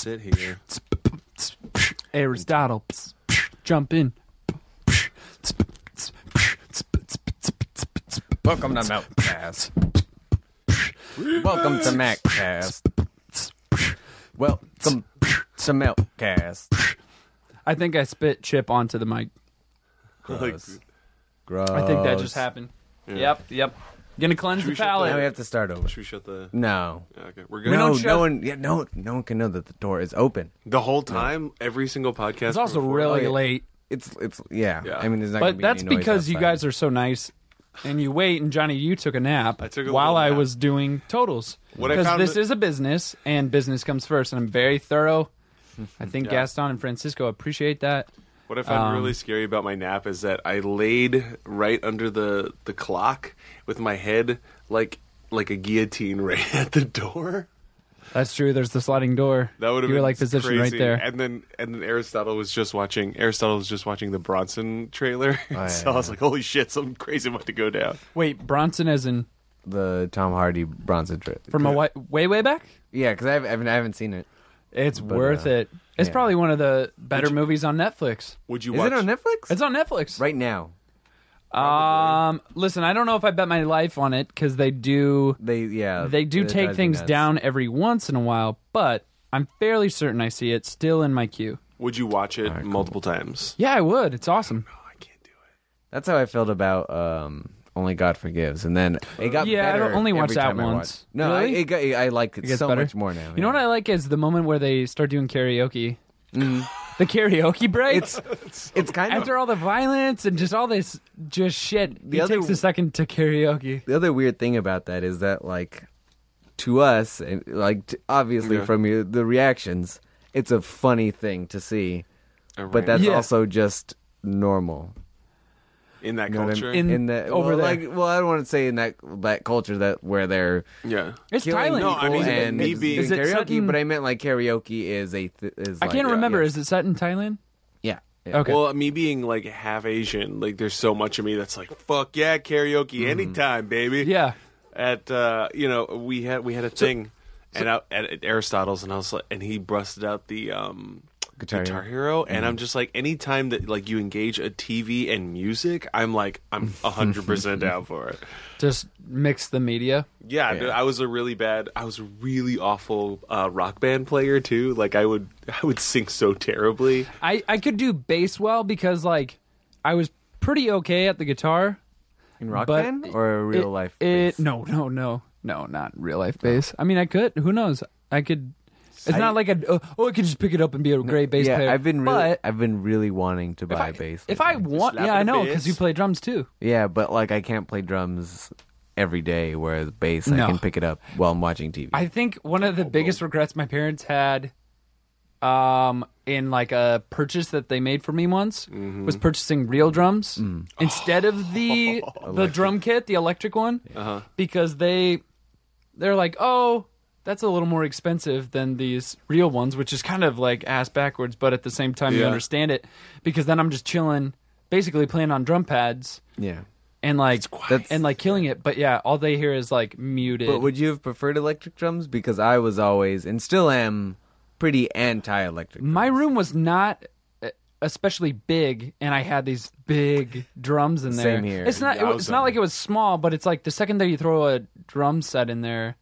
sit here. Aristotle, jump in. Welcome to Meltcast. Welcome to Maccast. Welcome to Meltcast. I think I spit chip onto the mic. Gross. Gross. I think that just happened. Yep, yep. Gonna cleanse Should the we shut Now we have to start over. Should we shut the? No. Yeah, okay, we're good. No, don't no shut- one. Yeah, no, no one can know that the door is open. The whole time, every single podcast. It's also before- really Oh, yeah. late, It's, it's, yeah. Yeah. I mean, there's not. gonna but be that's any noise because you outside. guys are so nice. And you wait, and Johnny, you took a nap I took a while little I nap. was doing totals. What I Because found this that- is a business, and business comes first. And I'm very thorough. I think Yeah. Gaston and Francisco appreciate that. What I found Um, really scary about my nap is that I laid right under the the clock with my head like like a guillotine right at the door. That's true. There's the sliding door. That would have you been were like positioned right there. And then and then Aristotle was just watching. Aristotle was just watching the Bronson trailer. Oh, so I was like, "Holy shit! Something crazy about to go down." Wait, Bronson as in the Tom Hardy Bronson trip. from a way way back? Yeah, because I haven't, I haven't seen it. It's But, worth uh, it. It's yeah. probably one of the better you- movies on Netflix. Would you Is watch? it on Netflix? It's on Netflix. right now. Um, listen, I don't know if I bet my life on it because they do They yeah. they do it take me things nuts. down every once in a while, but I'm fairly certain I see it still in my queue. Would you watch it Alright, cool. multiple times? Yeah, I would. It's awesome. I can't do it. That's how I felt about um, Only God Forgives, and then it got Yeah, I better. don't- only every watched that time I watched- once. No, Really? I, it got, I like it, It gets so better? much more now. You know what I like is the moment where they start doing karaoke. Mm. The karaoke break It's it's kind of after all the violence and just all this just shit. The it other- takes a second to karaoke. the other weird thing about that is that like to us and like t- obviously Yeah. from you, the reactions, it's a funny thing to see, but that's Yeah. also just normal. In that You know what I culture. mean? In- in the over well, there. Like, well, I don't want to say in that that culture that where they're yeah. It's killing Thailand. No, I mean, people and me doing being- Is it karaoke, set in- but I meant like karaoke is a th- is. I like, can't yeah, remember. yeah. Is it set in Thailand? Yeah. yeah. Okay. Well, me being like half Asian, like there's so much of me that's like, "Fuck yeah, karaoke anytime, baby." Yeah. At uh, you know, we had we had a thing, and out at, at Aristotle's, and I was like, and he busted out the um, Guitar Guitar, Hero. Hero, and I'm just like, anytime that like you engage a TV and music, I'm like, I'm hundred percent down for it. Just mix the media. Yeah, Yeah. dude, I was a really bad, I was a really awful uh, rock band player too. Like I would, I would sing so terribly. I, I could do bass well because like I was pretty okay at the guitar. in rock but band or a real it- life. It bass? no no no no not real life bass. I mean I could. Who knows? I could. It's I- not like a oh, oh I could just pick it up and be a great bass yeah, player. I've been really, I've been really wanting to buy I, a bass. if I want, yeah, I know because you play drums too. yeah, but like I can't play drums every day. Whereas bass, No. I can pick it up while I'm watching TV. I think one of the biggest regrets my parents had um in like a purchase that they made for me once Mm-hmm. was purchasing real drums Mm. instead of the the drum kit, the electric one, Uh-huh. because they they're like, "Oh, that's a little more expensive than these real ones," which is kind of like ass backwards, but at the same time you Yeah. understand it because then I'm just chilling basically playing on drum pads yeah. and like That's- and like killing it, but yeah, all they hear is like muted. But would you have preferred electric drums? Because I was always and still am pretty anti-electric. My room was not uh, especially big, and I had these big drums in there. Same here. It's not. It, was it's not on- like it was small, but it's like the second that you throw a drum set in there,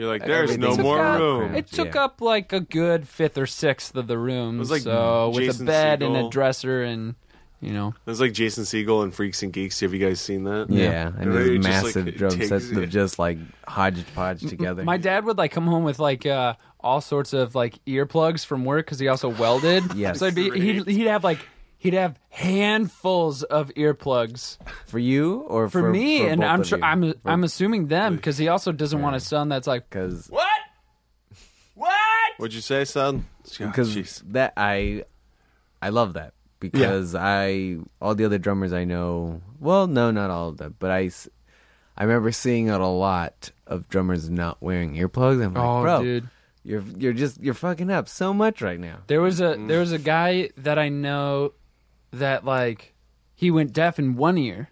You're like, there's no more up- room. It took Yeah. up like a good fifth or sixth of the room. It was like so with a Jason bed and a dresser, and you know, It was like Jason Segel and Freaks and Geeks. Have you guys seen that? Yeah, and Right, just, massive like, drum takes sets it. of just like hodgepodge together. my dad would like come home with like uh, all sorts of like earplugs from work because he also welded. Yes. so it'd be, he'd, he'd have like. He'd have handfuls of earplugs for you or for, for, me, for and both I'm sure? I'm I'm assuming them because he also doesn't want a son that's like because what, what? What'd you say, son? Because jeez. that I I love that because I all the other drummers I know well no not all of them but I. I remember seeing a lot of drummers not wearing earplugs. I'm like, Oh, bro, dude. you're you're just you're fucking up so much right now. There was a mm. there was a guy that I know that like he went deaf in one ear,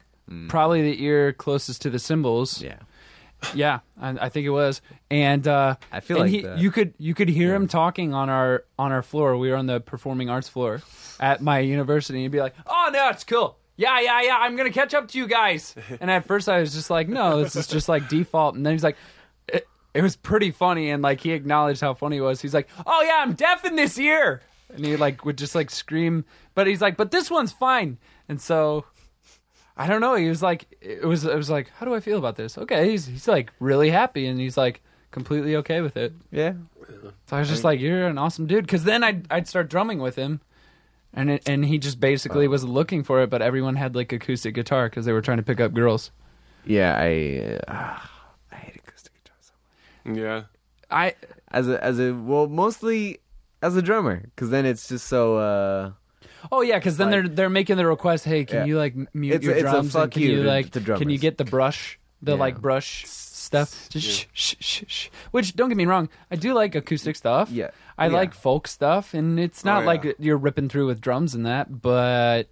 probably the ear closest to the cymbals, Yeah, Yeah, I, I think it was, and uh, I feel like he, you could you could hear him talking on our on our floor. We were on the performing arts floor at my university, and he'd be like, "Oh no, it's cool. Yeah, yeah, yeah. I'm gonna catch up to you guys." And at first, I was just like, "No, this is just like default." And then he's like. It, it was pretty funny, and like he acknowledged how funny it was. He's like, "Oh yeah, I'm deaf in this year," and he like would just like scream. But he's like, "But this one's fine." And so I don't know. He was like, it was, it was like, how do I feel about this? Okay, he's he's like really happy, and he's like completely okay with it. Yeah. So I was just like, you're an awesome dude. Because then I'd I'd start drumming with him, and it, and he just basically was looking for it, but everyone had like acoustic guitar because they were trying to pick up girls. Yeah, I uh, I hate acoustic guitar so much. Yeah. I As a as a well, mostly as a drummer, because then it's just so. uh oh yeah, because then Like- they're they're making the request. Hey, can Yeah. you like mute It's your a drums? and can you to- like to can you get the brush? The Yeah. like brush stuff, just shh, shh, shh, shh. Which don't get me wrong, I do like acoustic stuff. Yeah. I Yeah. like folk stuff, and it's not Oh, yeah. like you're ripping through with drums and that. But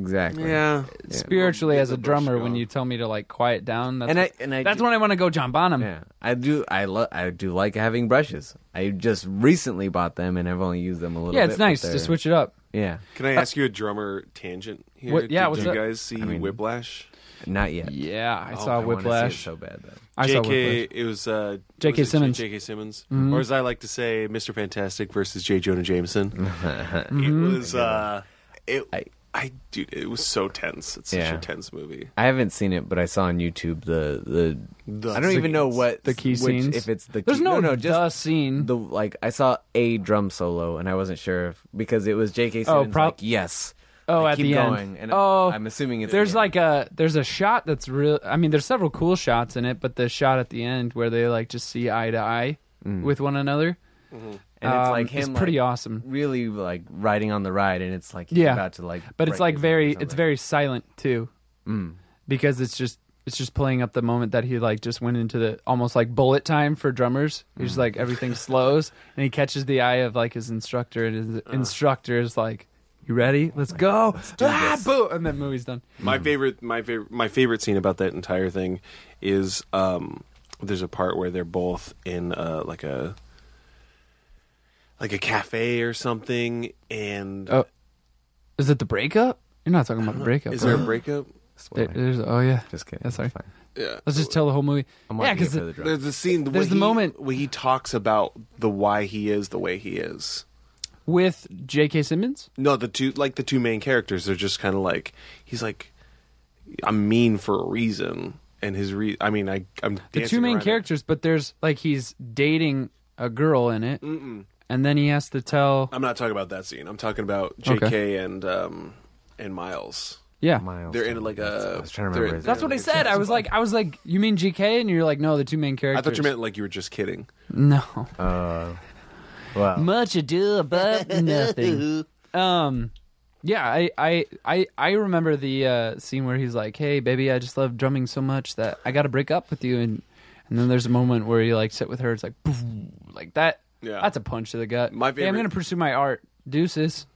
Exactly. Yeah. spiritually, Get as a drummer, when you tell me to like quiet down, that's And I and I that's do, when I want to go John Bonham. yeah I do I love I do like having brushes. I just recently bought them and I've only used them a little. Bit. Yeah, bit, it's but nice to they're- switch it up. Yeah, Can I ask you a drummer tangent here? What- yeah, Did what's you up? guys see I mean- Whiplash? not yet. Yeah, I Oh, saw I wanna see it Whiplash. so bad though. I saw J.K. Whiplash. It was uh, J.K. was it Simmons. J.K. Simmons, Mhm. or as I like to say, Mr. Fantastic versus J. Jonah Jameson. Mm-hmm. It was. Uh, it. I- I, dude, it was so tense. It's such Yeah. a tense movie. I haven't seen it, but I saw on YouTube the the. The I don't even know what The key which- scenes? If it's the There's key, no, no, just the scene. the like I saw a drum solo and I wasn't sure if, because it was J.K. Oh, Simmons. prob- like, yes. oh, Like, at keep the going. end. And oh, I'm assuming it's there's the end. like a there's a shot that's real. I mean, there's several cool shots in it, but the shot at the end where they like just see eye to eye Mm. with one another, and it's um, like him it's pretty like, awesome. really like riding on the ride, and it's like he's Yeah. about to like. But it's like very it's very silent too, Mm. because it's just it's just playing up the moment that he like just went into the almost like bullet time for drummers. He's Mm. like everything slows and he catches the eye of like his instructor and his instructor is like, "You ready? Let's go!" ah, this. boom, and then movie's done. My favorite, my favorite, my favorite scene about that entire thing is um, there's a part where they're both in uh, like a like a cafe or something, and Oh, is it the breakup? You're not talking about the uh-huh. breakup. is there a right? breakup? There- there's oh yeah. Just kidding. Yeah, sorry. Fine. Yeah, Let's just tell the whole movie. I'm yeah, watching because for the. There's the scene. There's the he- moment- where he talks about the why he is the way he is. with J.K. Simmons. No, the two like the two main characters. They're just kind of like he's like I'm mean for a reason, and his re. I mean, I I'm The two main characters, but there's like he's dating a girl in it, Mm-mm. And then he has to tell. I'm not talking about that scene. I'm talking about J.K. and um and Miles. Yeah, Miles They're in like That's- a- I was trying to remember. that's what I said. I was like, I was like, you mean G.K. and you're like, no, the two main characters. I thought you meant like you were just kidding. no. Uh, wow. Much ado about nothing. Um, yeah, I, I, I, I remember the uh, scene where he's like, "Hey, baby, I just love drumming so much that I got to break up with you," and and then there's a moment where you like sit with her. It's like, like that. Yeah. That's a punch to the gut. My Hey, I'm gonna pursue my art. Deuces.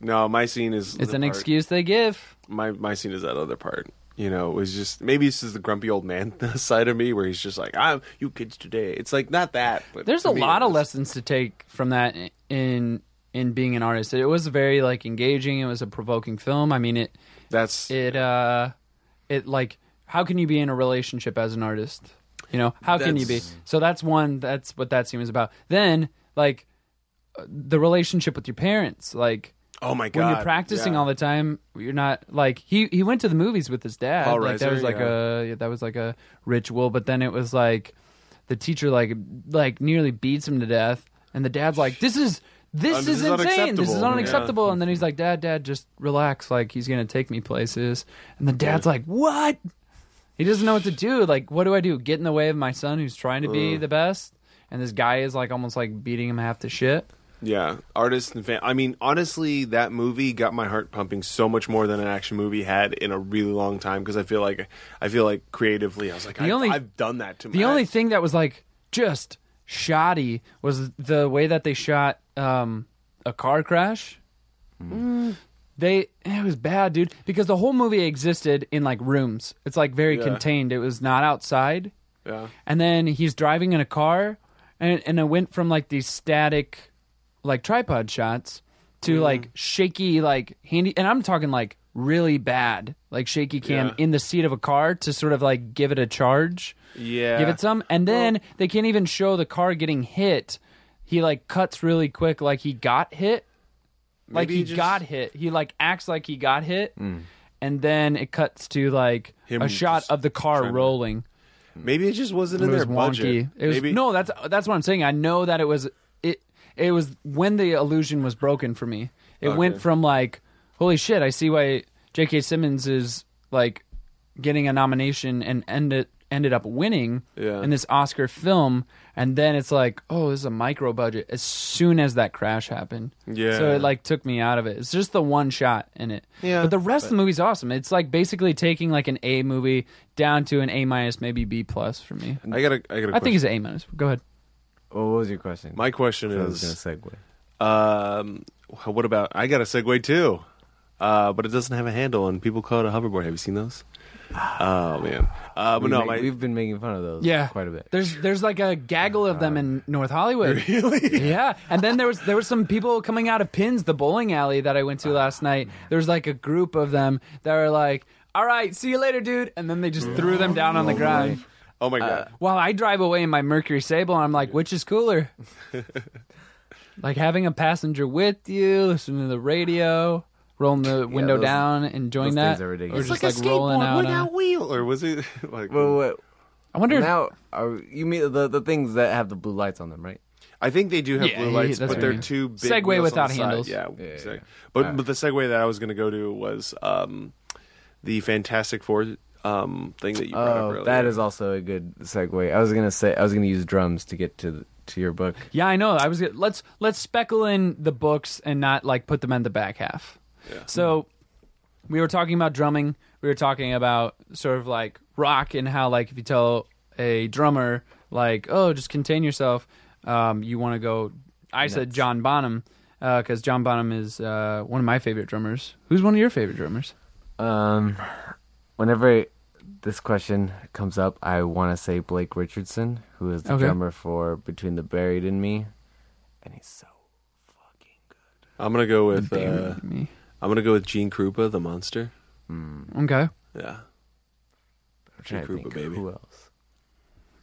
No, my scene is It's an part- excuse they give. My my scene is that other part. You know, it was just maybe this is the grumpy old man side of me where he's just like, "I'm you kids today." It's like not that, but There's a me, lot of was- lessons to take from that in in being an artist. It was very like engaging. It was a provoking film. I mean, it That's it uh it like how can you be in a relationship as an artist you know how can you be? That's- so that's one that's what that scene was about. Then like uh, the relationship with your parents like oh my god. when you're practicing all the time you're not like he he went to the movies with his dad. Paul like that Reiser, was like yeah. a that was like a ritual but then it was like the teacher like like nearly beats him to death and the dad's like this is this is this is insane. This is unacceptable. unacceptable. And then he's like dad dad just relax. Like he's gonna take me places. And the dad's like what he doesn't know what to do like what do i do get in the way of my son who's trying to be Ugh. the best and this guy is like almost like beating him half to shit Yeah, artist and fan. I mean, honestly, that movie got my heart pumping so much more than an action movie had in a really long time because I feel like I feel like creatively, I was like, The I've, only- I've done that to The my. only thing that was like just shoddy was the way that they shot um, a car crash. Mm. Mm. Mm. They it was bad, dude, because the whole movie existed in like rooms. It's like very Yeah. contained. It was not outside. Yeah. and then he's driving in a car, and and it went from like these static, like tripod shots to like shaky, like handy, and I'm talking like really bad, like shaky cam Yeah. in the seat of a car to sort of like give it a charge, Yeah. give it some, and then they can't even show the car getting hit. He like cuts really quick, like he got hit, like he he just- got hit. He like acts like he got hit, mm. and then it cuts to like Him a shot of the car trying to- rolling. Maybe it just wasn't It in was their budget. wonky. It was Maybe no. That's that's what I'm saying. I know that it was it. It was when the illusion was broken for me. It Okay. went from like, holy shit, I see why J.K. Simmons is like getting a nomination and ended ended up winning Yeah. in this Oscar film, and then it's like, oh, this is a micro budget. As soon as that crash happened, Yeah. So it like took me out of it. It's just the one shot in it. Yeah, But the rest of the movie's awesome. It's like basically taking like an A movie down to an A minus, maybe B plus for me. I got a. I got a. I think it's an A minus. Go ahead. Well, what was your question? My question I was is, going to segue. um, what about? I got a Segway too, uh, but it doesn't have a handle, and people call it a hoverboard. Have you seen those? Oh man, uh, but we no, make- my, we've been making fun of those Yeah, quite a bit. There's there's like a gaggle of them in North Hollywood. really. Yeah, and then there was there was some people coming out of Pins, the bowling alley that I went to last night. There was like a group of them that were like, "All right, see you later, dude," and then they just threw them down on the ground. Oh my god. While I drive away in my Mercury Sable, I'm like, which is cooler? like having a passenger with you, listening to the radio, rolling the window those- down, enjoying those that, things are ridiculous. or It's just like, rolling out. on- without wheel, or was it like? Well, wait, I wonder. if, now are you mean the the things that have the blue lights on them, right? I think they do have Yeah, blue yeah, lights, that's but I they're mean. too big. Segway wheels on without the side. handles. Yeah, Yeah, yeah, seg- yeah. But but the segue that I was going to go to was um, the Fantastic Four um, thing that you brought up Oh, earlier. that is also a good segue. I was gonna say I was gonna use drums to get to the, to your book. Yeah, I know. I was gonna- let's let's speckle in the books and not like put them in the back half. So we were talking about drumming. We were talking about sort of like rock and how like if you tell a drummer like oh just contain yourself, um, you want to go. I said Nuts. John Bonham because John Bonham is uh, one of my favorite drummers. Who's one of your favorite drummers? Um, whenever this question comes up, I want to say Blake Richardson, who is the Okay. drummer for Between the Buried and Me, and he's so fucking good. I'm gonna go with uh, Me. I'm gonna go with Gene Krupa, the monster. Okay. Yeah, I'm trying to Krupa, think baby. who else.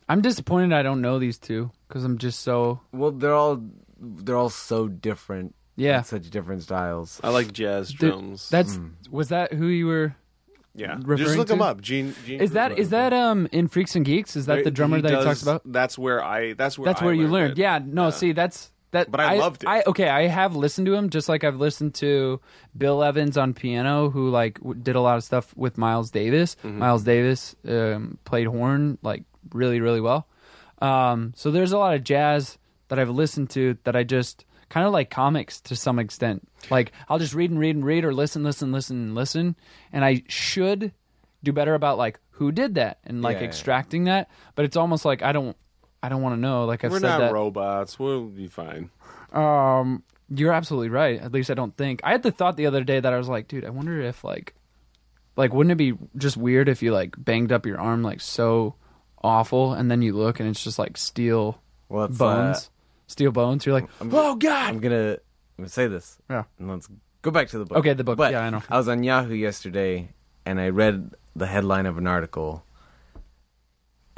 I'm disappointed I don't know these two because I'm just so Well, they're all they're all so different. yeah. such different styles. I like jazz Dude, drums. That's was that who you were? yeah. referring Just look him to? up. Gene. Gene Is that Krupa. is that um in Freaks and Geeks? Is that There- the drummer he that he does- talks about? That's where I. That's where. That's I where you learned. learned. it. Yeah, no, see, that's that. But I loved it. I okay, I have listened to him just like I've listened to Bill Evans on piano, who like w- did a lot of stuff with Miles Davis. Mm-hmm. Miles Davis um, played horn like really, really well. Um, so there's a lot of jazz that I've listened to that I just kind of like comics to some extent. Like I'll just read and read and read, or listen, listen, listen, and listen, and I should do better about like who did that and like yeah. extracting that. But it's almost like I don't. I don't want to know. Like I've We're said not that. robots. We'll be fine. Um, you're absolutely right. At least I don't think. I had the thought the other day that I was like, dude, I wonder if like, like, wouldn't it be just weird if you like banged up your arm like so awful, and then you look and it's just like steel Well, it's, bones, uh, steel bones. You're like, I'm- oh god. I'm gonna I'm gonna say this. Yeah. And let's go back to the book. Okay, the book. But Yeah, I know. I was on Yahoo yesterday and I read the headline of an article.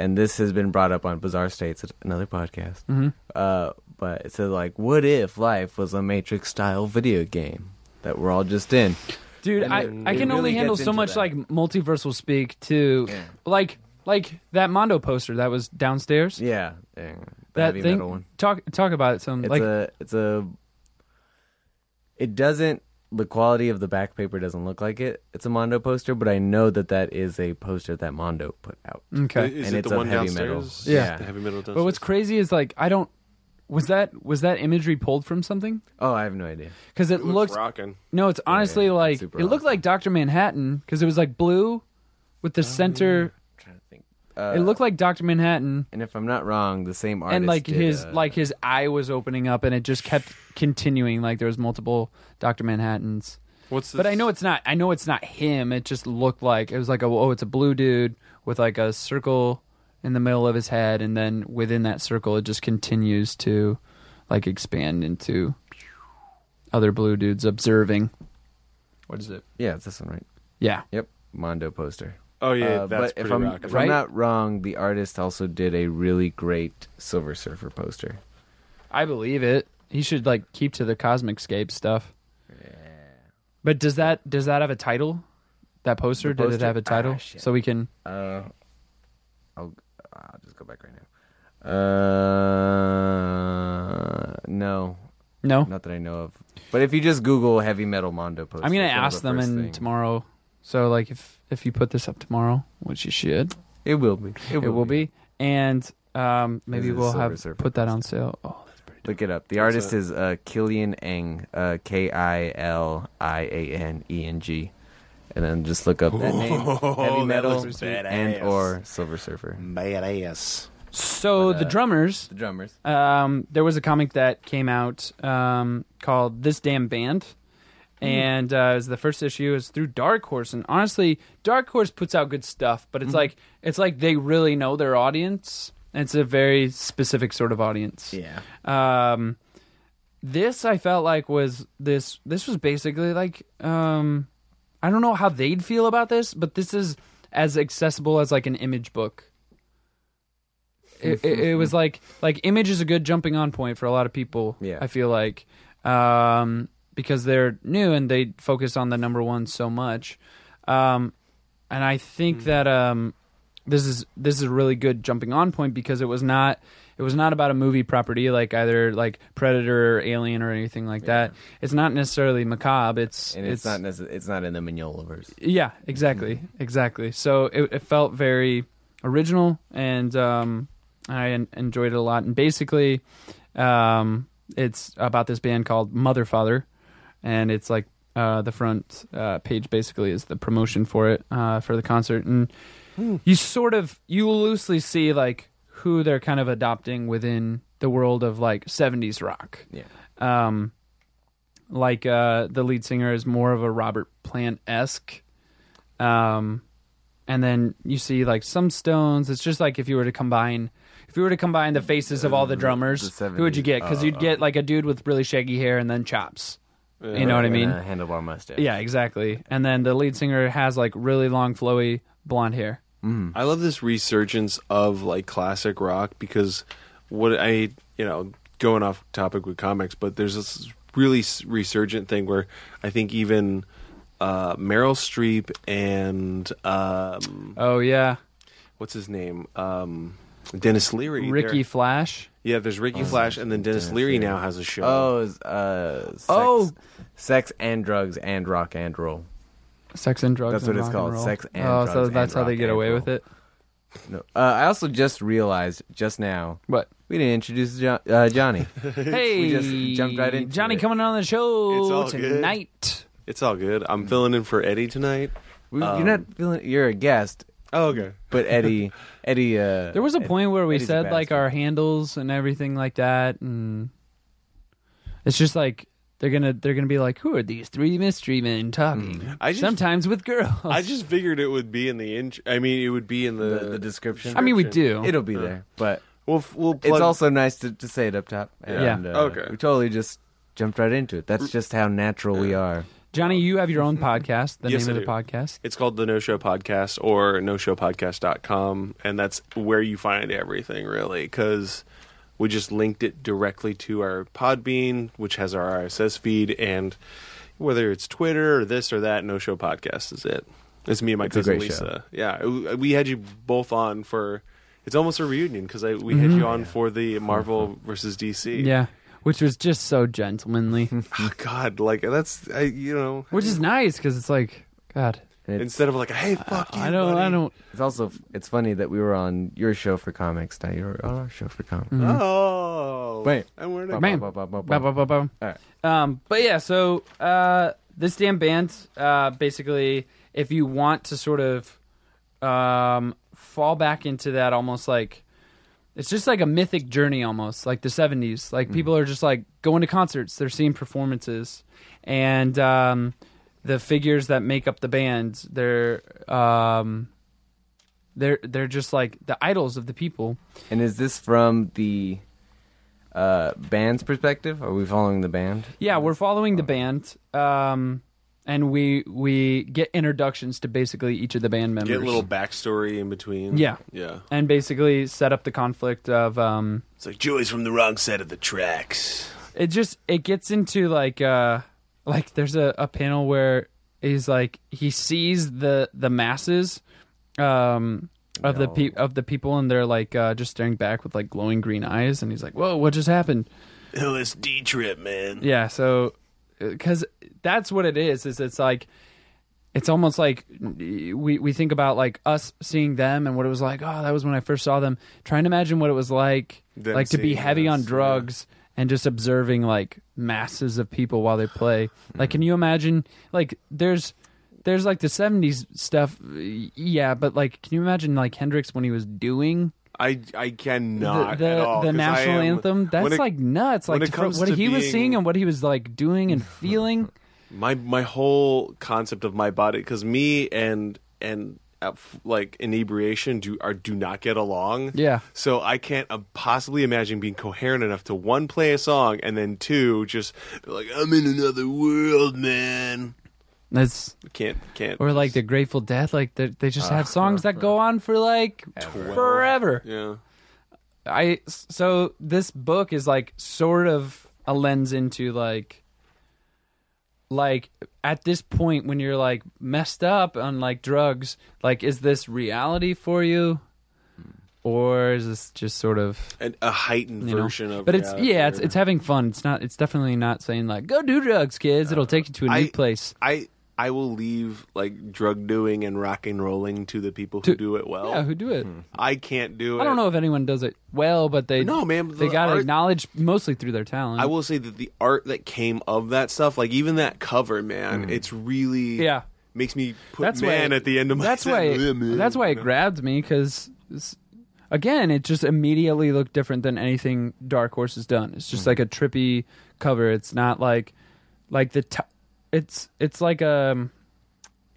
And this has been brought up on Bizarre States, another podcast. hmm Uh, but it said like, "What if life was a Matrix style video game that we're all just in?" Dude, And I, I can really only handle so much that. like multiversal speak to Yeah. like like that Mondo poster that was downstairs. Yeah, that heavy thing. metal one. Talk talk about it. Some It's like a it's a. It doesn't. The quality of the back paper doesn't look like it. It's a Mondo poster, but I know that that is a poster that Mondo put out. okay. Is And it it's the one heavy downstairs? metal. Yeah. The heavy metal downstairs. But what's crazy is like I don't. Was that was that imagery pulled from something? Oh, I have no idea. Because it It looks looks rocking. no, it's honestly yeah, like it super looked awesome. like Doctor Manhattan because it was like blue with the oh, center. I'm trying to think. Uh, it looked like Doctor Manhattan, and if I'm not wrong, the same artist and like did, his uh, like his eye was opening up, and it just kept continuing. Like there was multiple Doctor Manhattans, What's this? but I know it's not. I know it's not him. It just looked like it was like a oh, it's a blue dude with like a circle in the middle of his head, and then within that circle, it just continues to like expand into other blue dudes observing. What is it? Yeah, it's this one, right? Yeah. Yep, Mondo poster. Oh yeah, Uh, that's but if pretty I'm rockin'. if Right? I'm not wrong, the artist also did a really great Silver Surfer poster. I believe it. He should like keep to the cosmic scape stuff. Yeah. But does that does that have a title? That poster, The did it have a title? Ah, so we can Uh, I'll I'll just go back right now. Uh, no, no. not that I know of. But if you just Google heavy metal Mondo poster, I'm gonna it's one of ask the them first in thing. tomorrow. So like if if you put this up tomorrow, which you should, It will be. it will be, and um, maybe we'll have Surfer put that on sale. Oh, that's pretty. Look it up. The What's artist is uh, Killian Eng, uh, K I L I A N E N G, and then just look up that name, Oh, heavy metal, and or Silver Surfer. badass. So But, the uh, drummers. The drummers. Um, there was a comic that came out um, called "This Damn Band," and uh, it was the first issue. It's through Dark Horse, and honestly, Dark Horse puts out good stuff, but it's like it's like they really know their audience. And it's a very specific sort of audience. Yeah. Um, this I felt like was this. This was basically like um, I don't know how they'd feel about this, but this is as accessible as like an image book. It, it, it was like like image is a good jumping on point for a lot of people. Yeah. I feel like um, because they're new and they focus on the number one so much, um, and I think that um, this is this is a really good jumping on point because it was not it was not about a movie property like either like Predator or Alien or anything like that. It's not necessarily macabre. It's And it's, not necess- it's not in the Mignolaverse. yeah, exactly, exactly. So it, it felt very original, and um, I en- enjoyed it a lot. And basically, um, it's about this band called Mother Father, and it's like uh, the front uh, page basically is the promotion for it uh, for the concert, and you sort of you loosely see like who they're kind of adopting within the world of like 70s rock Yeah. um, like uh, the lead singer is more of a Robert Plant esque. Um, and then you see like some Stones. It's just like if you were to combine, if you were to combine the faces of all the drummers, The who would you get? Because you'd get like a dude with really shaggy hair and then chops. You know what I mean? a handlebar mustache. Yeah, exactly. And then the lead singer has like really long, flowy blonde hair. I love this resurgence of like classic rock because what I you know going off topic with comics, but there's this really resurgent thing where I think even uh, Meryl Streep and um, Oh yeah, what's his name um, Denis Leary, Ricky they're- Flash. yeah, there's Ricky Flash, and then Denis Denis Leary Leary. now has a show. Oh, uh, sex, Oh. sex and drugs and rock and roll. Sex and drugs. That's and what it's rock called, roll. sex and oh, so that's and how they get away roll. with it. No, uh, I also just realized just now What? we didn't introduce jo- uh, Johnny. Hey, we just jumped right in. Johnny it. coming on the It's show all good. tonight. It's all good. I'm filling in for Eddie tonight. We- Um, you're not feeling. You're a guest, Oh, okay. but Eddie, Eddie. Uh, There was a Ed- point where we Eddie's a said like bastard. our handles and everything like that, and it's just like they're gonna they're gonna be like, who are these three mystery men talking? I just- Sometimes with girls. I just figured it would be in the intro. I mean, it would be in the the, the description. I mean, we do. It'll be there, but We'll f- we'll plug it's also nice to, to say it up top. Yeah. Uh, Okay. We totally just jumped right into it. That's just how natural we are. Johnny, you have your own podcast. The Yes, name I of the do. podcast. It's called the No Show Podcast or NoShowPodcast.com, and that's where you find everything really because we just linked it directly to our Podbean, which has our RSS feed, and whether it's Twitter or this or that, No Show Podcast is it. It's me and my It's cousin great Lisa. Yeah, we had you both on for. It's almost a reunion because we had you on for the Marvel versus DC. Mm-hmm. Yeah, which was just so gentlemanly, Oh, God, like that's I, you know, which is nice because it's like God. It's, instead of like, hey, fuck you, I don't. I buddy. don't. it's also it's funny that we were on your show for comics. Now you're on our show for comics. Mm-hmm. Oh, Wait. and we're Bum, Man. ba. All right. Um, but yeah, so uh, this damn band, uh, basically, if you want to sort of um, fall back into that almost like it's just like a mythic journey almost like the 70s like people are just like going to concerts they're seeing performances and um, the figures that make up the band they're um, they're they're just like the idols of the people. And is this from the uh, band's perspective? Are we following the band? Yeah, we're following the band, um, and we we get introductions to basically each of the band members. Get a little backstory in between. Yeah. Yeah. and basically set up the conflict of um, It's like Joey's from the wrong side of the tracks. it just it gets into like uh like there's a, a panel where he's like he sees the the masses um of the pe- of the people and they're like uh just staring back with like glowing green eyes and he's like whoa what just happened LSD trip, man. yeah so because that's what it is is it's like it's almost like we we think about like us seeing them and what it was like oh that was when i first saw them. Trying to imagine what it was like Them like to be seeing heavy on us, drugs and just observing like masses of people while they play. Hmm. Like can you imagine like there's there's like the 70s stuff yeah but like can you imagine like hendrix when he was doing I I cannot the at the, all, the national am- anthem that's it- like nuts like to- what he was seeing and what he was like doing and feeling my my whole concept of my body because me and and uh, like inebriation do are do not get along. Yeah. So I can't uh, possibly imagine being coherent enough to one play a song and then two just be like I'm in another world, man. That's Can't can't. or like the Grateful Dead, like they they just ah, have songs that go on for like forever. yeah. I so this book is like sort of a lens into like like at this point when you're like messed up on like drugs, like is this reality for you? Or is this just sort of And a heightened you know? version of But it's reality yeah, it's or- it's having fun. It's not it's definitely not saying like go do drugs, kids. It'll uh, take you to a new I- place. I I will leave like drug doing and rock and rolling to the people who To- do it well. yeah, who do it? Hmm. I can't do it. I don't know if anyone does it well, but they No, man, they the got art- acknowledged mostly through their talent. I will say that the art that came of that stuff, like even that cover, man, hmm. it's really yeah, makes me put that's man why at the end of my. That's why. sentence. That's why it grabbed me because, again, it just immediately looked different than anything Dark Horse has done. It's just hmm. like a trippy cover. It's not like like the ti- it's it's like um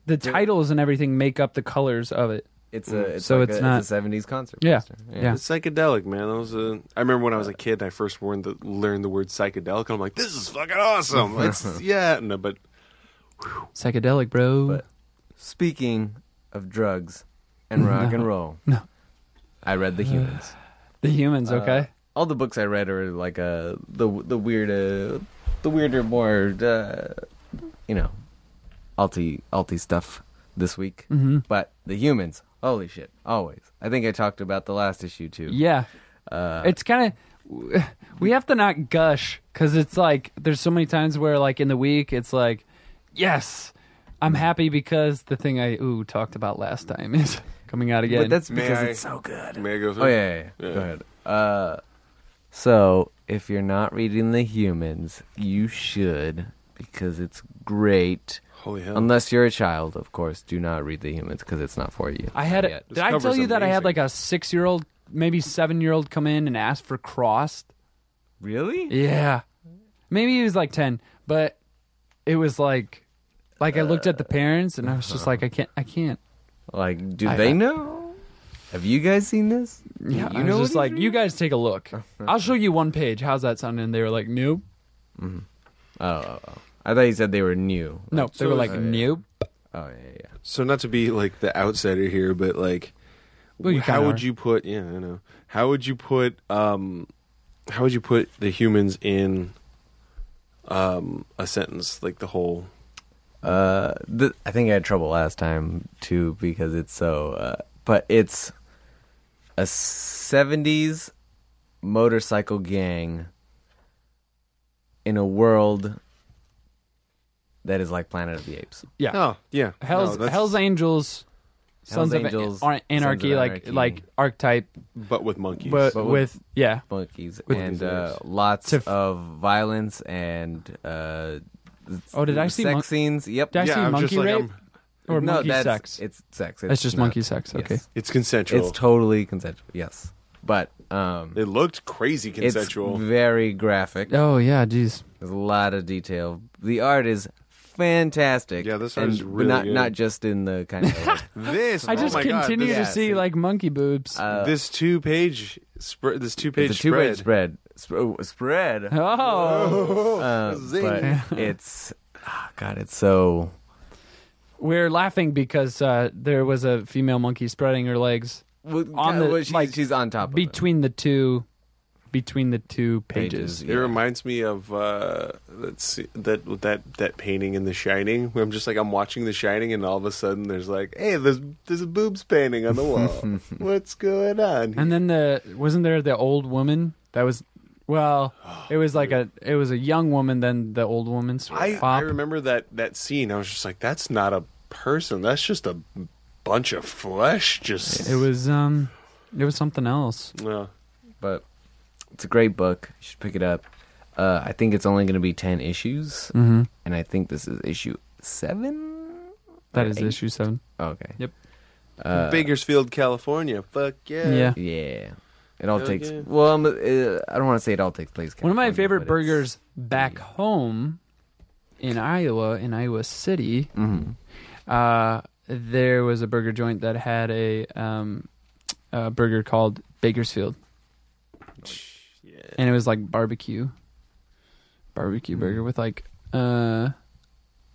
the titles and everything make up the colors of it. It's a it's So like it's a, not- it's a '70s concert. Yeah. poster. Yeah. It's psychedelic, man. That was a. I remember when I was a kid, I first learned the learned the word psychedelic, and I'm like, "This is fucking awesome!" It's yeah, no, but Psychedelic, bro. But- Speaking of drugs and rock and roll, No. I read The Humans. the humans, okay. Uh, all the books I read are like uh, the the weird, uh, the weirder, more uh, you know, alti alti stuff this week. hmm But The Humans, holy shit, always. I think I talked about the last issue too. Yeah, Uh, it's kind of we have to not gush because it's like there's so many times where like in the week it's like yes i'm happy because the thing i ooh talked about last time is coming out again but that's May because I- it's so good. may I go through? Oh yeah, yeah, yeah. Yeah. Go ahead. Uh, so if you're not reading The Humans, you should because it's great. Oh, Holy hell! Unless you're a child, of course, do not read The Humans because it's not for you. i had yet. did i tell cover's you that i had amazing. like a six year old maybe seven year old come in and ask for crossed Really? yeah maybe he was like 10 but it was like like i looked at the uh, parents and i was just uh-huh. like i can't i can't Like, do I- they I- know? Have you guys seen this? yeah you i know was just like you guys take a look uh-huh. i'll show you one page how's that sound and they were like nope mm-hmm. Oh, oh, oh. I thought you said they were new. No, they So- were like, Oh, yeah. Oh yeah, yeah. So not to be like the outsider here, but like, Well, you how kinda would are. you put? Yeah, I know. How would you put? um How would you put the humans in um a sentence? Like the whole. Uh, th- I think I had trouble last time too because it's so. Uh, but it's a '70s motorcycle gang in a world that is like Planet of the Apes. Yeah. Oh yeah, Hell's No, that's- Hell's Angels, Sons of Angels, An- Anarchy, Sons of like Anarchy. like archetype, but with monkeys. but, But with, with- yeah, monkeys With- and uh, lots To f- of violence and uh, Oh, did I see sex mon- scenes? Yep. Did I yeah, see I'm monkey just like, rape I'm- or no, monkey that's, sex? It's sex. It's just not- monkey sex, yes. okay. it's consensual. It's totally consensual. Yes, but um, it looked crazy consensual. It's very graphic. oh yeah, jeez. There's a lot of detail. The art is fantastic. Yeah, this art and, is but really not good. not just in the kind of This I oh just my God, continue this- to see see. like monkey boobs. uh, this two page spread. This two page it's a two page spread. Sp- oh, spread. oh, Uh, Zing. but it's oh God, it's so we're laughing because uh, there was a female monkey spreading her legs On the- well, she's, like, she's on top of it. between the two between the two pages. Pages, It reminds me of uh, let's see, that that that painting in The Shining. Where I'm just like I'm watching The Shining, and all of a sudden there's like, hey, there's there's a boobs painting on the wall. What's going on? And then the wasn't there the old woman that was well, it was like a it was a young woman then the old woman I, I remember that that scene. I was just like, that's not a person. That's just a bunch of flesh. Just It was um it was something else. Uh, but it's a great book. You should pick it up. Uh, I think it's only going to be ten issues, Mm-hmm. and I think this is issue seven. That is eight? issue seven. Oh, okay. Yep. Uh, Bakersfield, California. Fuck yeah. Yeah. Yeah. It all Hell takes. yeah. Well, I'm, uh, I don't want to say it all takes place. One of my California, favorite it's- burgers back home in Iowa, in Iowa City, Mhm. uh, there was a burger joint that had a um, a burger called Bakersfield, Yeah. And it was like barbecue, barbecue burger with like uh,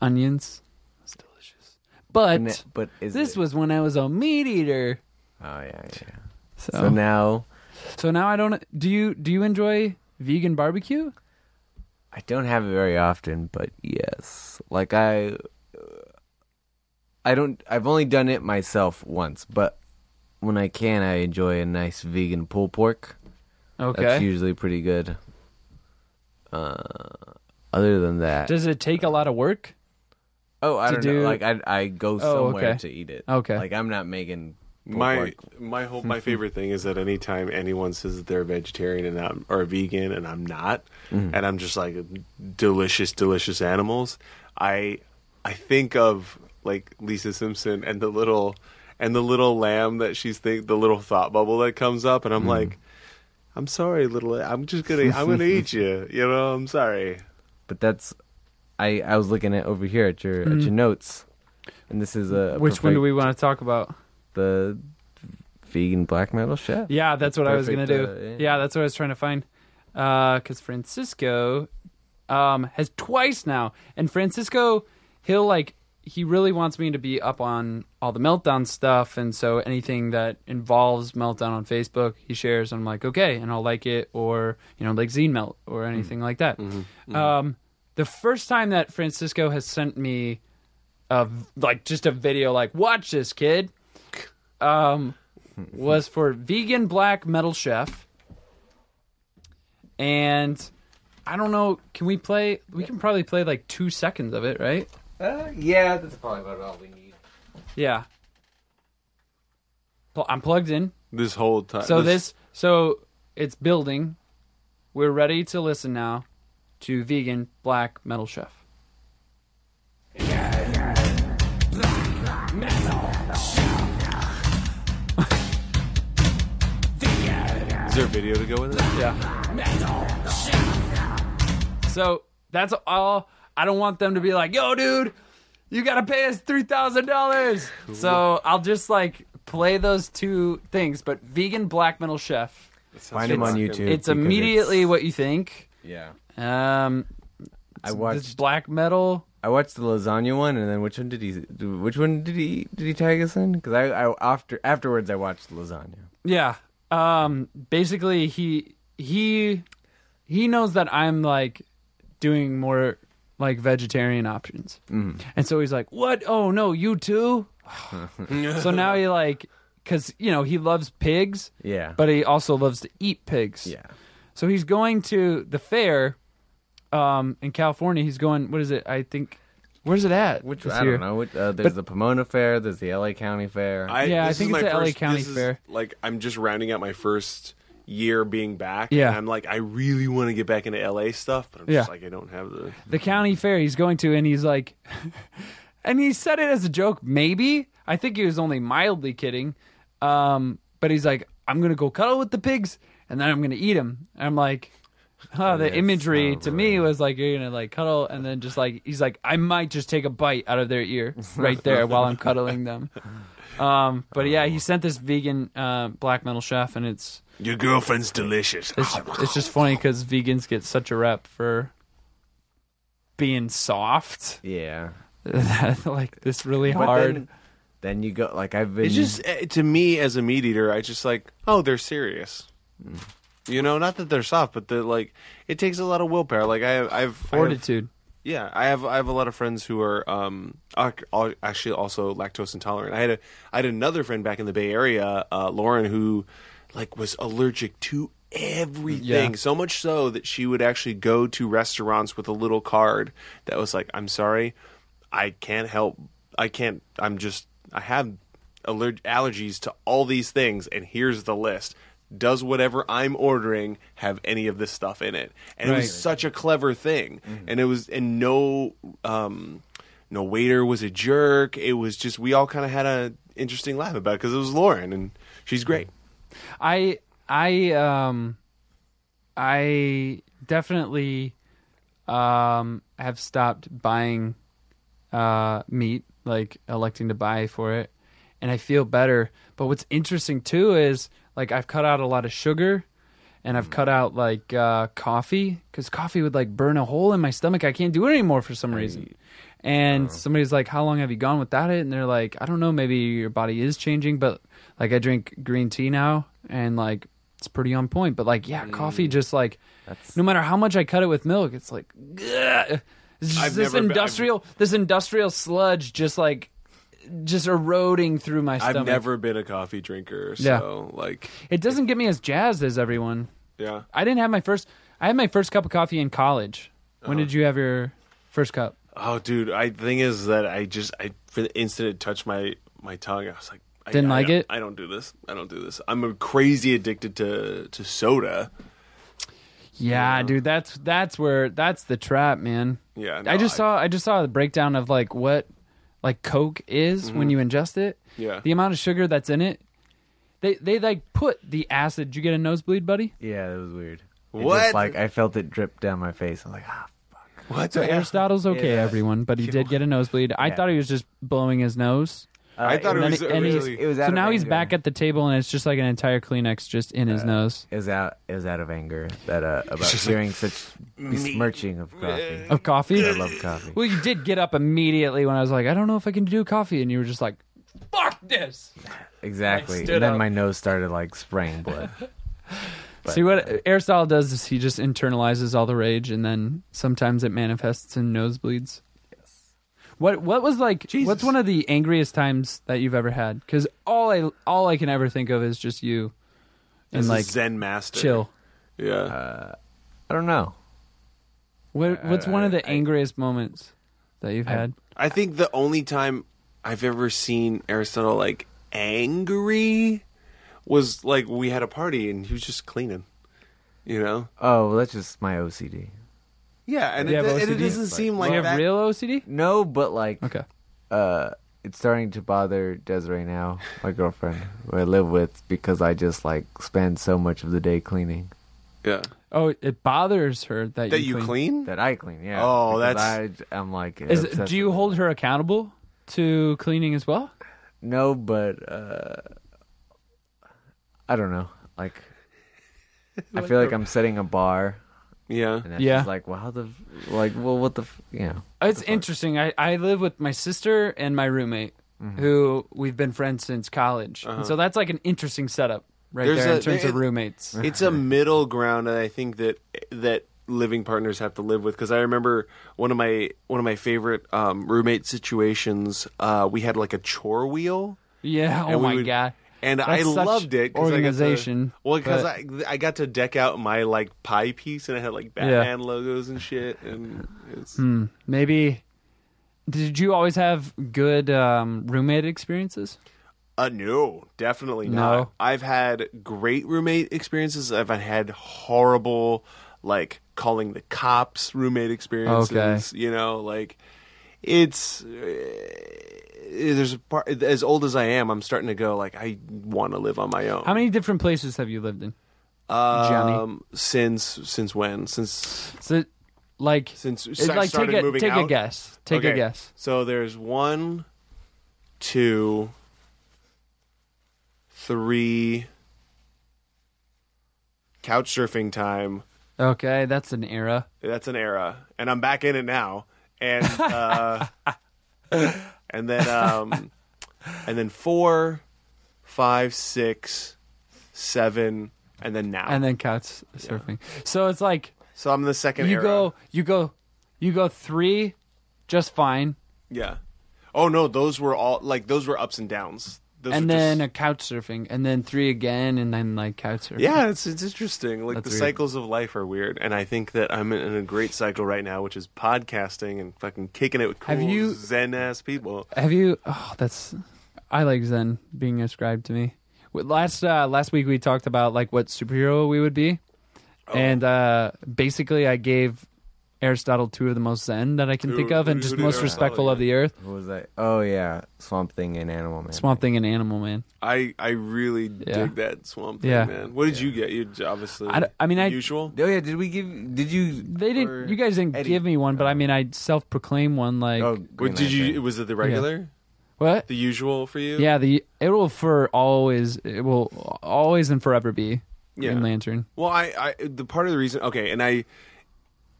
onions. It's delicious. But but is this it- was when I was a meat eater. Oh yeah, yeah. So, So now so now I don't. Do you do you enjoy vegan barbecue? I don't have it very often, but yes, like I, I don't. I've only done it myself once, but when I can, I enjoy a nice vegan pulled pork. Okay. That's usually pretty good. Uh, other than that, Does it take a lot of work? oh, I to don't do- know. Like I, I go Oh, somewhere okay. to eat it. Okay. Like I'm not making pulled my pork. my whole my favorite thing is that anytime anyone says that they're a vegetarian and I'm or a vegan and I'm not, Mm-hmm. and I'm just like delicious, delicious animals, I I think of like Lisa Simpson and the little and the little lamb that she's think the little thought bubble that comes up, and I'm Mm-hmm. like, I'm sorry, little, I'm just gonna I'm gonna eat you, you know, I'm sorry. But that's, I I was looking at over here at your at your notes, and this is a Mm-hmm. Which one do we want to talk about? the vegan black metal chef. Yeah, that's what I was gonna do. Uh, yeah. yeah. that's what I was trying to find. Because Francisco um, has twice now, and Francisco, he'll like he really wants me to be up on all the meltdown stuff, and so anything that involves meltdown on Facebook, he shares. I'm like, okay, and I'll like it, or you know, like Zine Melt or anything like that. Um, the first time that Francisco has sent me a like just a video, like watch this kid, um, was for vegan black metal chef, and I don't know. Can we play? We can probably play like two seconds of it, right? Uh, yeah, that's probably about all we need. Yeah. Pl- I'm plugged in. This whole time, So this, so it's building. We're ready to listen now to vegan black metal chef. is there a video to go with it? Yeah. So that's all. I don't want them to be like, "Yo, dude, you gotta pay us three thousand dollars." So I'll just like play those two things. But vegan black metal chef, Find him on It's- YouTube. it's immediately it's- what you think. Yeah, Um, I this watched. black metal. I watched the lasagna one, and then which one did he? Which one did he? Did he tag us in? Because I, I after afterwards I watched lasagna. Yeah. Um basically he he he knows that I'm like doing more like vegetarian options. Mm. And so he's like, "What? Oh no, you too?" so now he like cuz you know, he loves pigs, Yeah, but he also loves to eat pigs. yeah, So he's going to the fair um in California. He's going what is it? I think where's it at? which this I year? don't know. Which, uh, there's But- the Pomona Fair. There's the LA County Fair. I, Yeah, I think it's my the LA County this is, Fair. Like I'm just rounding out my first year being back. Yeah. and I'm like, I really want to get back into LA stuff, but I'm Yeah. just like, I don't have the. the county fair he's going to and he's like and he said it as a joke maybe i think he was only mildly kidding um but he's like i'm gonna go cuddle with the pigs and then i'm gonna eat them and i'm like Oh, the imagery to me was like you're gonna like cuddle, and then just like he's like, I might just take a bite out of their ear right there while I'm cuddling them. Um, but yeah, he sent this vegan uh, black metal chef, and it's Your girlfriend's delicious. it's, it's just funny because vegans get such a rep for being soft. Yeah. like this really But hard. Then, then you go like I've been. It's just eh, to me as a meat eater, I just like, oh, they're serious. You know, not that they're soft, but they're like, it takes a lot of willpower. Like I, I've I have- Fortitude. Yeah, I have I have a lot of friends who are um ac- al- actually also lactose intolerant. I had a I had another friend back in the Bay Area, uh, Lauren, who like was allergic to everything. Yeah. So much so that she would actually go to restaurants with a little card that was like, "I'm sorry, I can't help. I can't. I'm just I have aller- allergies to all these things, and here's the list." Does whatever I'm ordering have any of this stuff in it? And it was such a clever thing, and it was and no um, no waiter was a jerk. It was just we all kind of had a interesting laugh about it because it was Lauren and she's great. I I um I definitely um have stopped buying uh meat, like electing to buy for it, and I feel better. But what's interesting too is like I've cut out a lot of sugar and I've cut out like uh coffee cuz coffee would like burn a hole in my stomach. I can't do it anymore for some reason. And somebody's like, "How long have you gone without it?" And they're like, "I don't know. Maybe your body is changing, but like I drink green tea now, and like it's pretty on point. But like, yeah, coffee just like That's- no matter how much I cut it with milk, it's like ugh. It's just I've this never been- industrial this industrial sludge just like just eroding through my stomach. I've never been a coffee drinker, Yeah. so like, It doesn't get me as jazzed as everyone. yeah. I didn't have my first. I had my first cup of coffee in college. When Uh-huh. did you have your first cup? Oh, dude, I the thing is that I just I for the instant it touched my my tongue, I was like, I, Didn't I- like I, it? I don't do this. I don't do this. I'm a crazy addicted to to soda. Yeah, dude, that's that's where that's the trap, man. Yeah, I no, just saw I just saw the breakdown of like what like Coke is when you ingest it. Mm-hmm. Yeah. The amount of sugar that's in it. They they like put the acid. Did you get a nosebleed, buddy? Yeah, it was weird. It What? Just, like I felt it drip down my face. I'm like, ah, what? So? Aristotle's okay, Yeah. everyone, but he did get a nosebleed. I Yeah. thought he was just blowing his nose. I thought it was then- and he's- really. It was So out of now he's anger. back at the table, and it's just like an entire Kleenex just in his nose It was out. It was out of anger that uh, about hearing such besmirching of coffee. of coffee. I love coffee. Well, you did get up immediately when I was like, I don't know if I can do coffee, and you were just like, "Fuck this." Exactly. stood And then up. my nose started like spraying blood. But, See what Aristotle does is he just internalizes all the rage, and then sometimes it manifests in nosebleeds. Yes. What What was like? Jesus. What's one of the angriest times that you've ever had? Because all I all I can ever think of is just you, and This like Zen master. chill. Yeah. uh, I don't know. What What's one of the I- angriest moments that you've I- had? I think the only time I've ever seen Aristotle like angry was like we had a party and he was just cleaning. You know? Oh, well, that's just my OCD. Yeah, and, You it, have and it OCD? doesn't seem Do like you have that. real OCD? No, but like, Okay. uh, it's starting to bother Desiree now, my girlfriend, who I live with, because I just like spend so much of the day cleaning. yeah. Oh, it bothers her that, That you clean? That I clean, yeah. Oh, because that's- I, I'm like. Is obsessed do you with it. hold her accountable to cleaning as well? No, but uh, I don't know. Like, I feel like I'm setting a bar, Yeah. and that's Yeah. just like, well, how the, like, well, what the, f- you know. It's interesting. I, I live with my sister and my roommate, who we've been friends since college. And so that's like an interesting setup right There's there a- in terms there- of roommates. It's a middle ground that I think that that living partners have to live with because I remember one of my one of my favorite um, roommate situations. Uh, we had like a chore wheel. yeah. Oh and we my would- god. And That's I loved it. organization, I got to, well, because I I got to deck out my like pie piece and it had like Batman logos and shit. And it's, Hmm. Maybe. Did you always have good um, roommate experiences? uh, no, definitely No? not. I've had great roommate experiences. I've had horrible, like calling the cops roommate experiences. You know, like it's. Uh, there's a part as old as I am. I'm starting to go like I want to live on my own. How many different places have you lived in? Johnny. Um, since since when? Since So, like, since it- I like take started a moving take a out? guess. Take a Okay. guess. So there's one, two, three. Couch surfing time. Okay, that's an era. That's an era, and I'm back in it now. And uh, and then um, and then four, five, six, seven, and then now. And then couch surfing. So it's like so I'm the second you era. go, you go, you go three, just fine, Yeah. Oh no, those were all like those were ups and downs. Those and then just- a couch surfing, and then three again, and then like couch surfing. yeah, it's it's interesting. Like That's the weird. cycles of life are weird, and I think that I'm in a great cycle right now, which is podcasting and fucking kicking it with cool Have you- zen ass people. Have you? Oh, that's. I like Zen being ascribed to me. Last uh, last week we talked about like what superhero we would be, Oh. and uh, basically I gave Aristotle two of the most Zen that I can Who- think of, and just most respectful of the earth. What was that? Oh yeah, Swamp Thing and Animal Man. Swamp Thing and Animal Man. I I really Yeah. dig that swamp thing, Yeah. man. What did you get? You obviously I d- I mean, I- usual. Oh yeah, did we give? Did you? They didn't. or You guys didn't Eddie? give me one, but I mean, I self-proclaim one. Like Oh, What Green did you? Lantern. Was it the regular, what? the usual for you? Yeah, the it will for always. It will always and forever be Yeah. Green Lantern. Well, I, I the part of the reason. Okay, and I.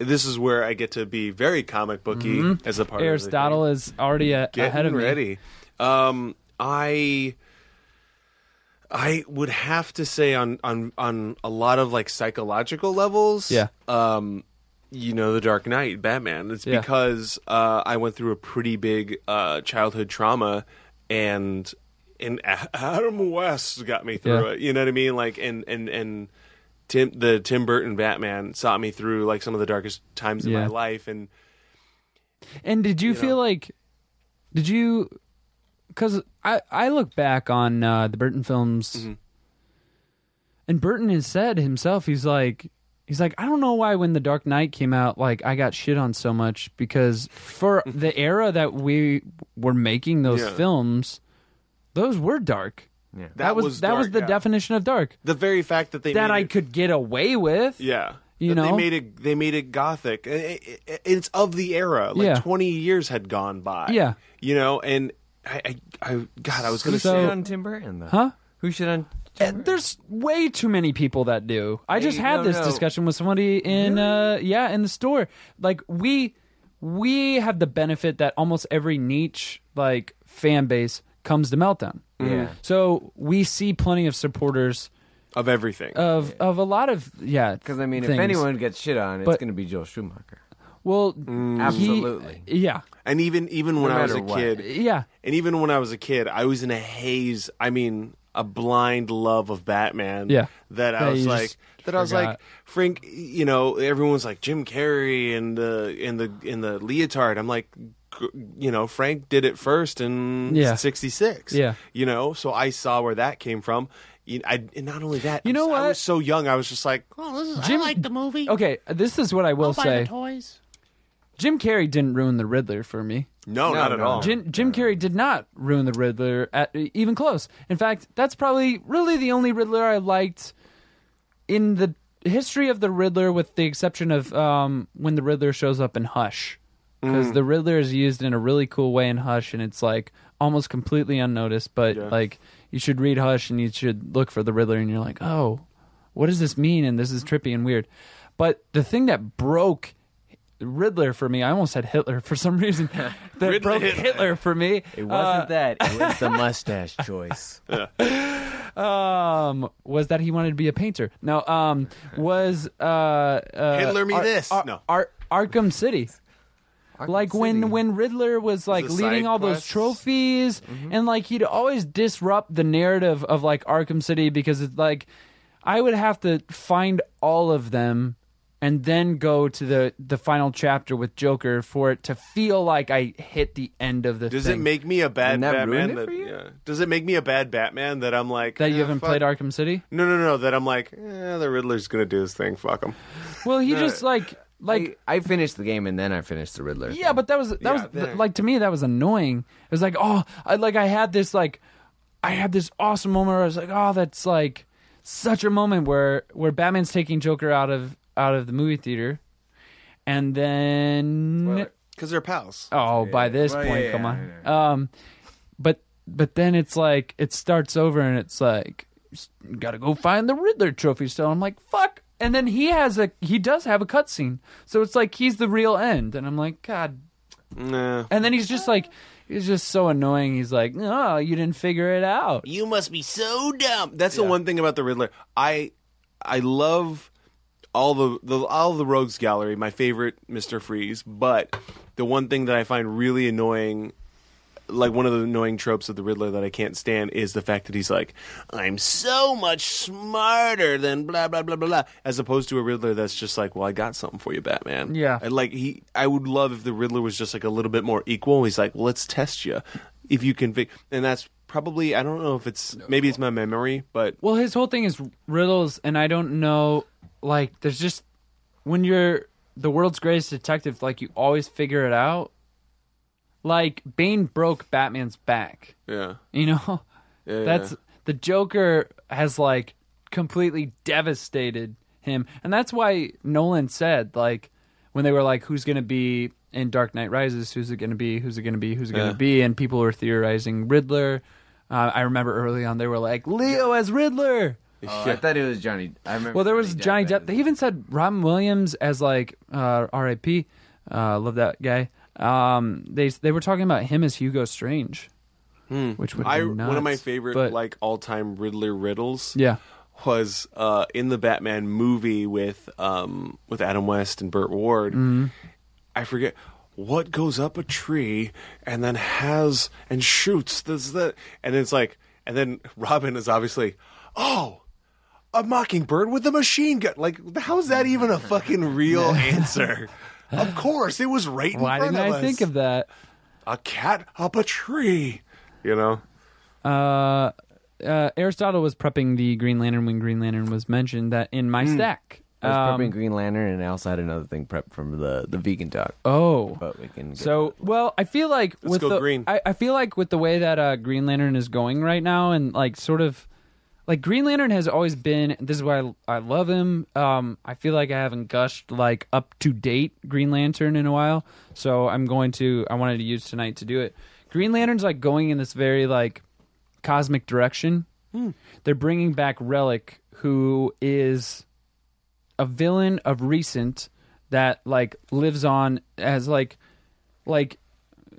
This is where I get to be very comic booky as a part Mm-hmm. Aristotle of is already a, ahead of Getting me. ready. Um, I. I would have to say on on on a lot of like psychological levels. Yeah. Um, you know, the Dark Knight, Batman. It's Yeah. because uh, I went through a pretty big uh, childhood trauma, and and Adam West got me through Yeah. it. You know what I mean? Like, and and and Tim, the Tim Burton Batman, saw me through like some of the darkest times in Yeah. my life, and And did you, You feel know. like, did you? Because I I look back on uh, the Burton films, Mm-hmm. and Burton has said himself, he's like, he's like, I don't know why when the Dark Knight came out, like I got shit on so much because for the era that we were making those Yeah. films, those were dark. Yeah. That, was, that was the yeah. definition of dark The very fact that they that made I it- could get away with. Yeah. You know? they made it. They made it gothic. It- it- it's of the era. Like Yeah. twenty years had gone by. Yeah. you know, and I, I, I God, I was gonna So- shit say, on Tim Burton though? Huh? Who should on? There's way too many people that do. I just Hey, had no, this no. discussion with somebody in uh yeah, in the store. Like we we have the benefit that almost every niche like fan base comes to Meltdown. Yeah. So we see plenty of supporters of everything. of of a lot of yeah. Because I mean, things. if anyone gets shit on, it's But- going to be Joel Schumacher. well, Mm. he- Absolutely. yeah, and even even when No I was a matter what. kid, yeah, and even when I was a kid, I was in a haze. I mean, a blind love of Batman. Yeah. that I That was you like, just that I was forgot. like, Frank. You know, everyone's like Jim Carrey and the in the in the leotard. I'm like, g- you know, Frank did it first in Yeah. '66. Yeah. you know, so I saw where that came from. I, and not only that, You know I what? was so young. I was just like, Oh, this is, Jim- I like the movie. Okay, this is what I will I'll buy say. the toys. Jim Carrey didn't ruin the Riddler for me. no, No, not at no. all. Jim, Jim Carrey did not ruin the Riddler at even close. In fact, that's probably really the only Riddler I liked in the history of the Riddler, with the exception of um, when the Riddler shows up in Hush, because Mm. the Riddler is used in a really cool way in Hush, and it's like almost completely unnoticed. But Yeah. like, you should read Hush, and you should look for the Riddler, and you're like, oh, what does this mean? And this is trippy and weird. But the thing that broke Riddler for me, I almost said Hitler for some reason. That Riddler broke Hitler. Hitler for me. It wasn't uh, that. It was the mustache choice. um was that he wanted to be a painter no um was uh, uh Hitler me Ar- this. Ar- No. Ar- arkham city like when when riddler was like the leading side all those quests. trophies and like he'd always disrupt the narrative of like arkham city because it's like i would have to find all of them and then go to the the final chapter with joker for it to feel like i hit the end of the Does thing. it make me a bad And that Batman? ruined it that- for you? Yeah. Does it make me a bad Batman that I'm like that you eh, haven't fuck- played arkham city No, no, no. That I'm like, eh, the Riddler's gonna do his thing. Fuck him. well he just like like I, I finished the game and then I finished the Riddler. Yeah, thing. but that was that Yeah, was then- like to me that was annoying. It was like, oh, I like I had this like I had this awesome moment where I was like, oh, that's like such a moment where where Batman's taking Joker out of out of the movie theater, and then Because they're pals. oh, by this Well, point, yeah, come yeah, on. Um, but but then it's like it starts over, and it's like got to go find the Riddler trophy still. I'm like fuck, and then he has a he does have a cutscene, so it's like he's the real end, and I'm like God Nah. and then he's just like, he's just so annoying. He's like, oh, you didn't figure it out. You must be so dumb. That's the Yeah. one thing about the Riddler. I I love all the, the all the Rogues Gallery. My favorite, Mister Freeze. But the one thing that I find really annoying, like one of the annoying tropes of the Riddler that I can't stand, is the fact that he's like, "I'm so much smarter than blah blah blah blah blah," as opposed to a Riddler that's just like, "Well, I got something for you, Batman." Yeah. I like he. I would love if the Riddler was just like a little bit more equal. He's like, well, "Let's test you, if you can," and that's probably I don't know if it's maybe it's my memory, but Well, his whole thing is riddles, and I don't know. Like, there's just when you're the world's greatest detective, like you always figure it out. Like Bane broke Batman's back. yeah, You know, yeah that's the Joker has like completely devastated him, and that's why Nolan said like when they were like, "Who's going to be in Dark Knight Rises? Who's it going to be? Who's it going to be? Who's it going Yeah. to be?" And people were theorizing Riddler. Uh, I remember early on they were like, "Leo as Riddler." Oh, I thought it was Johnny. I remember. Well, there was Johnny Depp Depp. They even said Robin Williams as like uh, R.I.P. Uh, love that guy. Um, they they were talking about him as Hugo Strange, which would Hmm. I be one of my favorite but- like all time Riddler riddles. yeah. was uh, in the Batman movie with um, with Adam West and Burt Ward. Mm-hmm. I forget what goes up a tree and then has and shoots this that, and it's like, and then Robin is obviously, oh, a mockingbird with a machine gun. Like, how's that even a fucking real answer? Of course, it was right in Why front didn't of I us. think of that? a cat up a tree? You know. Uh, uh, Aristotle was prepping the Green Lantern when Green Lantern was mentioned. That in Hmm. my stack. I was Um, prepping Green Lantern, and I also had another thing prepped from the the vegan talk. oh, But we can. Get So well, I feel like Let's with go the green. I, I feel like with the way that uh, Green Lantern is going right now, and like sort of like Green Lantern has always been. This is why I, I love him. Um, I feel like I haven't gushed like up to date Green Lantern in a while, so I'm going to. I wanted to use tonight to do it. Green Lantern's like going in this very like cosmic direction. They're bringing back Relic, who is a villain of recent that like lives on as like like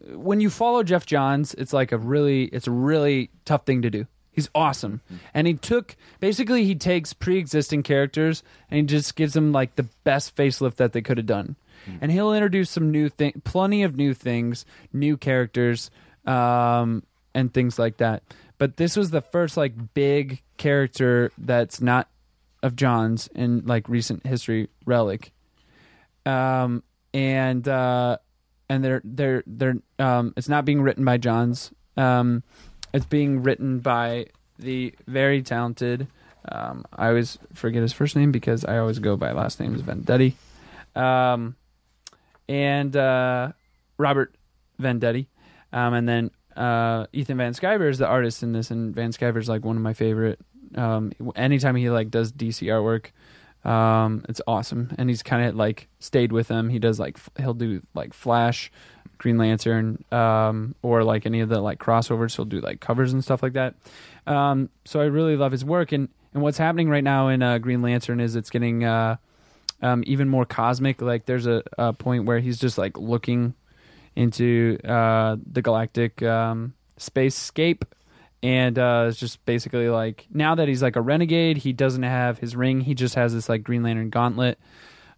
when you follow Geoff Johns, it's like a really it's a really tough thing to do. He's awesome. And he took basically he takes pre-existing characters and he just gives them like the best facelift that they could have done. And he'll introduce some new thing plenty of new things, new characters um and things like that. But this was the first like big character that's not of John's in like recent history relic um, and uh, and they're they're they're um, it's not being written by Johns. Um, it's being written by the very talented. Um, I always forget his first name because I always go by last names Venditti, um, and uh, Robert Venditti, um, and then uh, Ethan Van Sciver is the artist in this, and Van Sciver is like one of my favorite. Um, anytime he like does DC artwork, um, it's awesome, and he's kind of like stayed with them. He does like f- he'll do like Flash, Green Lantern, um, or like any of the like crossovers. He'll do like covers and stuff like that. Um, so I really love his work, and and what's happening right now in uh, Green Lantern is it's getting uh, um, even more cosmic. Like there's a, a point where he's just like looking into uh, the galactic um, spacescape and uh, it's just basically like now that he's like a renegade, he doesn't have his ring. He just has this like Green Lantern gauntlet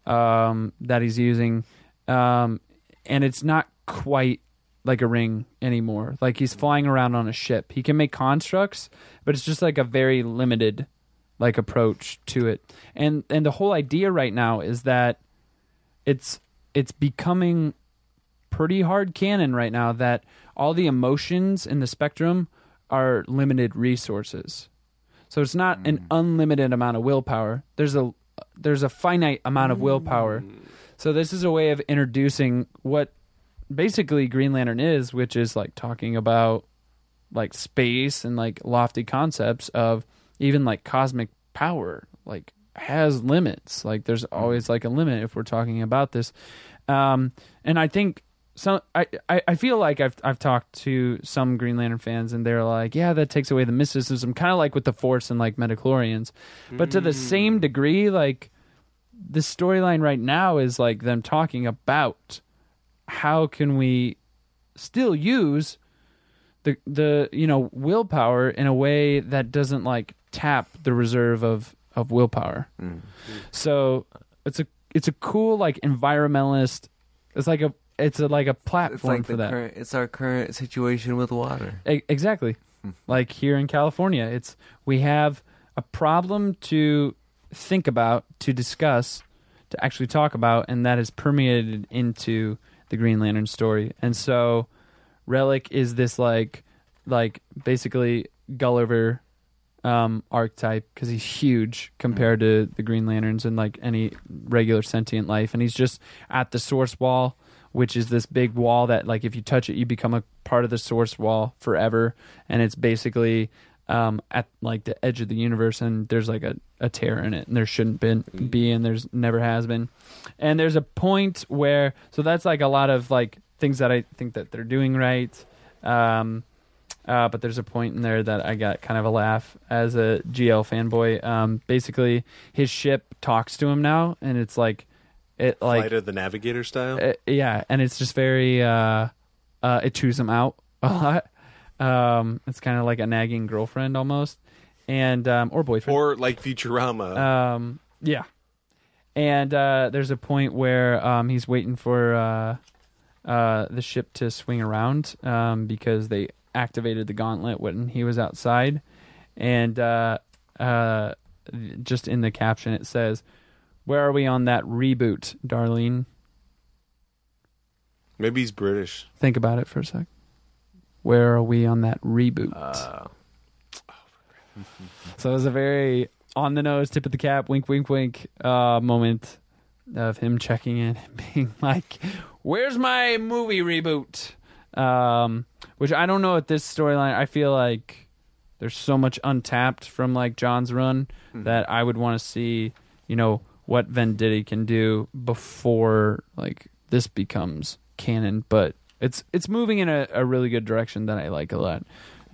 um, that he's using, um, and it's not quite like a ring anymore. Like he's flying around on a ship. He can make constructs, but it's just like a very limited like approach to it. And and the whole idea right now is that it's it's becoming pretty hard canon right now that all the emotions in the spectrum are limited resources. So it's not an mm. unlimited amount of willpower. There's a there's a finite amount of mm. willpower. So this is a way of introducing what basically Green Lantern is, which is like talking about like space and like lofty concepts of even like cosmic power like has limits. Like there's always like a limit if we're talking about this. Um, and I think some I, I, I feel like I've I've talked to some Green Lantern fans and they're like, yeah, that takes away the mysticism, kind of like with the Force and like Midichlorians. But to the same degree, like the storyline right now is like them talking about how can we still use the the you know willpower in a way that doesn't like tap the reserve of of willpower. Mm. So it's a it's a cool like environmentalist. It's like a it's a, like a platform like for that. current. It's our current situation with water. E- exactly. like here in California, it's we have a problem to think about, to discuss, to actually talk about, and that is permeated into the Green Lantern story. And so, Relic is this like, like basically Gulliver um, archetype because he's huge compared to the Green Lanterns and like any regular sentient life, and he's just at the source wall, which is this big wall that like if you touch it, you become a part of the source wall forever, and it's basically um, at like the edge of the universe, and there's like a, a tear in it, and there shouldn't been be, and there's never has been, and there's a point where so that's like a lot of like things that I think that they're doing right. Um, uh, but there's a point in there that I got kind of a laugh as a GL fanboy. Um, basically, his ship talks to him now, and it's like, it like, Flight of the Navigator style. uh, yeah, and it's just very, uh, uh, it chews him out a lot. Um, it's kind of like a nagging girlfriend almost, and um, or boyfriend. or like Futurama. Um, yeah. And uh, there's a point where um, he's waiting for uh, uh, the ship to swing around um, because they activated the gauntlet when he was outside. And uh, uh, just in the caption, it says, Where are we on that reboot, Darlene? Maybe he's British. Think about it for a sec. Where are we on that reboot? Uh, So it was a very on the nose, tip of the cap, wink, wink, wink uh, moment of him checking in and being like, "Where's my movie reboot?" Um, which I don't know at this storyline. I feel like there's so much untapped from like John's run that I would want to see. You know what Venditti can do before like this becomes canon, but it's it's moving in a, a really good direction that I like a lot,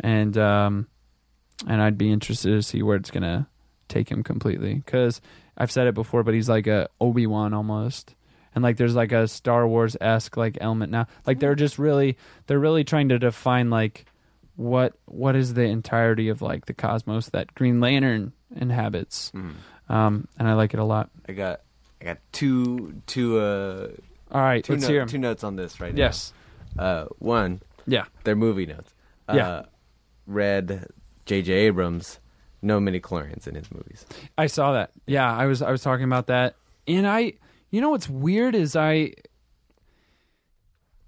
and um, and I'd be interested to see where it's gonna take him completely because I've said it before, but he's like a Obi Wan almost, and like there's like a Star Wars esque like element now. Like they're just really they're really trying to define like what what is the entirety of like the cosmos that Green Lantern inhabits, mm. um, and I like it a lot. I got I got two two uh All right, two, let's no- hear 'em. two notes on this right now. Yes. Uh, one, yeah, they're movie notes. Uh, Yeah. Read J.J. Abrams, no midichlorians in his movies. I saw that. Yeah, I was I was talking about that, and I, you know, what's weird is I,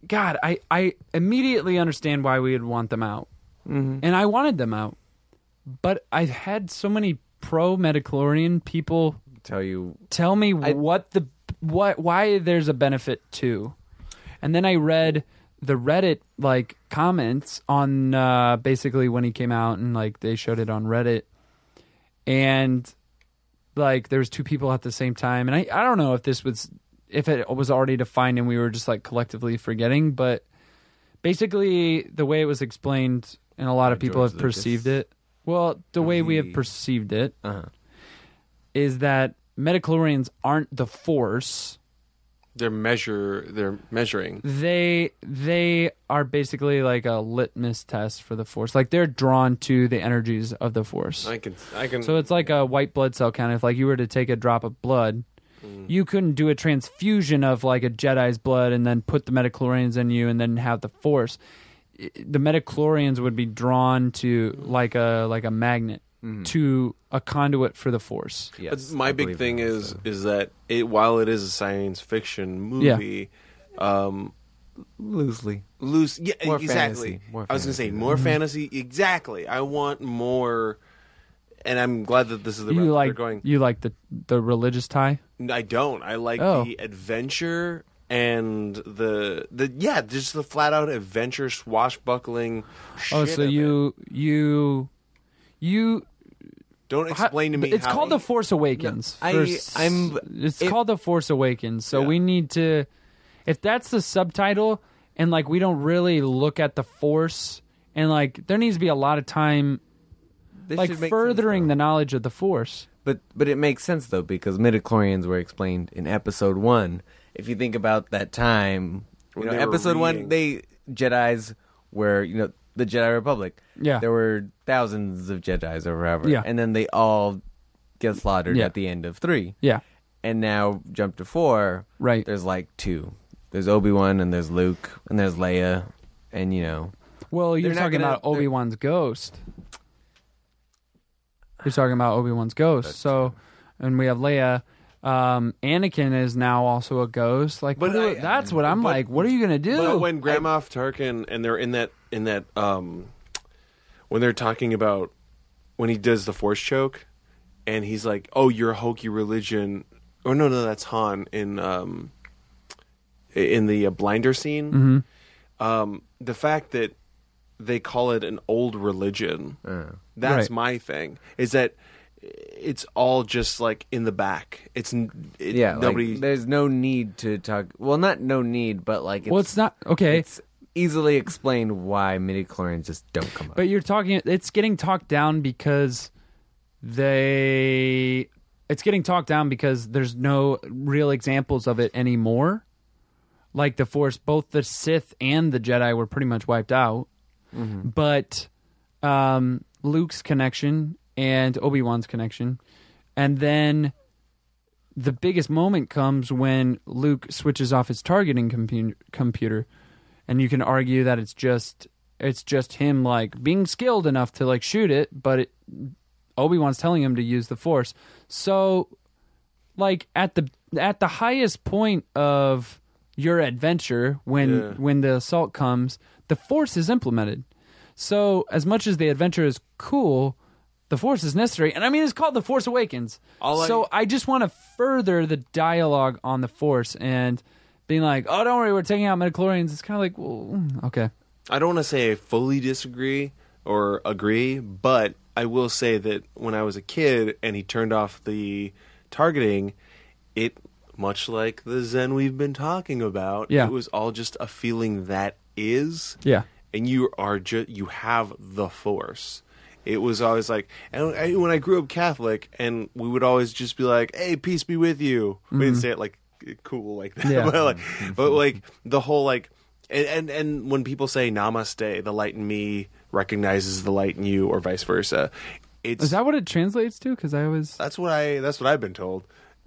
God, I I immediately understand why we would want them out, Mm-hmm. and I wanted them out, but I've had so many pro Midichlorian people Tell you, tell me I- what the what why there's a benefit to, and then I read the Reddit like comments on uh, basically when he came out and like they showed it on Reddit, and like there was two people at the same time, and I I don't know if this was if it was already defined and we were just like collectively forgetting, but basically the way it was explained and a lot of people George have perceived it. Well, the way we have perceived it uh-huh. is that midichlorians aren't the force. They're measure. They're measuring. They they are basically like a litmus test for the force. Like they're drawn to the energies of the force. I can. I can. So it's like a white blood cell kind of if like you were to take a drop of blood, Mm. you couldn't do a transfusion of like a Jedi's blood and then put the midichlorians in you and then have the force. The midichlorians would be drawn to like a like a magnet Mhm. to a conduit for the force. But Yes, my I big thing that is also. is that it while it is a science fiction movie, um, loosely. loose. Yeah, More exactly. fantasy. More I was gonna say fantasy. more Mm-hmm. fantasy. Exactly. I want more, and I'm glad that this is the you that like they're going. you like the the religious tie? I don't. I like Oh. the adventure and the the yeah, just the flat out adventure swashbuckling. Oh, so of it. you you you Don't explain to me. It's how called The Force Awakens. No, I, I'm. It's it- called The Force Awakens. So Yeah. we need to. If that's the subtitle, and like we don't really look at the Force, and like there needs to be a lot of time, This like should make sense, furthering the knowledge of the Force. But but it makes sense though because midichlorians were explained in episode one. If you think about that time, you know, they were episode one, they Jedi's were you know the Jedi Republic. Yeah. there were thousands of Jedi's or whatever. Yeah. and then they all get slaughtered Yeah. at the end of three. Yeah. And now jump to four. Right. There's like two. There's Obi Wan and there's Luke and there's Leia, and you know Well, you're They're not talking gonna- about they're- Obi Wan's ghost. You're talking about Obi Wan's ghost. So, and we have Leia. Um, Anakin is now also a ghost. Like, But what do- I- that's what I'm but- like. What are you gonna do? But when Grand Moff Tarkin and they're in that in that um when they're talking about when he does the force choke and he's like, "Oh, you're a hokey religion." Oh no, no, that's Han in um in the uh, blinder scene. Mm-hmm. Um the fact that they call it an old religion. uh, That's Right. my thing. Is that it's all just like in the back. It's it, yeah, nobody Like, there's no need to talk. Well, not no need, but like it's, well, it's not okay. It's easily explained why midichlorians just don't come up. But you're talking. It's getting talked down because they. It's getting talked down because there's no real examples of it anymore. Like the Force, both the Sith and the Jedi were pretty much wiped out. But um, Luke's connection and Obi Wan's connection, and then the biggest moment comes when Luke switches off his targeting compu- computer, and you can argue that it's just it's just him like being skilled enough to like shoot it, but it, Obi Wan's telling him to use the Force. So, like at the at the highest point of your adventure, when Yeah. when the assault comes, the Force is implemented. So, as much as the adventure is cool, the Force is necessary. And I mean, it's called The Force Awakens. All I- so, I just want to further the dialogue on the Force and being like, oh, don't worry, we're taking out midichlorians. It's kind of like, well, mm, okay. I don't want to say I fully disagree or agree, but I will say that when I was a kid and he turned off the targeting, it much like the Zen we've been talking about, Yeah. it was all just a feeling that is, Yeah. and you are just you have the force. It was always like, and I, when I grew up Catholic, and we would always just be like, "Hey, peace be with you." We didn't mm-hmm. say it like cool like that, Yeah. but like, but like the whole like, and, and and when people say Namaste, the light in me recognizes the light in you, or vice versa. It's Is that what it translates to? Because I was. that's what I that's what I've been told.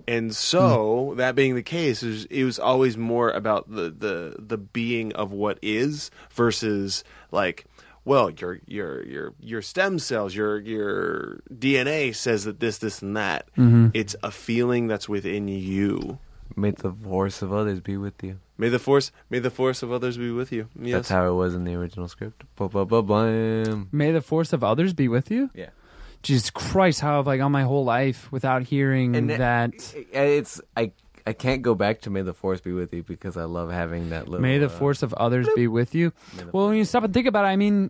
And so hmm. that being the case, it was, it was always more about the, the the being of what is versus like, well, your your your your stem cells, your your DNA says that this, this, and that. Mm-hmm. It's a feeling that's within you. May the force of others be with you. May the force may the force of others be with you. Yes. That's how it was in the original script. Ba ba ba blam. May the force of others be with you. Yeah. Jesus Christ, how have I gone my whole life without hearing And that? It's I I can't go back to May the Force be with you because I love having that little. May the uh, force of others be with you. Well, when you stop and think about it, I mean,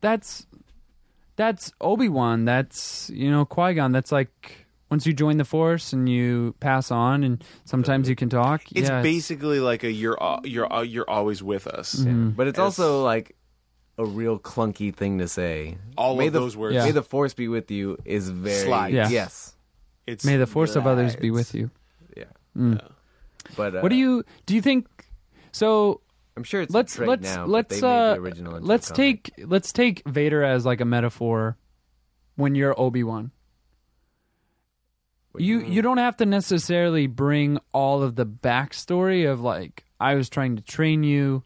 that's that's Obi Wan. That's you know Qui Gon. That's like once you join the Force and you pass on, and sometimes you can talk. It's yeah, basically like a you're al- you're al- you're always with us. Mm-hmm. but it's Yes. also like a real clunky thing to say. All May of the, those words. Yeah. May the Force be with you is very Slides. Yeah. yes. It's May the force of others be with you. Yeah. Mm. But uh, What do you do? You think so? I'm sure it's let's trait let's now, let's uh let's comic. take let's take Vader as like a metaphor when you're Obi Wan. You you don't have to necessarily bring all of the backstory of like I was trying to train you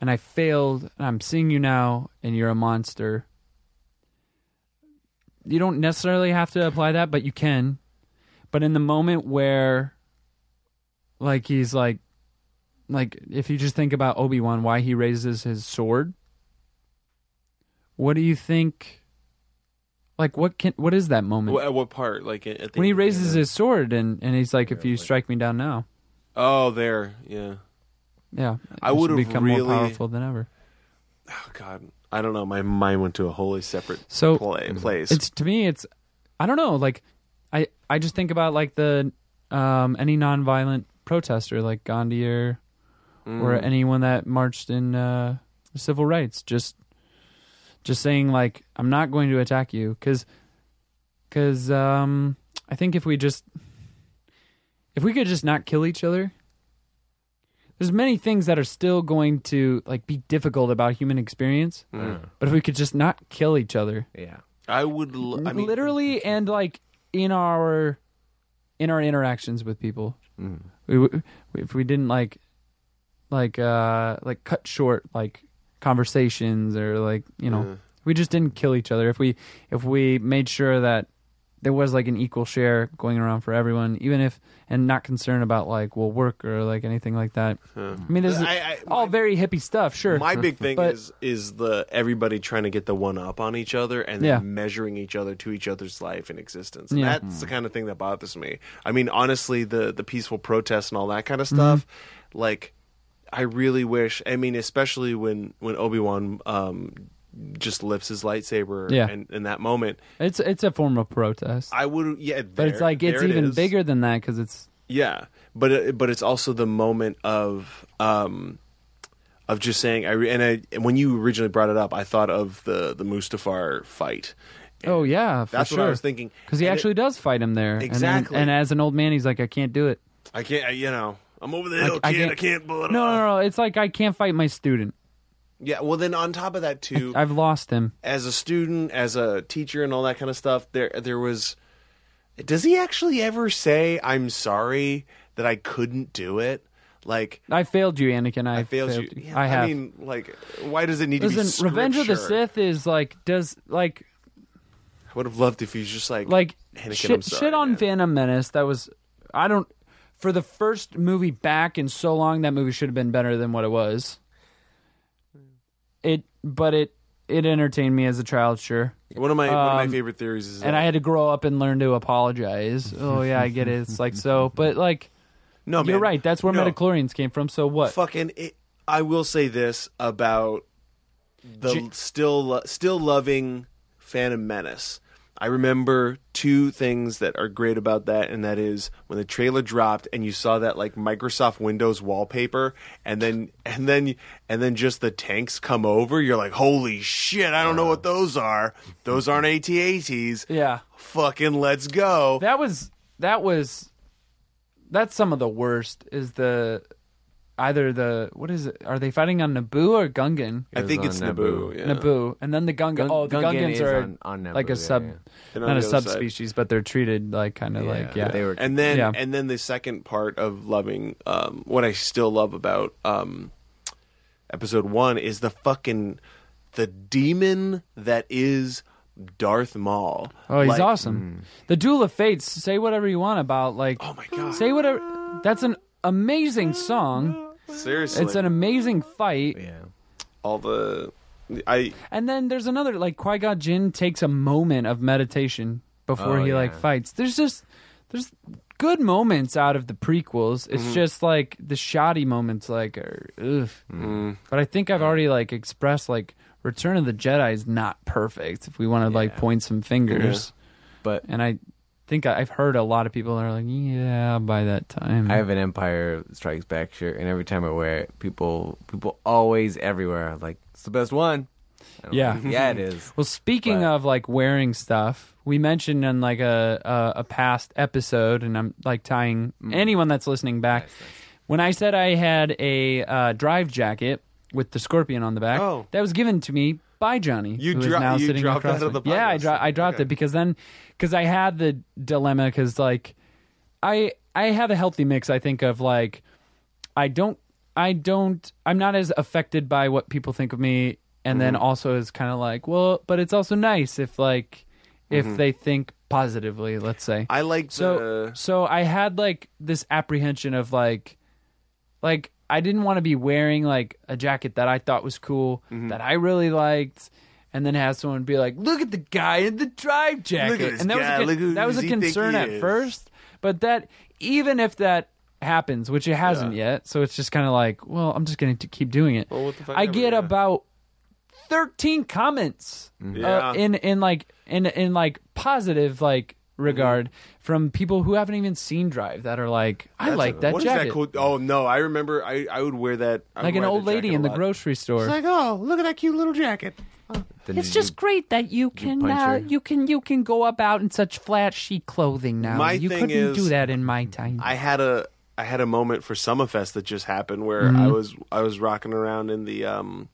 and I failed and I'm seeing you now and you're a monster. You don't necessarily have to apply that, but you can. But in the moment where like he's like like if you just think about Obi-Wan why he raises his sword what do you think like what can what is that moment Wh- At what part? Like at the when he end? raises his sword and and he's like if you strike me down now Oh, there. Yeah. yeah I you should would've become really- more powerful than ever Oh God. I don't know. My mind went to a wholly separate so play, place. it's to me it's I don't know. Like, I I just think about like the um any nonviolent protester like Gandhi or or anyone that marched in uh, civil rights. Just just saying like I'm not going to attack you because because um I think if we just if we could just not kill each other. There's many things that are still going to like be difficult about human experience, Mm. but if we could just not kill each other, Yeah. I would. l- I mean, literally and like in our in our interactions with people Mm. We, if we didn't like like uh like cut short like conversations or like you know Yeah. we just didn't kill each other if we if we made sure that there was like an equal share going around for everyone even if and not concerned about like well work or like anything like that Huh. i mean this is I- I- all my- very hippie stuff sure My big thing But- is is the everybody trying to get the one up on each other and then Yeah. measuring each other to each other's life and existence. And Yeah. That's the kind of thing that bothers me. I mean, honestly, the the peaceful protests and all that kind of stuff, Mm-hmm. like I really wish. I mean, especially when when Obi Wan um, just lifts his lightsaber, Yeah. and in that moment, it's it's a form of protest I would, yeah, but it's like it's even bigger than that because it's Yeah, but it, but it's also the moment of um of just saying I and I and when you originally brought it up, I thought of the the Mustafar fight. oh yeah for That's sure what I was thinking because he And it- actually does fight him there And Exactly. and, as an old man he's like i can't do it I can't. I, you know, I'm over the hill. I Can't, I can't- can't pull it no off. no no it's like i can't fight my student Yeah. Well, then on top of that too, i've lost him as a student, as a teacher, and all that kind of stuff, there there was. Does he actually ever say I'm sorry that I couldn't do it? Like I failed you, Anakin. I, I failed, you. Yeah, I have. I mean, like, why does it need to be? Listen, Revenge of the? Sith is like does like I would have loved if he's just like like Anakin, I'm shit, sorry, shit on man. Phantom Menace. That was I don't for the first movie back in so long. That movie should have been better than what it was. But it it entertained me as a child, sure. One of my one of my Um, favorite theories is And that, I had to grow up and learn to apologize. Oh yeah, I get it. It's like so, but like no, you're man, right. That's where no. midichlorians came from. So what? Fucking, it, I will say this about the J- still still loving Phantom Menace. I remember two things that are great about that, and that is when the trailer dropped and you saw that like Microsoft Windows wallpaper, and then and then and then just the tanks come over. You're like, holy shit! I don't know what those are. Those aren't AT-ATs. Yeah. Fucking let's go. That was that was that's some of the worst is the either the what is it are they fighting on Naboo or Gungan? I think it's Naboo. Naboo. yeah. Naboo and then the Gungan. Gun- oh, the Gungan Gungans is are on- on Naboo, like a sub, yeah. And on not a the other side. subspecies, but they're treated like kind of like yeah. they were and then Yeah. and then the second part of loving um, what I still love about um, episode one is the fucking the demon that is Darth Maul. Oh, he's Like, mm. awesome. The Duel of Fates. Say whatever you want about like. Oh my god! Say whatever. That's an amazing song. Seriously, It's an amazing fight. yeah. all the I And then there's another like Qui Gon Jinn takes a moment of meditation before Oh, he like fights. There's just there's good moments out of the prequels. It's Mm-hmm. just like the shoddy moments like are ugh. mm, But I think I've already like expressed like Return of the Jedi is not perfect if we want to like point some fingers. But And I think I- I've heard a lot of people that are like, yeah, by that time. I have an Empire Strikes Back shirt, and every time I wear it, people people always everywhere are like it's the best one. Yeah. like, yeah, it is. Well, speaking But- of like wearing stuff, we mentioned in like a a, a past episode, and I'm like tying anyone that's listening back. Mm. Nice, nice. When I said I had a uh, drive jacket with the scorpion on the back, Oh. that was given to me by Johnny. You who is dro- now you sitting dropped across on me. the Yeah, I, dro- I dropped Okay. it because then because I had the dilemma because like I I have a healthy mix. I think of like I don't I don't I'm not as affected by what people think of me and then Mm-hmm. also is kind of like well but it's also nice if like if Mm-hmm. they think positively let's say I like so the so I had like this apprehension of like like I didn't want to be wearing like a jacket that I thought was cool Mm-hmm. that I really liked and then have someone be like look at the guy in the drive jacket and that guy. was a, con- that was a does he think concern at first but that even if that happens which it hasn't yet so it's just kind of like well I'm just going to keep doing it Well, what the fuck I get yeah. about 13 comments Yeah. uh, in in like in in like positive like regard from people who haven't even seen Drive that are like, I That's like a- that what is jacket. that cool? Oh no, I remember. I, I would wear that. I would like an wear old that lady jacket in the lot. grocery store. It's like, oh, look at that cute little jacket. Then It's did just great that you you can punch uh, her? you can you can go about in such flat chic clothing now. My you thing couldn't is- do that in my time. I had a I had a moment for Summerfest that just happened where Mm-hmm. I was I was rocking around in the um,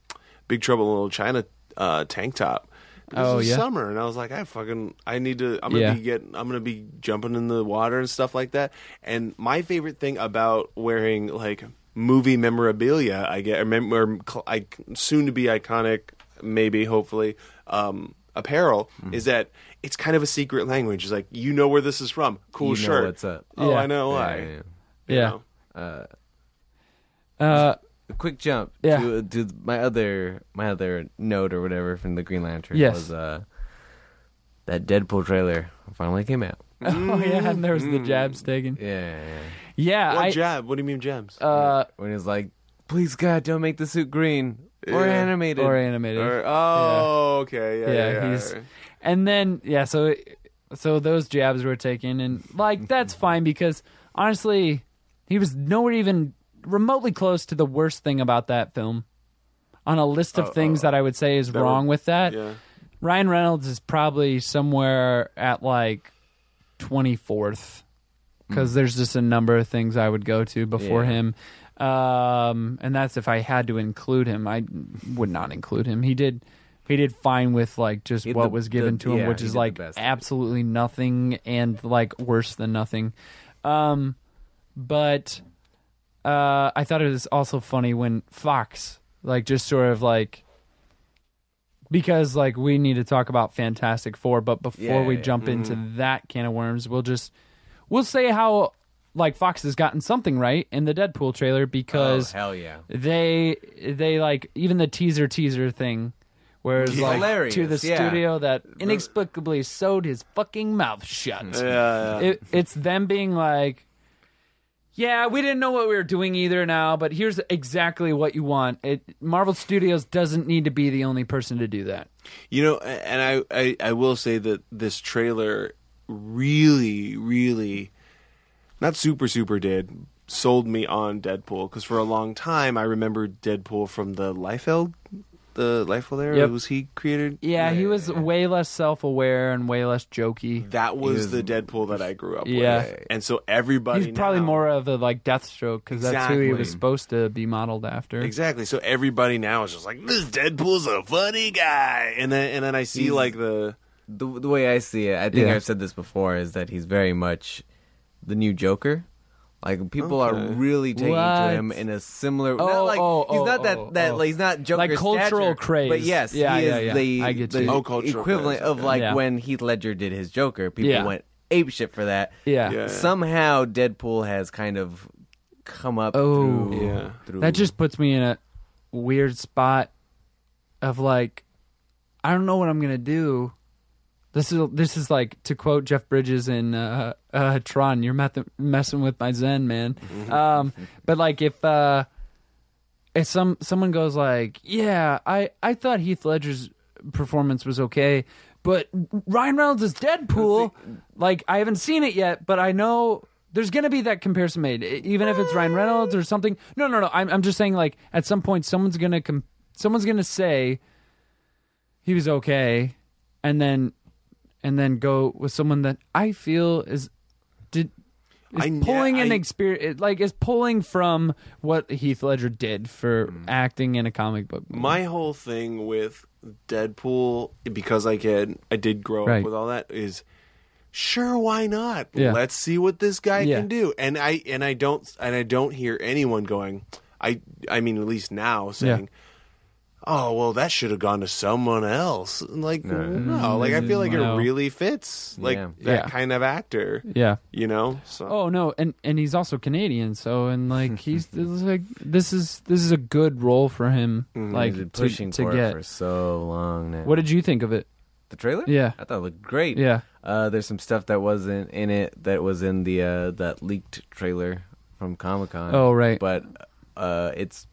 Big Trouble in Little China uh, tank top. This Oh, was yeah? summer, and I was like, I fucking I need to. I'm gonna Yeah. be getting. I'm gonna be jumping in the water and stuff like that. And my favorite thing about wearing like movie memorabilia, I get, or, mem- or I, soon to be iconic, maybe hopefully, um, apparel, Mm-hmm. is that it's kind of a secret language. It's like you know where this is from. Cool You know shirt. what's up. Oh, Yeah. I know Yeah, why. yeah, yeah. you Yeah. know? uh, A quick jump Yeah. to, to my other my other note or whatever from the Green Lantern Yes. was uh, that Deadpool trailer finally came out. oh yeah, and there was the jabs taken. Yeah, yeah, yeah. Yeah, What I jab? What do you mean jabs? uh when it's like, please God, don't make the suit green or Yeah. animated. or animated. Or- oh, okay. Yeah, Yeah, yeah. yeah, he's- And then yeah, so so those jabs were taken and like that's fine because honestly, he was nowhere even remotely close to the worst thing about that film. On a list of Oh, things oh, that I would say is wrong with that, yeah. Ryan Reynolds is probably somewhere at like 24th because there's just a number of things I would go to before Yeah. him. Um, and that's if I had to include him. I would not include him. He did he did fine with like just He what the- was given the- to him, yeah, which is like absolutely nothing and like worse than nothing. Um, but uh, I thought it was also funny when Fox like just sort of like because like we need to talk about Fantastic Four, but before Yeah, we yeah. jump into that can of worms, we'll just we'll say how like Fox has gotten something right in the Deadpool trailer because oh, hell yeah. they they like even the teaser teaser thing Whereas, Yeah. like Hilarious, to the yeah. studio that inexplicably sewed his fucking mouth shut. Yeah, yeah. It, it's them being like, yeah, we didn't know what we were doing either now, but here's exactly what you want. It Marvel Studios doesn't need to be the only person to do that. You know, and I, I, I will say that this trailer really, really, not super, super did, sold me on Deadpool. Because for a long time, I remember Deadpool from the Liefeld, the Liefeld era. Yep. Was he created? Yeah, he was way less self-aware and way less jokey. That was, was- the Deadpool that I grew up with. Yeah. with. And so everybody. He's probably now- more of a like Deathstroke because that's who he was supposed to be modeled after. Exactly. So everybody now is just like, this Deadpool's a funny guy. And then, and then I see He's- like the. The, the way I see it, I think Yeah. I've said this before, is that he's very much the new Joker. Like people are really taking What? to him in a similar. Oh, not like oh, he's oh, not that oh, that oh. like, he's not Joker Like cultural stature, craze. But yes, Yeah, he yeah, is yeah. the, I get the you. Oh, equivalent craze, of like Yeah. when Heath Ledger did his Joker. People Yeah. went ape shit for that. Yeah. Yeah. Somehow Deadpool has kind of come up Oh. through, Yeah. through That just puts me in a weird spot of like, I don't know what I'm gonna do. This is this is like to quote Jeff Bridges in uh, uh, Tron. You're meth- messing with my Zen, man. Um, but like if uh, if some someone goes like, yeah, I I thought Heath Ledger's performance was okay, but Ryan Reynolds is Deadpool. Like I haven't seen it yet, but I know there's gonna be that comparison made, even if it's Ryan Reynolds or something. No, no, no. I'm I'm just saying like at some point someone's gonna com- someone's gonna say he was okay, and then and then go with someone that I feel is did is I- pulling an I- experience like is pulling from what Heath Ledger did for Mm. acting in a comic book. movie. My whole thing with Deadpool, because I can, I did grow Right. up with all that, is sure why not? Yeah. Let's see what this guy Yeah. can do. And I and I don't and I don't hear anyone going. I I mean, at least now saying. Oh well, that should have gone to someone else. Like no, like I feel like No. it really fits, like Yeah. that Yeah. kind of actor. yeah. You know. So Oh no, and and he's also Canadian, so and like he's it's like this is this is a good role for him. Like He's been to, pushing to for get. for so long now. What did you think of it? the trailer? Yeah. I thought it looked great. Yeah. Uh, there's some stuff that wasn't in it that was in the uh, that leaked trailer from Comic Con. Oh, right. But uh, it's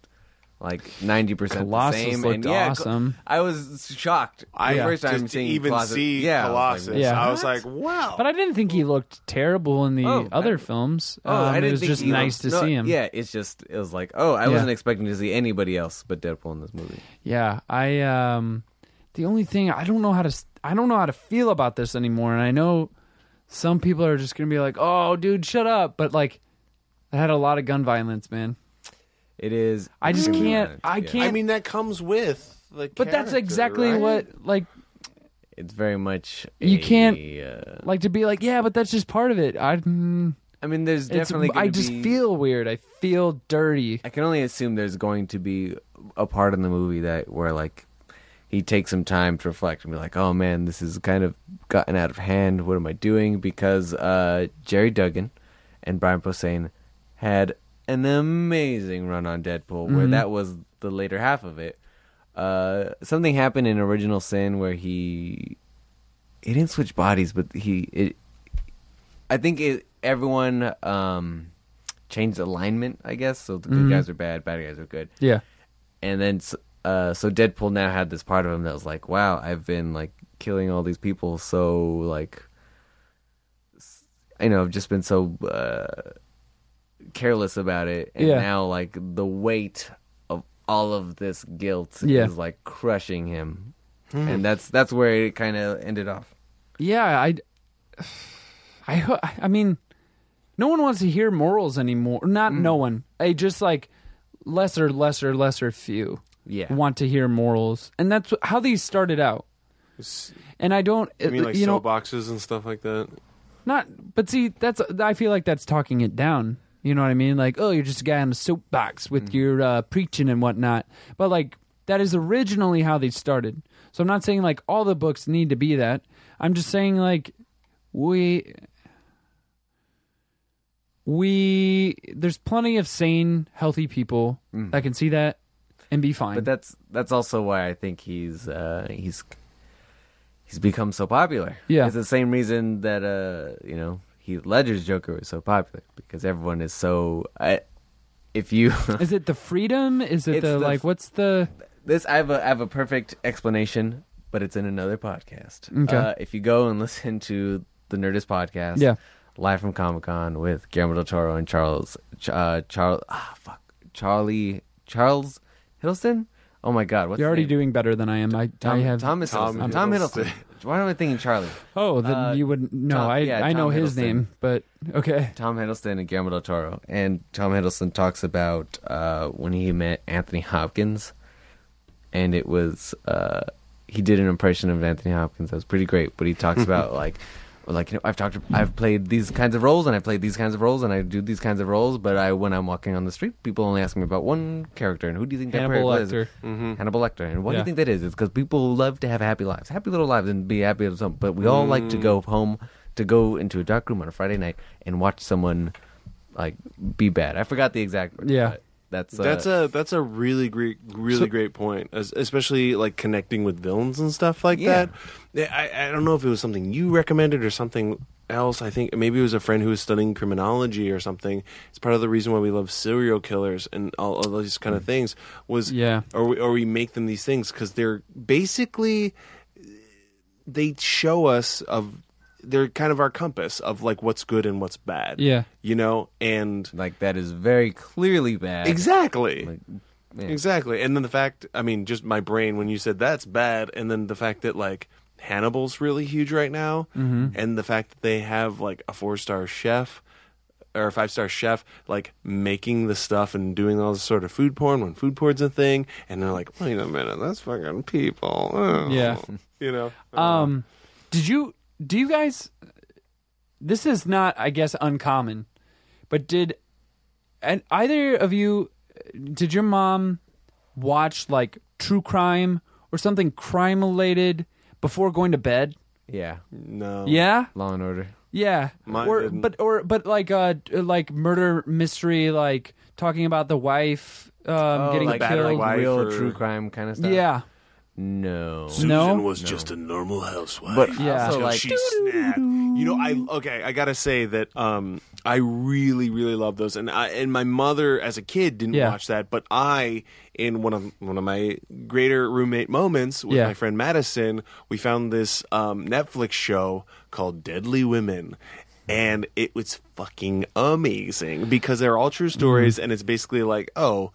like ninety percent the Colossus same. looked and yeah, awesome. I was shocked. I the first time just seeing even Colossus. see yeah, I was Colossus. Yeah. I was like, wow. But I didn't think he looked terrible in the Oh, other I- films. Oh, Um, I didn't it was think just he nice looked- to no, see him. Yeah, it's just it was like, oh, I Yeah. wasn't expecting to see anybody else but Deadpool in this movie. Yeah, I um the only thing I don't know how to s- I don't know how to feel about this anymore and I know some people are just going to be like, "Oh, dude, shut up." But like I had a lot of gun violence, man. It is. I just can't violent, I can't I mean, that comes with the But that's exactly right? what like It's very much. You a, can't- Uh, like to be like, "Yeah, but that's just part of it." I mm, I mean, there's it's definitely. I just be- feel weird. I feel dirty. I can only assume there's going to be a part in the movie that where like he takes some time to reflect and be like, "Oh man, this has kind of gotten out of hand. What am I doing?" Because uh, Gerry Duggan and Brian Posehn had an amazing run on Deadpool, where Mhm. that was the later half of it. Uh, something happened in Original Sin where he he didn't switch bodies, but he it. I think it, everyone um, changed alignment. I guess so. The good Mhm. guys are bad, bad guys are good Yeah. and then uh, so Deadpool now had this part of him that was like, wow, I've been like killing all these people, so like, you know, I've just been so uh, careless about it, and Yeah. now like the weight of all of this guilt Yeah. is like crushing him, hmm. and that's that's where it kind of ended off. Yeah, I, I, I mean, no one wants to hear morals anymore. Not mm. no one. I just like lesser, lesser, lesser few Yeah, want to hear morals, and that's how these started out. And I don't, You mean uh, like you know, soapboxes and stuff like that? not. But see, that's I feel like that's talking it down. You know what I mean? Like, oh, you're just a guy on a soapbox with your uh, preaching and whatnot. But like, that is originally how they started. So I'm not saying like all the books need to be that. I'm just saying like we we there's plenty of sane, healthy people that can see that and be fine. but that's that's also why I think he's uh, he's he's become so popular. Yeah. it's the same reason that uh you know Heath Ledger's Joker was so popular because everyone is so. I, if you is it the freedom? Is it the, the like what's the this, I have a I have a perfect explanation, but it's in another podcast. Okay. Uh, if you go and listen to the Nerdist podcast, Yeah. live from Comic Con with Guillermo del Toro and Charles uh, Charles ah fuck Charlie Charles Hiddleston. Oh my God, what's You're already name? doing better than I am. I, Tom, I have Thomas Tom Hiddleston. Tom Hiddleston. Why am I thinking Charlie? Oh, then Uh, you wouldn't. no. Tom- I yeah, I know his Hiddleston. name, but okay. Tom Hiddleston and Guillermo del Toro. And Tom Hiddleston talks about uh, when he met Anthony Hopkins, and it was uh, he did an impression of Anthony Hopkins that was pretty great. But he talks about like. Like you know, I've talked, I've played these kinds of roles, and I played these kinds of roles, and I do these kinds of roles. But I, when I'm walking on the street, people only ask me about one character, and who do you think that Hannibal character is? Lecter. Mm-hmm. Hannibal Lecter. And why do you think that is? It's because people love to have happy lives, happy little lives, and be happy at some. But we all like to go home, to go into a dark room on a Friday night and watch someone like be bad. I forgot the exact. Yeah. but That's uh, That's a that's a really great really So- great point, as, especially like connecting with villains and stuff like Yeah. that. I, I don't know if it was something you recommended or something else. I think maybe it was a friend who was studying criminology or something. It's part of the reason why we love serial killers and all, all these kind of things. Was Yeah. or we, or we make them these things because they're basically they show us of they're kind of our compass of like what's good and what's bad. Yeah. you know, and like that is very clearly bad. exactly. Like, yeah. Exactly. And then the fact, I mean, just my brain when you said that's bad, and then the fact that like Hannibal's really huge right now, Mm-hmm. and the fact that they have like a four star chef or a five star chef like making the stuff and doing all this sort of food porn when food porn's a thing, and they're like, wait a minute, that's fucking people. Oh. Yeah. You know? Um, did you? Do you guys? This is not, I guess, uncommon, but did and either of you? Did your mom watch like true crime or something crime related before going to bed? yeah. no. Yeah, Law and Order. yeah. Mine or didn't. but or but like uh like murder mystery, like talking about the wife um, Oh, getting like killed. wife real or- true crime kind of stuff. Yeah, No. Susan No? was just a normal housewife. But Yeah. also Till like she snapped. You know, I okay. I gotta say that um, I really, really love those, and I and my mother as a kid didn't Yeah. watch that, but I, in one of one of my greater roommate moments with Yeah. my friend Madison, we found this um, Netflix show called Deadly Women. And it was fucking amazing because they're all true stories, Mm-hmm. and it's basically like, oh,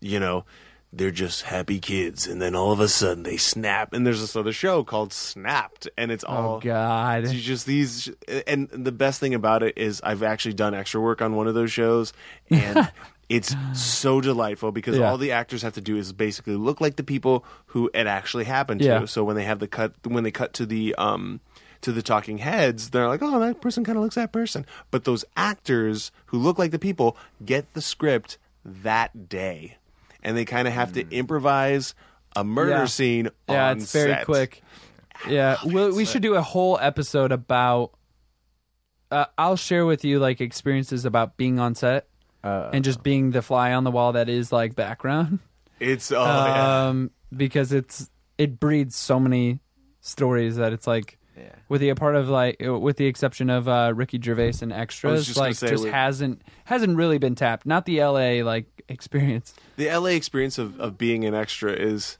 you know, they're just happy kids, and then all of a sudden they snap. And there's this other show called Snapped, and it's all Oh God. it's just these, and the best thing about it is I've actually done extra work on one of those shows, and it's so delightful because Yeah. all the actors have to do is basically look like the people who it actually happened to. Yeah. So when they have the cut, when they cut to the um to the talking heads, they're like, oh, that person kind of looks that person. But those actors who look like the people get the script that day, and they kind of have to improvise a murder Yeah. scene. Yeah, on it's very set. quick. Yeah, we'll, we should do a whole episode about. Uh, I'll share with you like experiences about being on set uh, and just being the fly on the wall that is like background. It's oh yeah. um, because it's it breeds so many stories that it's like yeah. with the part of like with the exception of uh, Ricky Gervais and extras, just gonna like say just with- hasn't hasn't really been tapped. Not the L.A. like experience. the LA experience of, of being an extra is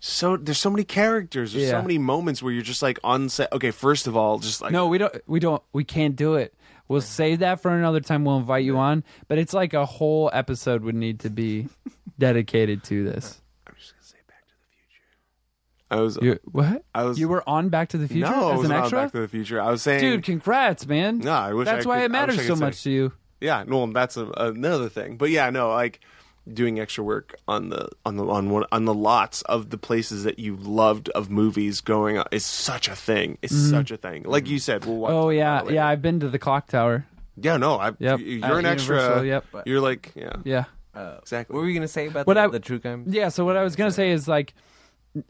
so there's so many characters there's Yeah. so many moments where you're just like on set okay first of all just like No, we don't. We don't. We can't do it. We'll save that for another time. We'll invite you on, but it's like a whole episode would need to be dedicated to this. i'm just gonna say back to the future i was You, what? i was You were on Back to the Future no I as an wasn't on extra, back to the future i was saying dude. Congrats, man. no i wish That's I why could- it wish matters I so could say- much to you. Yeah no that's a, another thing but yeah no like doing extra work on the on the on one on the lots of the places that you loved of movies going on is such a thing it's such a thing like you said we'll watch Mm-hmm. Oh yeah, about yeah. I've been to the clock tower. yeah no i Yep, you're at an extra Universal, yep. you're like yeah Yeah. Uh, Exactly. What were you gonna say about What the, I- the true crime? Yeah, so what I was gonna say is like,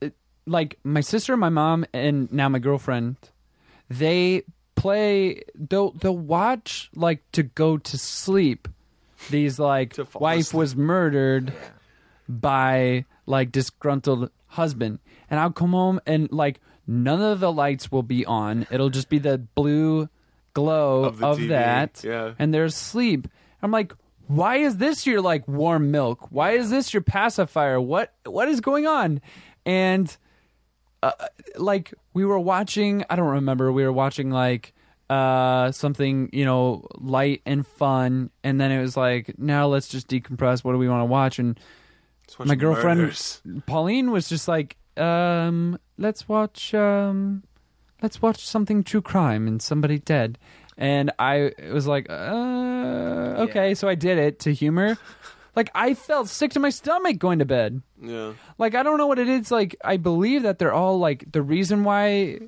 it- like my sister, my mom, and now my girlfriend, they play. They'll they'll watch like to go to sleep. These like wife asleep. was murdered by like disgruntled husband, and I'll come home and like none of the lights will be on. It'll just be the blue glow Of of, that, yeah. and they're asleep. I'm like, why is this your like warm milk? Why is this your pacifier? What what is going on? And uh, like we were watching, I don't remember. We were watching like uh something you know light and fun, and then it was like now let's just decompress. What do we want to watch? And watch my girlfriend murders. Pauline was just like, um, let's watch um, let's watch something true crime and somebody dead. And I was like, uh, okay. Yeah. So I did it to humor. Like I felt sick to my stomach going to bed. Yeah. Like I don't know what it is. Like I believe that they're all like the reason why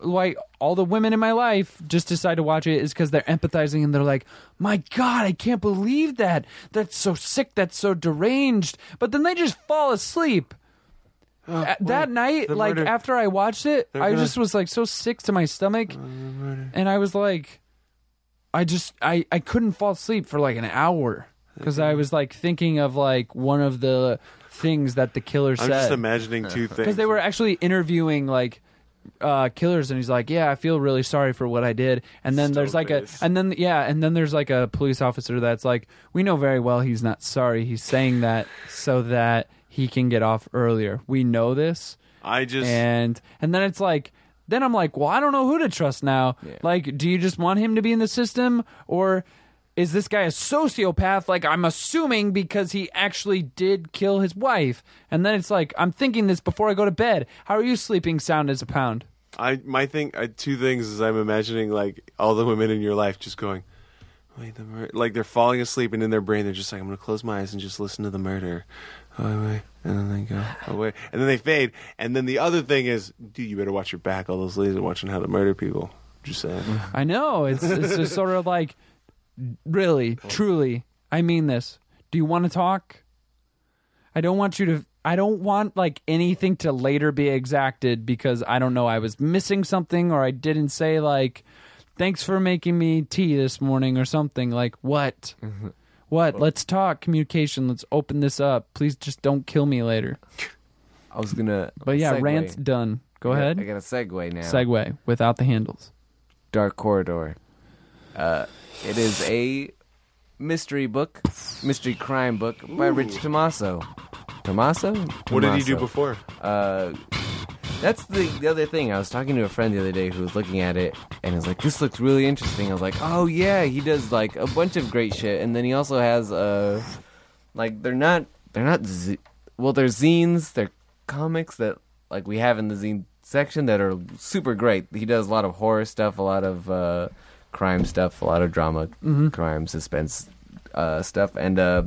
why all the women in my life just decide to watch it is because they're empathizing and they're like, my God, I can't believe that. That's so sick. That's so deranged. But then they just fall asleep. Oh, At- that night, the like murder. after I watched it, They're I gonna- just was like so sick to my stomach, oh, and I was like, I just I I couldn't fall asleep for like an hour because I was like thinking of like one of the things that the killer I'm said just imagining two things. because they were actually interviewing like uh killers and he's like yeah i feel really sorry for what i did and then there's like a Stone-faced. and then yeah and then there's like a police officer that's like we know very well he's not sorry he's saying that so that he can get off earlier we know this I just and and then it's like then i'm like well i don't know who to trust now Yeah. like do you just want him to be in the system or is this guy a sociopath? Like i'm assuming because he actually did kill his wife. And then it's like i'm thinking this before i go to bed. How are you sleeping sound as a pound? I my thing I, two things is I'm imagining like all the women in your life just going, wait the mur-, like they're falling asleep and in their brain they're just like I'm gonna close my eyes and just listen to the murder, oh wait, wait. and then they go oh, away and then they fade. And then the other thing is dude you better watch your back. All those ladies are watching how to murder people. Just saying. I know. It's it's just sort of like really truly i mean this do you want to talk i don't want you to i don't want like anything to later be exacted because i don't know i was missing something or i didn't say like thanks for making me tea this morning or something like what mm-hmm. what let's talk communication let's open this up please just don't kill me later I was gonna. But yeah, segue. rant done. Go I got- ahead. I got a segue now. Segue without the handles. Dark Corridor. Uh, it is a mystery book, mystery crime book by Rich Tommaso. Tommaso? What did he do Tommaso. before? Uh, that's the the other thing. I was talking to a friend the other day who was looking at it and was like, "This looks really interesting." I was like, "Oh yeah, he does like a bunch of great shit." And then he also has uh, like they're not they're not z- well they're zines they're comics that like we have in the zine section that are super great. He does a lot of horror stuff, a lot of uh, crime stuff, a lot of drama, crime, suspense uh, stuff, and uh,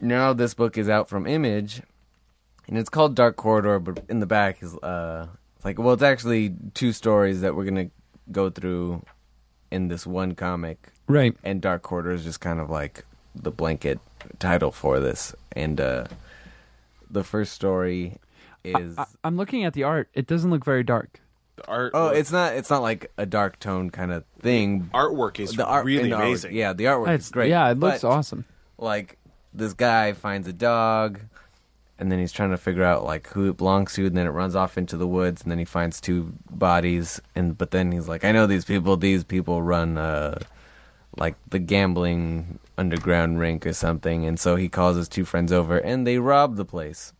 now this book is out from Image, and it's called Dark Corridor. But in the back is uh, it's like well, it's actually two stories that we're gonna go through in this one comic, Right. and Dark Corridor is just kind of like the blanket title for this. And uh, the first story is I, I'm looking at the art. It doesn't look very dark. The art. oh, it's not it's not like a dark tone kind of thing. artwork is The art, really and the artwork- amazing. yeah, the artwork It's is great. Yeah, it looks but, awesome. Like this guy finds a dog, and then he's trying to figure out like who it belongs to, and then it runs off into the woods, and then he finds two bodies, and but then he's like, I know these people. These people run uh, like the gambling underground rink or something, and so he calls his two friends over, and they rob the place.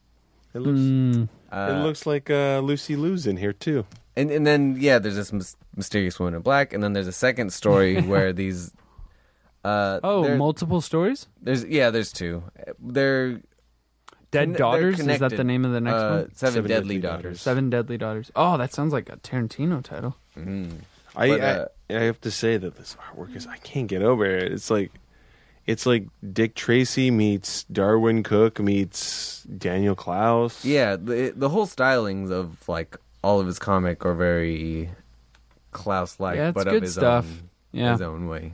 It looks. Mm, Uh, it looks like uh, Lucy Liu's in here too. And and then yeah, there's this mys- mysterious woman in black, and then there's a second story where these. Uh, oh, they're- multiple stories. there's yeah, there's two. They're Dead they're Daughters. Is that connected. the name of the next uh, one? Seven, Seven Deadly, Deadly Daughters. Daughters. Seven Deadly Daughters. Oh, that sounds like a Tarantino title. Mhm. I, But, uh, I I have to say that this artwork is I can't get over it. It's like it's like Dick Tracy meets Darwyn Cooke meets Daniel Clowes. Yeah, the the whole stylings of like all of his comic are very Clowes like, Yeah, it's but good of his stuff. own Yeah. his own way.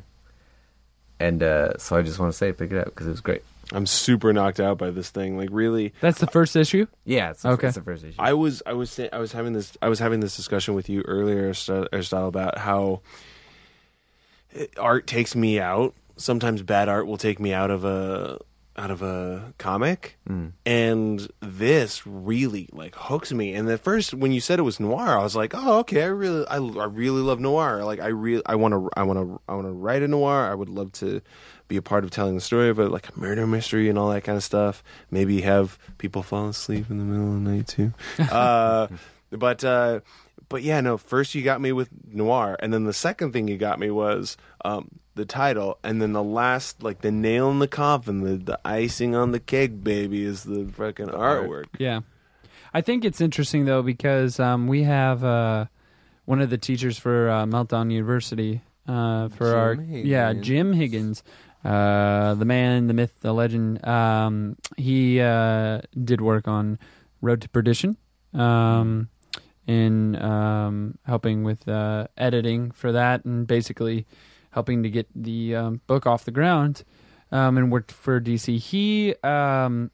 And uh, so I just want to say, pick it up because it was great. I'm super knocked out by this thing. Like really, That's the first issue. Yeah, it's the, Okay. it's the first issue. I was I was say, I was having this I was having this discussion with you earlier, St- Aristotle, about how art takes me out. Sometimes bad art will take me out of a out of a comic, Mm. and this really like hooks me. And at first, when you said it was noir, I was like, oh, okay, I really I, I really love noir. Like I really I want to I want to I want to write a noir. I would love to be a part of telling the story of it, like a murder mystery and all that kind of stuff. Maybe have people fall asleep in the middle of the night too. Uh, but uh, but yeah, no. First you got me with noir, and then the second thing you got me was um, the title, and then the last, like the nail in the coffin, the the icing on the cake, baby, is the fucking artwork. Yeah, I think it's interesting though because um, we have uh, one of the teachers for uh, Meltdown University uh, for Jim our yeah Jim Higgins, uh, the man, the myth, the legend. Um, he uh, did work on Road to Perdition. Um, in um, helping with uh, editing for that and basically helping to get the um, book off the ground um, and worked for DC. He, um,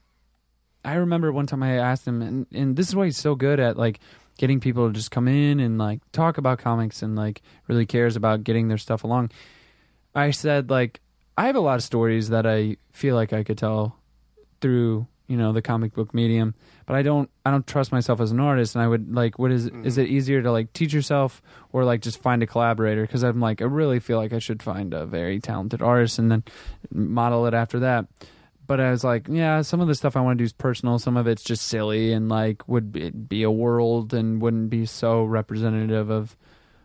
I remember one time I asked him, and, and this is why he's so good at like getting people to just come in and like talk about comics and like really cares about getting their stuff along. I said like I have a lot of stories that I feel like I could tell through you know the comic book medium but i don't i don't trust myself as an artist. And i would like what is is mm. it easier to like teach yourself or like just find a collaborator? Because i'm like i really feel like i should find a very talented artist and then model it after that. But i was like yeah some of the stuff i want to do is personal. Some of it's just silly and like would be, be a world and wouldn't be so representative of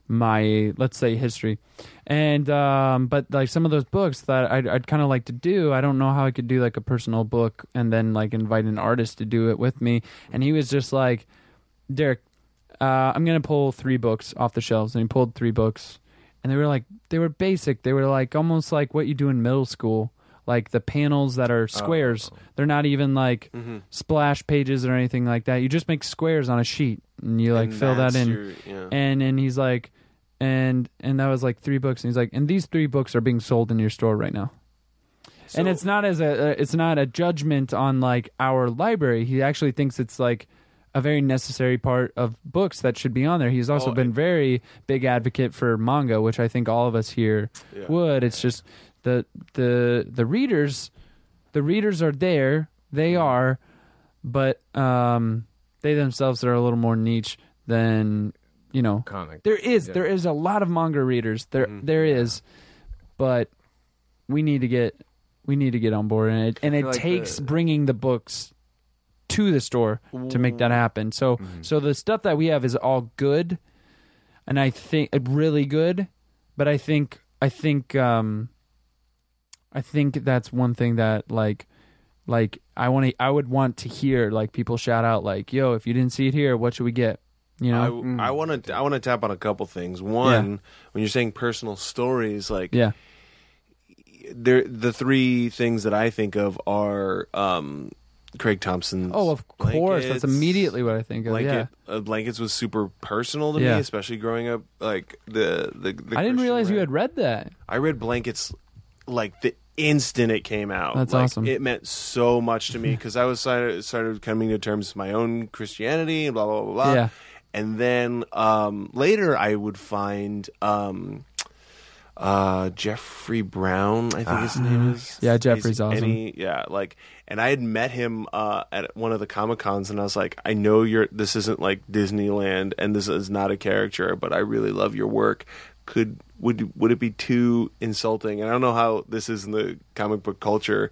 my let's say history. And um but like some of those books that i'd, I'd kind of like to do i don't know how i could do like a personal book and then like invite an artist to do it with me. And he was just like derek uh, i'm gonna pull three books off the shelves. And he pulled three books. And they were like they were basic. They were like almost like what you do in middle school. Like the panels that are squares. They're not even like Mm-hmm. splash pages or anything like that. You just make squares on a sheet and you like And fill that in. your- yeah. and and he's like and and that was like three books. And he's like and these three books are being sold in your store right now. And it's not as a uh, it's not a judgment on like our library. He actually thinks it's like a very necessary part of books that should be on there. He's also Oh, been very big advocate for manga which i think all of us here Yeah. would. It's just the the the readers the readers are there. They are. But um, they themselves are a little more niche than you know. Comic. There is Yeah. there is a lot of manga readers. There Mhm. there is, but we need to get we need to get on board, and it and it like takes the- bringing the books to the store to make that happen. So Mhm. so the stuff that we have is all good, and I think uh, really good. But I think I think um, I think that's one thing that like like I want to I would want to hear like people shout out like yo if you didn't see it here what should we get you know I want to I want to tap on a couple things. One, when you're saying personal stories, like yeah there, the three things that I think of are um, Craig Thompson's. oh of course that's immediately what I think of Blanket, yeah uh, blankets was super personal to Yeah. me, especially growing up. Like the the, the I didn't Christian realize you had read that I read blankets like the instant it came out. That's Like, awesome. It meant so much to me because I was started, started coming to terms with my own Christianity and blah blah blah blah. Yeah. And then um, later I would find um, uh, Jeffrey Brown. I think his name is. Yeah, Jeffrey's He's- awesome. And yeah, like, and I had met him uh, at one of the comic cons, and I was like, I know you're. This isn't like Disneyland, and this is not a character, but I really love your work. Could would would it be too insulting? And I don't know how this is in the comic book culture.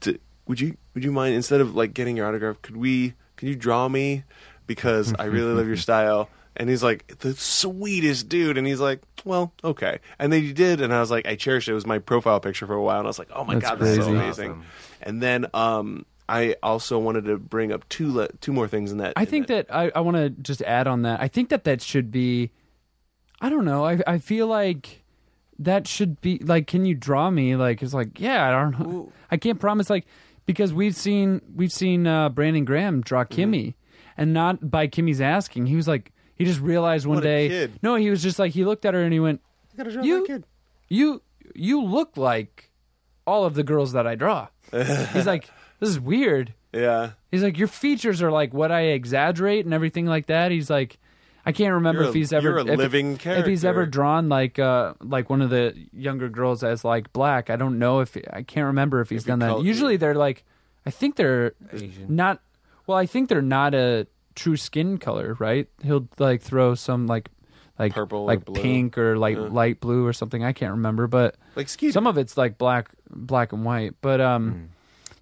To, would you would you mind instead of like getting your autograph? Could we? Can you draw me? Because I really love your style. And he's like the sweetest dude, and he's like, "Well, okay." And then he did, and I was like, I cherished it. It was my profile picture for a while, and I was like, "Oh my That's god, this is so amazing!" Awesome. And then um, I also wanted to bring up two le- two more things in that. I in think that I, I want to just add on that. I think that that should be. I don't know. I I feel like that should be like. Can you draw me? Like it's like yeah. I don't know. I can't promise like because we've seen we've seen uh, Brandon Graham draw Mm-hmm. Kimmy, and not by Kimmy's asking. He was like he just realized one What a day. kid. No, he was just like he looked at her and he went, I gotta draw You- that kid. "You you look like all of the girls that I draw." He's like, "This is weird." Yeah, He's like, your features are like what I exaggerate and everything like that. He's like, I can't remember You're if a- he's ever you're a if, living if he's ever drawn like uh like one of the younger girls as like black. I don't know if I can't remember if he's If done that. col- Usually they're like, I think they're Asian. not. Well, I think they're not a true skin color, right? He'll like throw some like like Purple or like blue. pink or like Yeah. light blue or something. I can't remember, but like Skeeter. some of it's like black black and white but um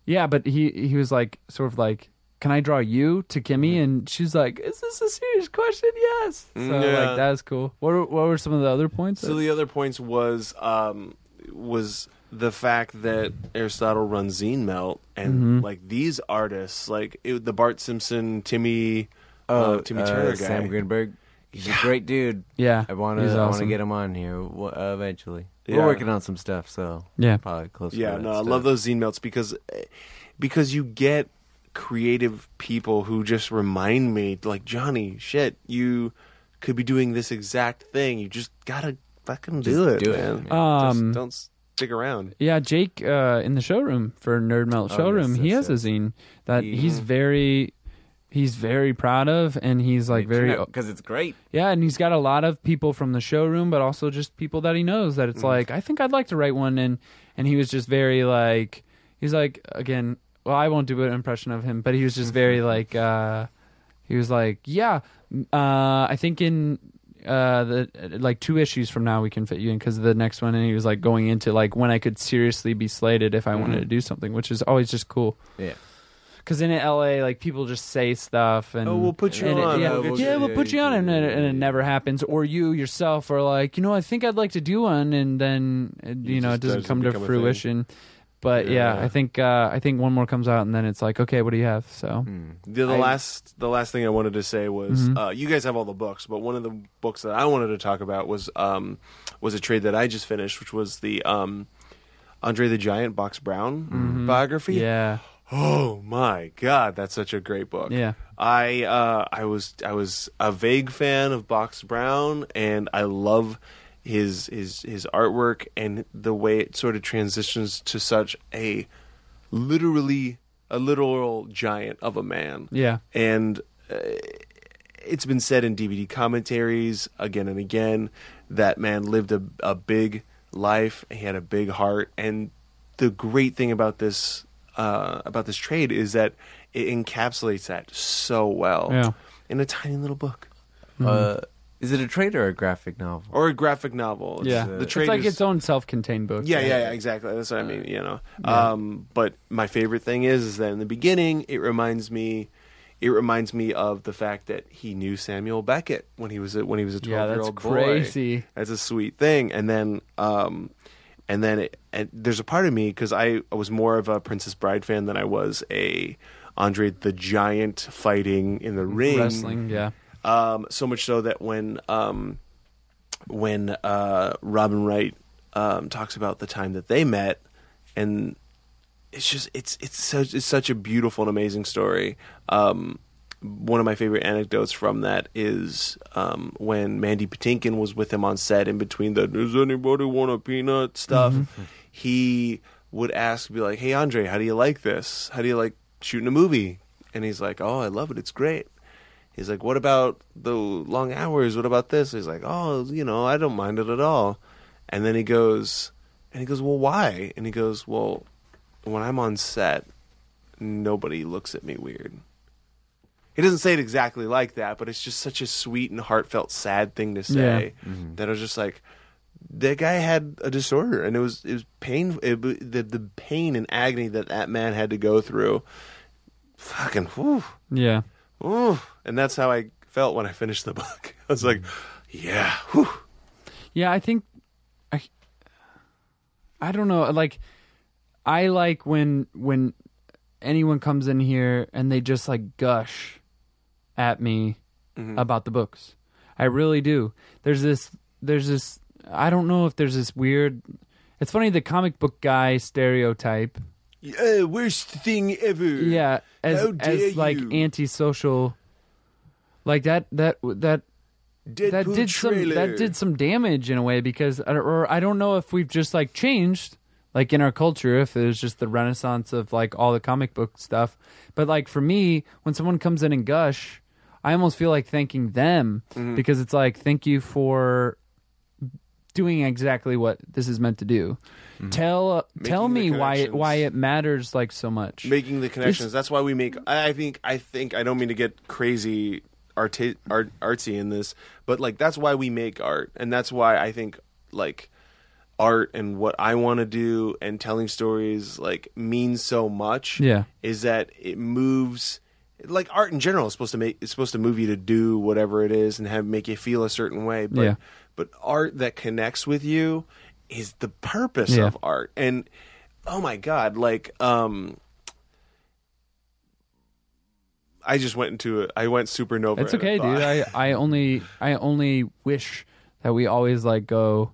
yeah but he he was like sort of like can i draw you to kimmy and she's like is this a serious question yes so yeah. like that's cool what were, what were some of the other points So the other points was um, was the fact that Aristotle runs Zine Melt, and Mm-hmm. like these artists, like it, the Bart Simpson, Timmy, Oh, uh, Timmy uh, Turner guy. Sam Greenberg. He's a great dude. yeah I want to. he's I want to get him on here w- uh, eventually. Yeah. We're working on some stuff, so yeah probably close. Yeah, to no, I stuff. love those zine melts because because you get creative people who just remind me, like Johnny, shit, you could be doing this exact thing. You just gotta fucking do Just it, do it, man. yeah. Um, just don't stick around. yeah jake uh in the showroom for nerd melt Oh, showroom yes, he yes, has a zine that He- he's very he's very proud of and he's like very because it's great. Yeah, and he's got a lot of people from the showroom, but also just people that he knows that it's like, I think I'd like to write one, and and he was just very like, he's like again, well, I won't do an impression of him, but he was just very like, uh he was like, yeah, uh I think in uh the like two issues from now we can fit you in because the next one, and he was like going into like when I could seriously be slated if I wanted to do something, which is always just cool. Yeah. Because in LA, like people just say stuff, and Oh, we'll put you and it- on. yeah, We'll yeah, we'll put you on, and, it- and it never happens. Or you yourself are like, you know, I think I'd like to do one, and then uh, you know, it doesn't doesn't come to become thing. fruition. But yeah. I think uh, I think one more comes out, and then it's like, okay, what do you have? So Hmm. The, the I- last the last thing I wanted to say was Mhm. uh, you guys have all the books, but one of the books that I wanted to talk about was um, was a trade that I just finished, which was the um, Andre the Giant Box Brown Mhm. biography. yeah, Oh my god, that's such a great book. yeah, I uh, I was I was a vague fan of Box Brown, and I love his his his artwork and the way it sort of transitions to such a literally a literal giant of a man. yeah, And uh, it's been said in DVD commentaries again and again that man lived a, a big life. He had a big heart, and the great thing about this uh, about this trade is that it encapsulates that so well Yeah. in a tiny little book Uh, is it a trade or a graphic novel? or a graphic novel. It's, Yeah, uh, the it's trade like is- its own self-contained book. Yeah, yeah, yeah, exactly. That's what I mean. You know, Yeah. um, but my favorite thing is, is that in the beginning, it reminds me, it reminds me of the fact that he knew Samuel Beckett when he was a, when he was a twelve-year-old crazy. boy. That's a sweet thing. And then, um, and then, it, and there's a part of me because I was more of a Princess Bride fan than I was a Andre the Giant fighting in the ring Wrestling, yeah. Um, so much so that when um, when uh, Robin Wright um, talks about the time that they met, and it's just it's it's such it's such a beautiful and amazing story. Um, one of my favorite anecdotes from that is um, when Mandy Patinkin was with him on set in between the "Does anybody want a peanut?" stuff. He would ask, be like, "Hey Andre, how do you like this? How do you like shooting a movie?" And he's like, "Oh, I love it. It's great." He's like, "What about the long hours? What about this?" He's like, "Oh, you know, I don't mind it at all." And then he goes, and he goes, "Well, why?" And he goes, "Well, when I'm on set, nobody looks at me weird." He doesn't say it exactly like that, but it's just such a sweet and heartfelt, sad thing to say mm-hmm. that I was just like, that guy had a disorder, and it was it was pain. It, the the pain and agony that that man had to go through, fucking whew. Yeah. Ooh, and that's how I felt when I finished the book. I was like, yeah, whew. Yeah, I think I I don't know, like I like when when anyone comes in here and they just like gush at me mm-hmm. about the books. I really do. There's this there's this I don't know if there's this weird it's funny the comic book guy stereotype. yeah, worst thing ever. Yeah, as How dare as like you. antisocial like that that that Deadpool that did some trailer. that did some damage in a way because or I don't know if we've just like changed like in our culture if it was just the renaissance of like all the comic book stuff but like for me when someone comes in and gush I almost feel like thanking them Mm-hmm. because it's like thank you for doing exactly what this is meant to do tell uh, tell Mm-hmm. Making the me why it why it matters like so much making the connections. That's why we make. I I think. I think. I don't mean to get crazy art, art artsy in this, but like that's why we make art, and that's why I think like art and what I want to do and telling stories like means so much. Yeah. is that it moves. Like art in general is supposed to make it's supposed to move you to do whatever it is and have make you feel a certain way. But Yeah. But art that connects with you is the purpose Yeah. of art. And oh my god, like um I just went into it. I went supernova. It's okay, dude. I, I only I only wish that we always like go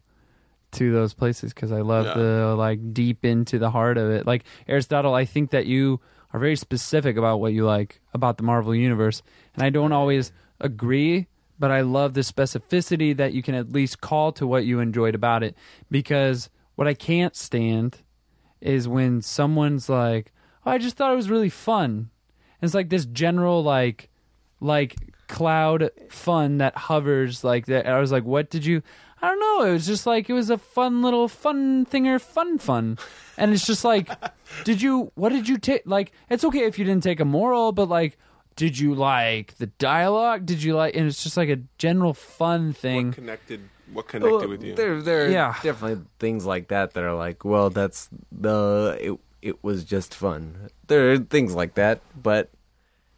to those places because I love Yeah. the like deep into the heart of it. Like Aristotle, I think that you are very specific about what you like about the Marvel universe, and I don't always agree. But I love the specificity that you can at least call to what you enjoyed about it. Because what I can't stand is when someone's like, oh, "I just thought it was really fun." And it's like this general like like cloud fun that hovers like that. I was like, "What did you?" I don't know. It was just like it was a fun little fun thinger, fun fun, and it's just like, did you? What did you take? Like, it's okay if you didn't take a moral, but like, did you like the dialogue? Did you like? And it's just like a general fun thing. what connected what connected Well, with you? There, there are Yeah. definitely things like that that are like, well, that's the it. It was just fun. There are things like that, but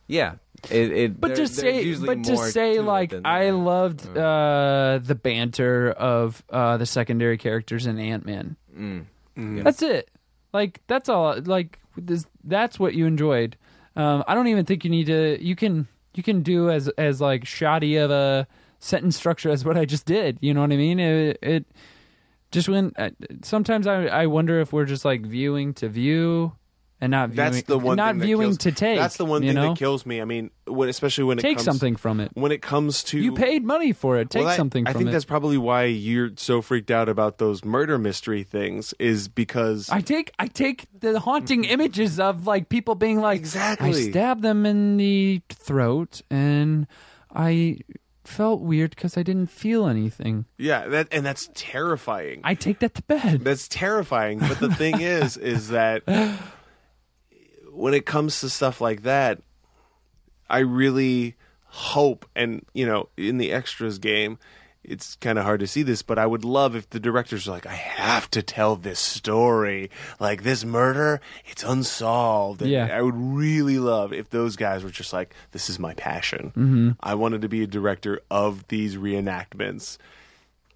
yeah, it. it But there- to say, but to say, to like, I that. loved uh, the banter of uh, the secondary characters in Ant Man. Mm. That's it. Like that's all. Like this, that's what you enjoyed. Um, I don't even think you need to. You can you can do as as like shoddy of a sentence structure as what I just did. You know what I mean? It, it just when uh, sometimes I I wonder if we're just like viewing to view and not viewing. That's the one not viewing kills- to take. That's the one thing know? that kills me. I mean, when, especially when it Take comes, something from it. when it comes to You paid money for it. Take Well, I- something I think it. that's probably why you're so freaked out about those murder mystery things. Is because I take I take the haunting images of like people being like Exactly. I stabbed them in the throat and I felt weird because I didn't feel anything. yeah, that and that's terrifying. I take that to bed. That's terrifying. But the thing is, is that when it comes to stuff like that, I really hope, and you know, in the extras game, it's kind of hard to see this, but I would love if the directors are like, I have to tell this story. Like this murder, it's unsolved. And Yeah. I would really love if those guys were just like, this is my passion. Mm-hmm. I wanted to be a director of these reenactments.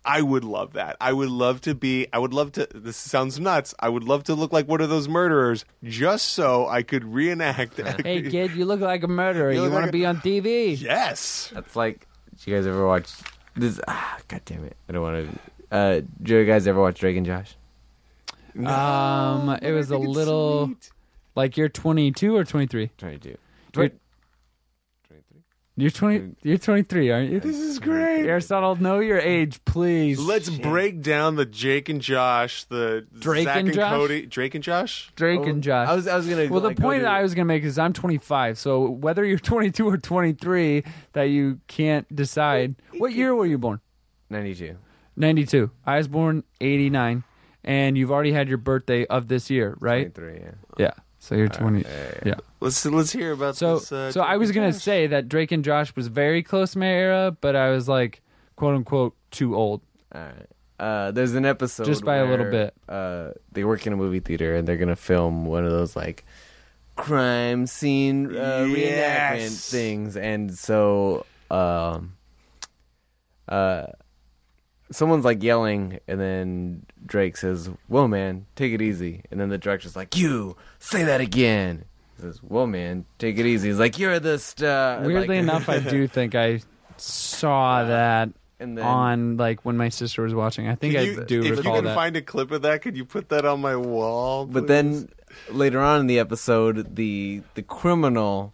I would love that. I would love to be. I would love to. This sounds nuts. I would love to look like one of those murderers, just so I could reenact. Hey kid, you look like a murderer. You You, look want like to a- be on TV? yes. That's like, did you guys ever watch this? Ah, God damn it! I don't want to. Uh, do you guys ever watch Drake and Josh? Um, it was a little sweet. like you're 22 or 23. Trying to do. Wait. You're 20. Mm. You're 23, aren't you? This is great. Aristotle, know your age, please. Let's break down the Jake and Josh, the Drake Zach and and, Josh? Cody, Drake and Josh. Drake and oh, Josh. I was. I was gonna. well, the like, go point to- that I was going to make is I'm 25, so whether you're 22 or 23, that you can't decide. What year were you born? ninety-two. 92. I was born 89, and you've already had your birthday of this year, right? Twenty-three. Yeah. Yeah. So you're 20. yeah, Yeah. Let's let's hear about So, this. Uh, so I was gonna Josh. say that Drake and Josh was very close to my era, but I was like, quote unquote, too old. All right. Uh, there's an episode Just by a little bit. Uh, they work in a movie theater and they're gonna film one of those like crime scene uh, reenactment things, and so um, uh, someone's like yelling, and then Drake says, "Whoa, man, take it easy," and then the director's like, "You say that again." He says, "Whoa, man, take it easy." He's like, "You're the star." Weirdly Like- enough, I do think I saw that and then on like when my sister was watching. I think Can I you- do if you can that. find a clip of that, could you put that on my wall? But then later on in the episode, the the criminal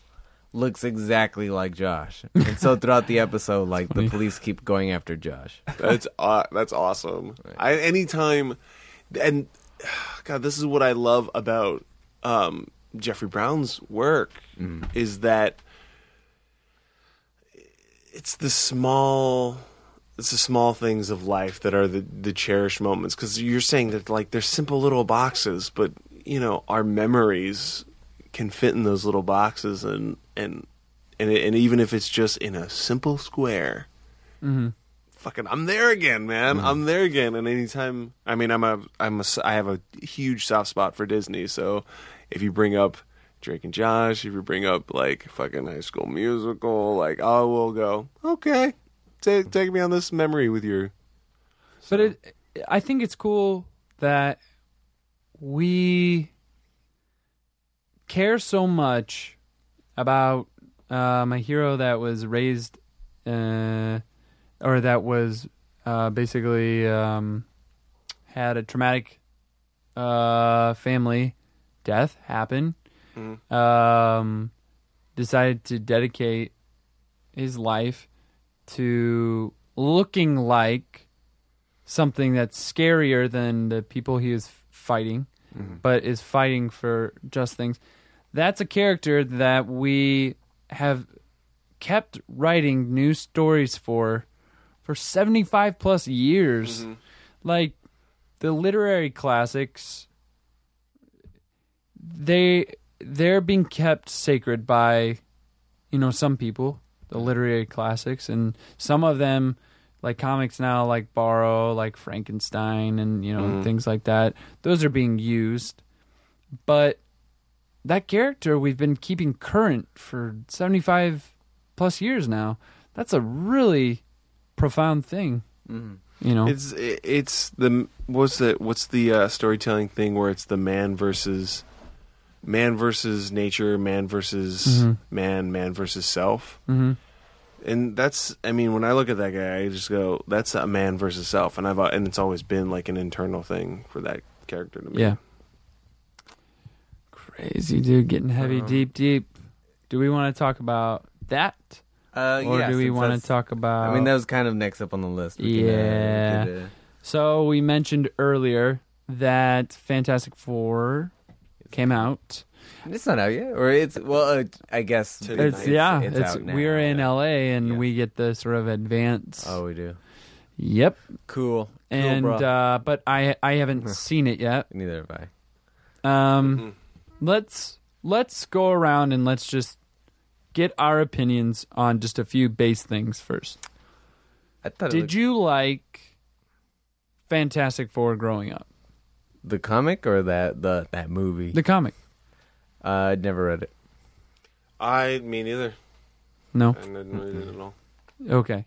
looks exactly like Josh, and so throughout the episode, like the police keep going after Josh. That's uh, that's awesome. I anytime, and God, this is what I love about um, Jeffrey Brown's work is that it's the small. It's the small things of life that are the, the cherished moments. Because you're saying that like they're simple little boxes, but you know our memories can fit in those little boxes, and and and, and even if it's just in a simple square, hmm fucking I'm there again, man. I'm there again. And anytime, I mean, I'm a, I'm a, I have a huge soft spot for Disney. So if you bring up Drake and Josh, if you bring up like fucking High School Musical, like I will go, okay, take take me on this memory with your. But it, I think it's cool that we care so much about um, a hero that was raised, uh, or that was uh, basically um, had a traumatic uh, family death happen. Mhm. Um, decided to dedicate his life to looking like something that's scarier than the people he is fighting, but is fighting for just things. That's a character that we have kept writing new stories for for 75 plus years. Like the literary classics they they're being kept sacred by you know some people the literary classics and some of them like comics now like borrow like frankenstein and you know Mhm. things like that those are being used but that character we've been keeping current for 75 plus years now that's a really profound thing Mhm. you know It's it's the what's the what's the uh, storytelling thing where it's the man versus man versus nature, man versus Mhm. man, man versus self. hmm and that's i mean when i look at that guy i just go that's a man versus self and i've uh, and it's always been like an internal thing for that character to me Yeah. Crazy dude, getting heavy, Um, deep, deep. Do we want to talk about that, Uh, or yeah, do we want to talk about? I mean, that was kind of next up on the list. We can, uh, we Yeah. could, uh, so we mentioned earlier that Fantastic Four came out. it's not out yet, or it's well, uh, I guess Today It's, yeah, it's, it's, out we're in yeah. LA and Yeah. we get the sort of advance. Oh, we do. Yep. Cool. And cool, uh, but I I haven't seen it yet. neither have I. Um, Mhm. let's let's go around and let's just get our opinions on just a few base things first. I thought it Did was you like Fantastic Four growing up? The comic or that the that movie. The comic? uh, I'd never read it. I me neither. No. I didn't read it at all. Okay.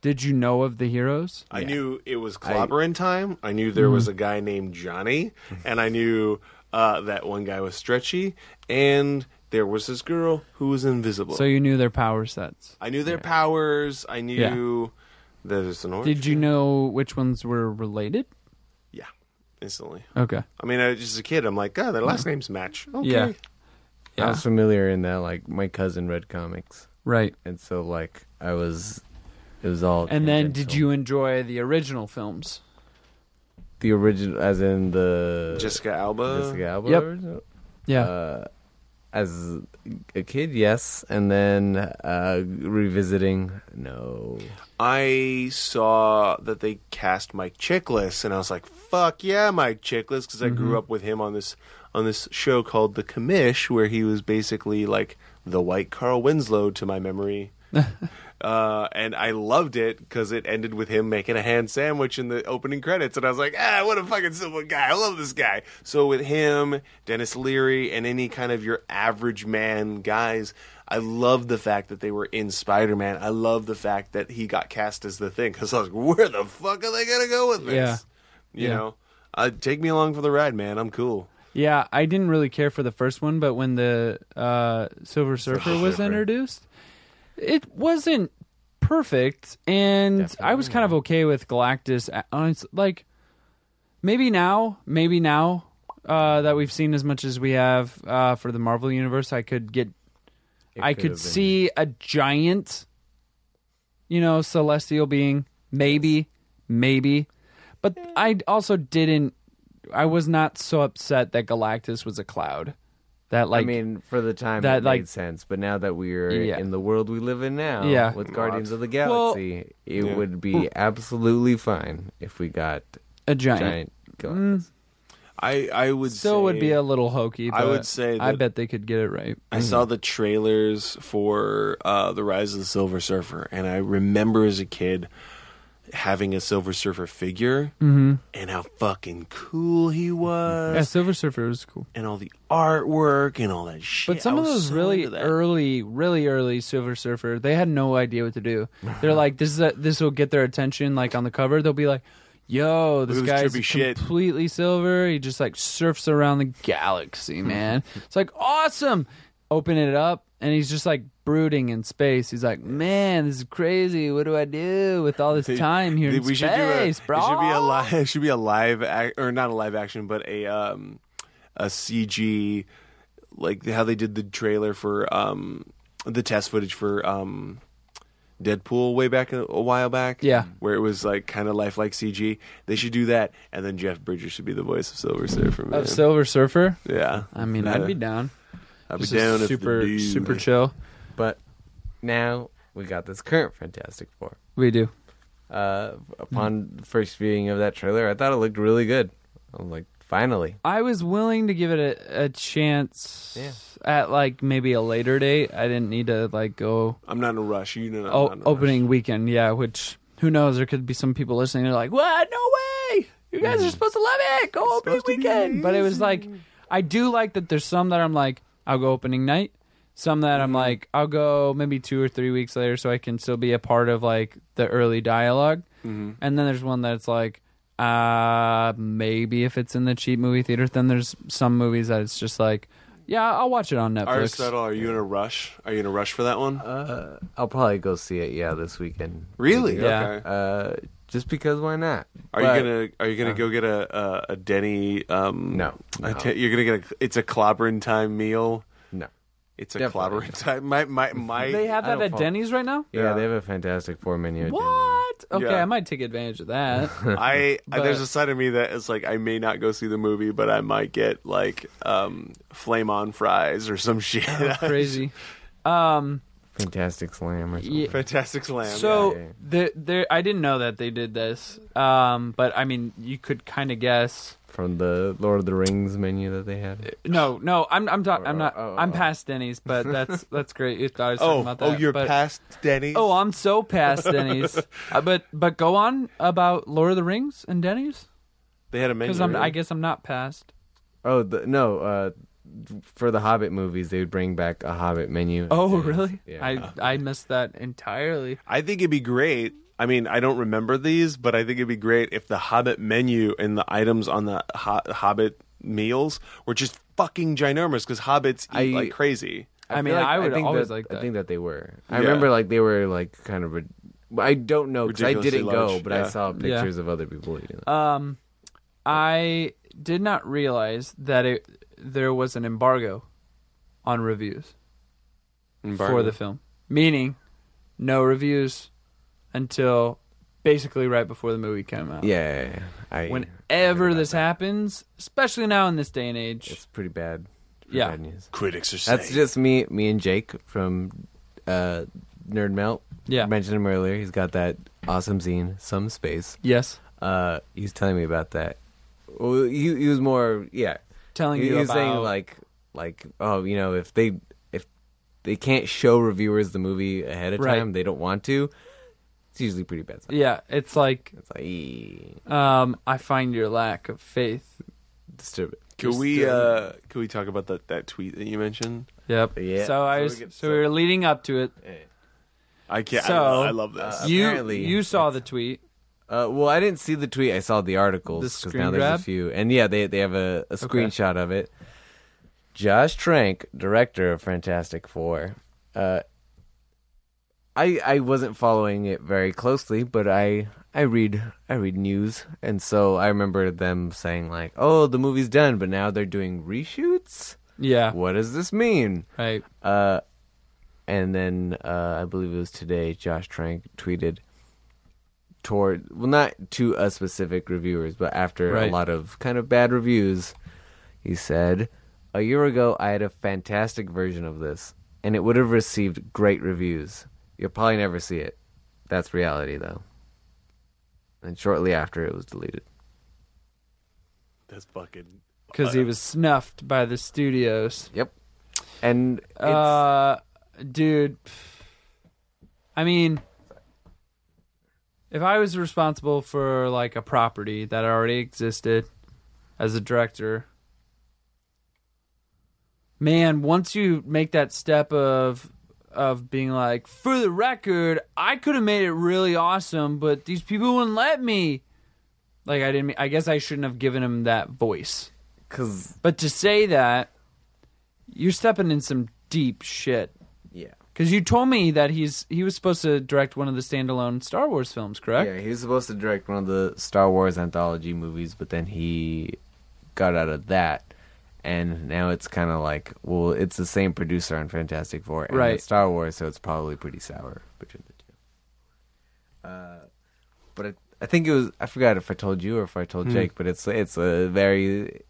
Did you know of the heroes? I Yeah. knew it was clobbering time. I knew there Mm. was a guy named Johnny, and I knew uh, that one guy was stretchy, and there was this girl who was invisible. So you knew their power sets. I knew their powers. I knew that there's an orange. Did you know which ones were related? Yeah, instantly. Okay. I mean, I, just as a kid, I'm like, God, their last names match. Okay. Yeah. I Yeah. was familiar in that like my cousin read comics, Right. and so like I was, it was all. And then did tangential. you enjoy the original films? the original, as in the Jessica Alba. Jessica Alba? Yep. original? Yeah. Uh, as a kid, yes, and then uh, revisiting, no. I saw that they cast Mike Chiklis, and I was like, "Fuck yeah, Mike Chiklis!" Because I Mm-hmm. grew up with him on this on this show called The Commish, where he was basically like the white Carl Winslow to my memory. uh, and I loved it because it ended with him making a hand sandwich in the opening credits, and I was like, "Ah, what a fucking simple guy! I love this guy." So with him, Denis Leary, and any kind of your average man guys. I love the fact that they were in Spider Man. I love the fact that he got cast as the thing because I was like, where the fuck are they gonna go with this? Yeah. You Yeah. know, uh, take me along for the ride, man. I'm cool. Yeah, I didn't really care for the first one, but when the uh, Silver Surfer was introduced, it wasn't perfect, and I was kind of okay with Galactus. uh, honest- Like, maybe now, maybe now uh, that we've seen as much as we have uh, for the Marvel universe, I could get, It I could could have been- see a giant, you know, celestial being, maybe, maybe, but I also didn't. I was not so upset that Galactus was a cloud. That like I mean, for the time that, that like- made sense, but now that we're Yeah. in the world we live in now, Yeah. with Guardians of the Well- Galaxy, it Yeah. would be absolutely fine if we got a giant. giant. Mm, I I would still say, would be a little hokey. But I would say I bet they could get it right. I saw the trailers for uh, the Rise of the Silver Surfer, and I remember as a kid having a Silver Surfer figure Mm-hmm. and how fucking cool he was, Yeah, Silver Surfer was cool. and all the artwork and all that shit. But some of those so really early, really early Silver Surfer, they had no idea what to do. They're like, this is a, this will get their attention. Like on the cover, they'll be like, "Yo, this guy's trippy shit." completely silver. He just like surfs around the galaxy, man. it's like awesome." Open it up, and he's just like brooding in space. He's like, "Man, this is crazy. What do I do with all this time here in we space, should do a, bro?" It should be a live. It should be a live ac- or not a live action, but a um a CG like how they did the trailer for um the test footage for um Deadpool way back a, a while back. Yeah. where it was like kind of lifelike CG. They should do that, and then Jeff Bridges should be the voice of Silver Surfer. Man. of Silver Surfer. yeah, I mean. I'd be down. I'd be down if super the dude- super chill. But now we got this current Fantastic Four. We do. Uh, upon first viewing of that trailer, I thought it looked really good. I'm like, finally. I was willing to give it a, a chance Yeah. at like maybe a later date. I didn't need to like go I'm not in a rush. You know, I'm not in a opening weekend. Yeah, which who knows? There could be some people listening. They're like, "What? No way! You guys are supposed to love it. Go opening supposed to be weekend." But it was like, I do like that. There's some that I'm like, I'll go opening night. Some that I'm like, I'll go maybe two or three weeks later, so I can still be a part of like the early dialogue. Mhm. And then there's one that's like, uh, maybe if it's in the cheap movie theater. Then there's some movies that it's just like, yeah, I'll watch it on Netflix. Aristotle, are you in a rush? Are you in a rush for that one? Uh, I'll probably go see it. Yeah, this weekend. Really? Yeah. Okay. Uh, just because why not? Are But- you gonna Are you gonna go get a a, a Denny? Um, No, I no. te- you're gonna get a. It's a clobbering time meal. No. It's a Definitely clobbering time. My my my. They have that at follow- Denny's right now. Yeah, Yeah. they have a Fantastic Four menu. at Denny's. What? Okay, Yeah. I might take advantage of that. I, I there's a side of me that is like I may not go see the movie, but I might get like um flame on fries or some shit. Crazy. Um. Fantastic Slam or something. Yeah. Fantastic Slam. So yeah, yeah. the there, I didn't know that they did this. Um. But I mean, you could kind of guess. from the Lord of the Rings menu that they had. No, no, I'm I'm ta- I'm not. Oh, oh, I'm oh. past Denny's, but that's that's great. You thought I was talking Oh, about that. oh, you're but, past Denny's. Oh, I'm so past Denny's. uh, but but go on about Lord of the Rings and Denny's they had a menu. because I'm right? I guess I'm not past. Oh, the, no. Uh, for the Hobbit movies, they would bring back a Hobbit menu. Oh Yeah. really? Yeah. I I missed that entirely. I think it'd be great. I mean, I don't remember these, but I think it'd be great if the Hobbit menu and the items on the ho- Hobbit meals were just fucking ginormous because hobbits eat I- like crazy. I feel mean, I would think always that, like I think that they were. I Yeah. remember like they were like kind of. rid- I don't know because I didn't go, but yeah. I saw Yeah. pictures of other people eating Them. Um, I did not realize that it there was an embargo on reviews for the film, meaning no reviews until basically right before the movie came out. yeah, yeah, yeah. I, I Whenever about this that. happens, especially now in this day and age, it's pretty bad. pretty Yeah. bad news. critics are saying That's just me, me and Jake from uh, Nerd Melt. yeah, I mentioned him earlier. He's got that awesome zine, Some Space. yes, Uh, he's telling me about that. Well, he, he was more, yeah. Telling He, you he was about saying like, like, oh, you know, if they if they can't show reviewers the movie ahead of Right. time, they don't want to. It's usually pretty bad. Stuff. yeah, it's like It's like ee, um, I find your lack of faith. disturbing it. Can we uh can we talk about that that tweet that you mentioned? Yep. Yeah. So I So we was, get- so we were leading up to it. I can't. So, I, I love this. uh, you apparently you saw the tweet. Uh, well, I didn't see the tweet. I saw the articles because now there's grab? a few, and yeah, they they have a, a screenshot of it. Josh Trank, director of Fantastic Four. Uh, I I wasn't following it very closely, but I I read I read news, and so I remember them saying like, "Oh, the movie's done, but now they're doing reshoots. Yeah. What does this mean?" Right. Uh, and then uh, I believe it was today. Josh Trank tweeted toward well, not to a specific reviewers, but after Right. a lot of kind of bad reviews, he said, "A year ago, I had a fantastic version of this, and it would have received great reviews. You'll probably never see it. That's reality, though." And shortly after, it was deleted. That's fucking. Because he was snuffed by the studios. Yep. And it's, Uh, dude. I mean, if I was responsible for like a property that already existed as a director, man, once you make that step of of being like, for the record, I could have made it really awesome, but these people wouldn't let me. Like I didn't. I guess I shouldn't have given him that voice. cause But to say that, you're stepping in some deep shit. Because you told me that he's he was supposed to direct one of the standalone Star Wars films, correct? Yeah, he was supposed to direct one of the Star Wars anthology movies, but then he got out of that, and now it's kind of like, well, it's the same producer on Fantastic Four and Right. Star Wars, so it's probably pretty sour between the two. Uh, but it, I think it was I forgot if I told you or if I told Hmm. Jake, but it's it's a very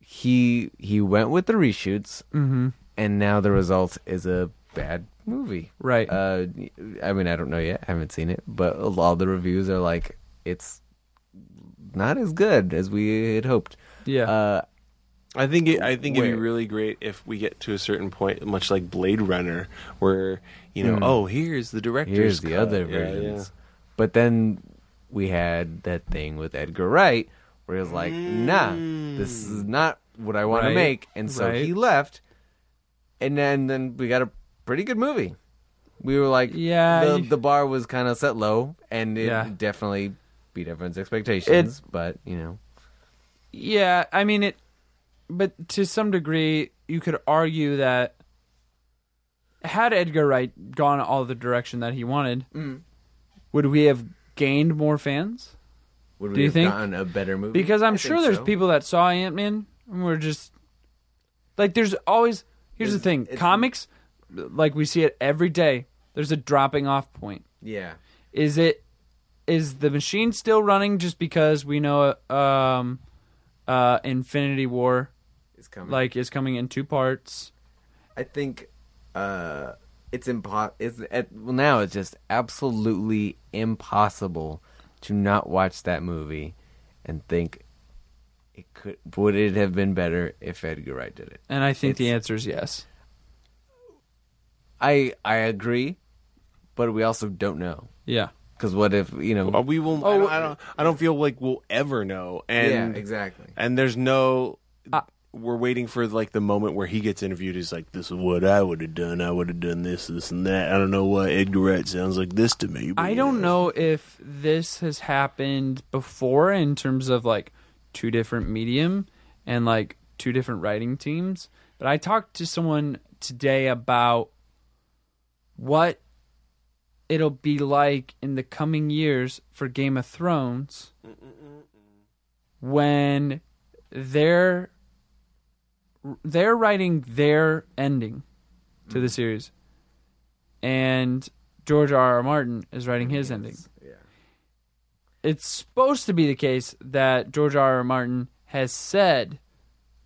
he he went with the reshoots, Mm-hmm. And now the result is a bad movie. Right. Uh, I mean, I don't know yet. I haven't seen it, but a lot of the reviews are like it's not as good as we had hoped. yeah. Uh, I think it, I think it'd be really great if we get to a certain point, much like Blade Runner, where you know, Hmm. oh, here's the director's here's the cut. other Yeah, versions. But then we had that thing with Edgar Wright, where he was like, "Nah, this is not what I want Right. to make," and so Right. he left. And then then we got a pretty good movie. We were like, Yeah, the you- the bar was kind of set low, and it Yeah. definitely beat everyone's expectations. but you know, yeah. I mean it, but to some degree, you could argue that had Edgar Wright gone all the direction that he wanted, mm. would we have gained more fans? would we Do you have think- gotten a better movie? Because I'm I sure there's so. people that saw Ant Man and were just like, there's always. Here's the thing: it's- comics, like we see it every day. There's a dropping off point. Yeah, Is it? Is the machine still running just because we know um, uh, Infinity War it's coming. like is coming in two parts? I think uh, it's impo- It's at, well now it's just absolutely impossible to not watch that movie and think it could would it have been better if Edgar Wright did it? And I think the answer is yes. I I agree, but we also don't know Yeah. because what if you know? Well, we will. I, don't, I don't. I don't feel like we'll ever know. And yeah, exactly. and there's no. Uh, we're waiting for like the moment where he gets interviewed. He's like, "This is what I would have done. I would have done this, this, and that." I don't know why Edgar Wright sounds like this to me. but I don't know if this has happened before in terms of like two different medium and like two different writing teams. But I talked to someone today about what it'll be like in the coming years for Game of Thrones when they're they're writing their ending to the mm-hmm. series and George R. R. Martin is writing his ending. Yeah. It's supposed to be the case that George R. R. Martin has said,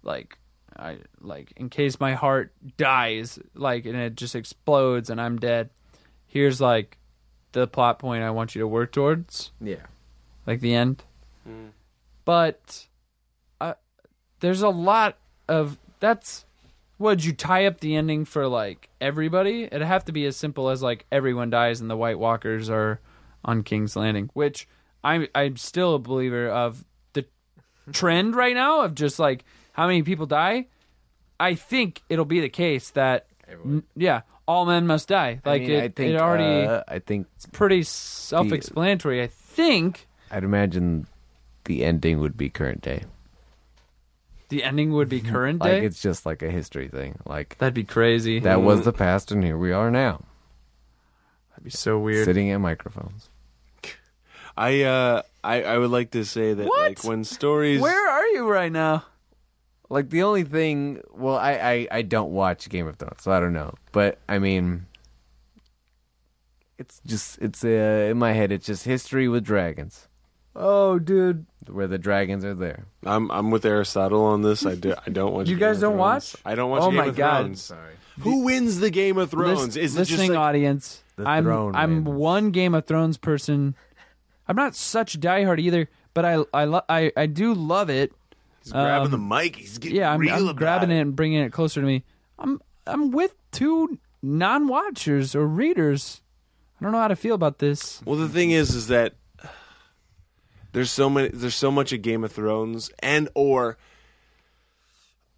like, I like in case my heart dies, like, and it just explodes and I'm dead. Here's like the plot point I want you to work towards, Yeah. like the end. But uh, there's a lot of that's. Would you tie up the ending for like everybody? It'd have to be as simple as like everyone dies and the White Walkers are on King's Landing, which I'm I'm still a believer of the trend right now of just like how many people die. I think it'll be the case that n- yeah, all men must die. Like I mean, it, I think it already uh, I think it's pretty self-explanatory. I think I'd imagine the ending would be current day. the ending would be current day. Like day. it's just like a history thing. Like That'd be crazy. that was the past, and here we are now, That'd be so weird. sitting at microphones. I uh, I I would like to say that What? like when stories. Where are you right now? Like the only thing, well, I, I I don't watch Game of Thrones, so I don't know. But I mean, it's just it's uh, in my head. It's just history with dragons, Oh, dude. where the dragons are there. I'm I'm with Aristotle on this. I do. I don't watch. You Game guys of don't Thrones. watch? I don't watch. Oh Game my of God. Thrones. Sorry. Who wins the Game of Thrones? Lis- Is it just listening like, audience. The I'm throne I'm wins. one Game of Thrones person. I'm not such a diehard either, but I I lo- I, I do love it. he's grabbing um, the mic? He's getting Yeah, I'm, real I'm grabbing it. it and bringing it closer to me. I'm I'm with two non-watchers or readers. I don't know how to feel about this. Well, the thing is, is that there's so many, there's so much of Game of Thrones, and or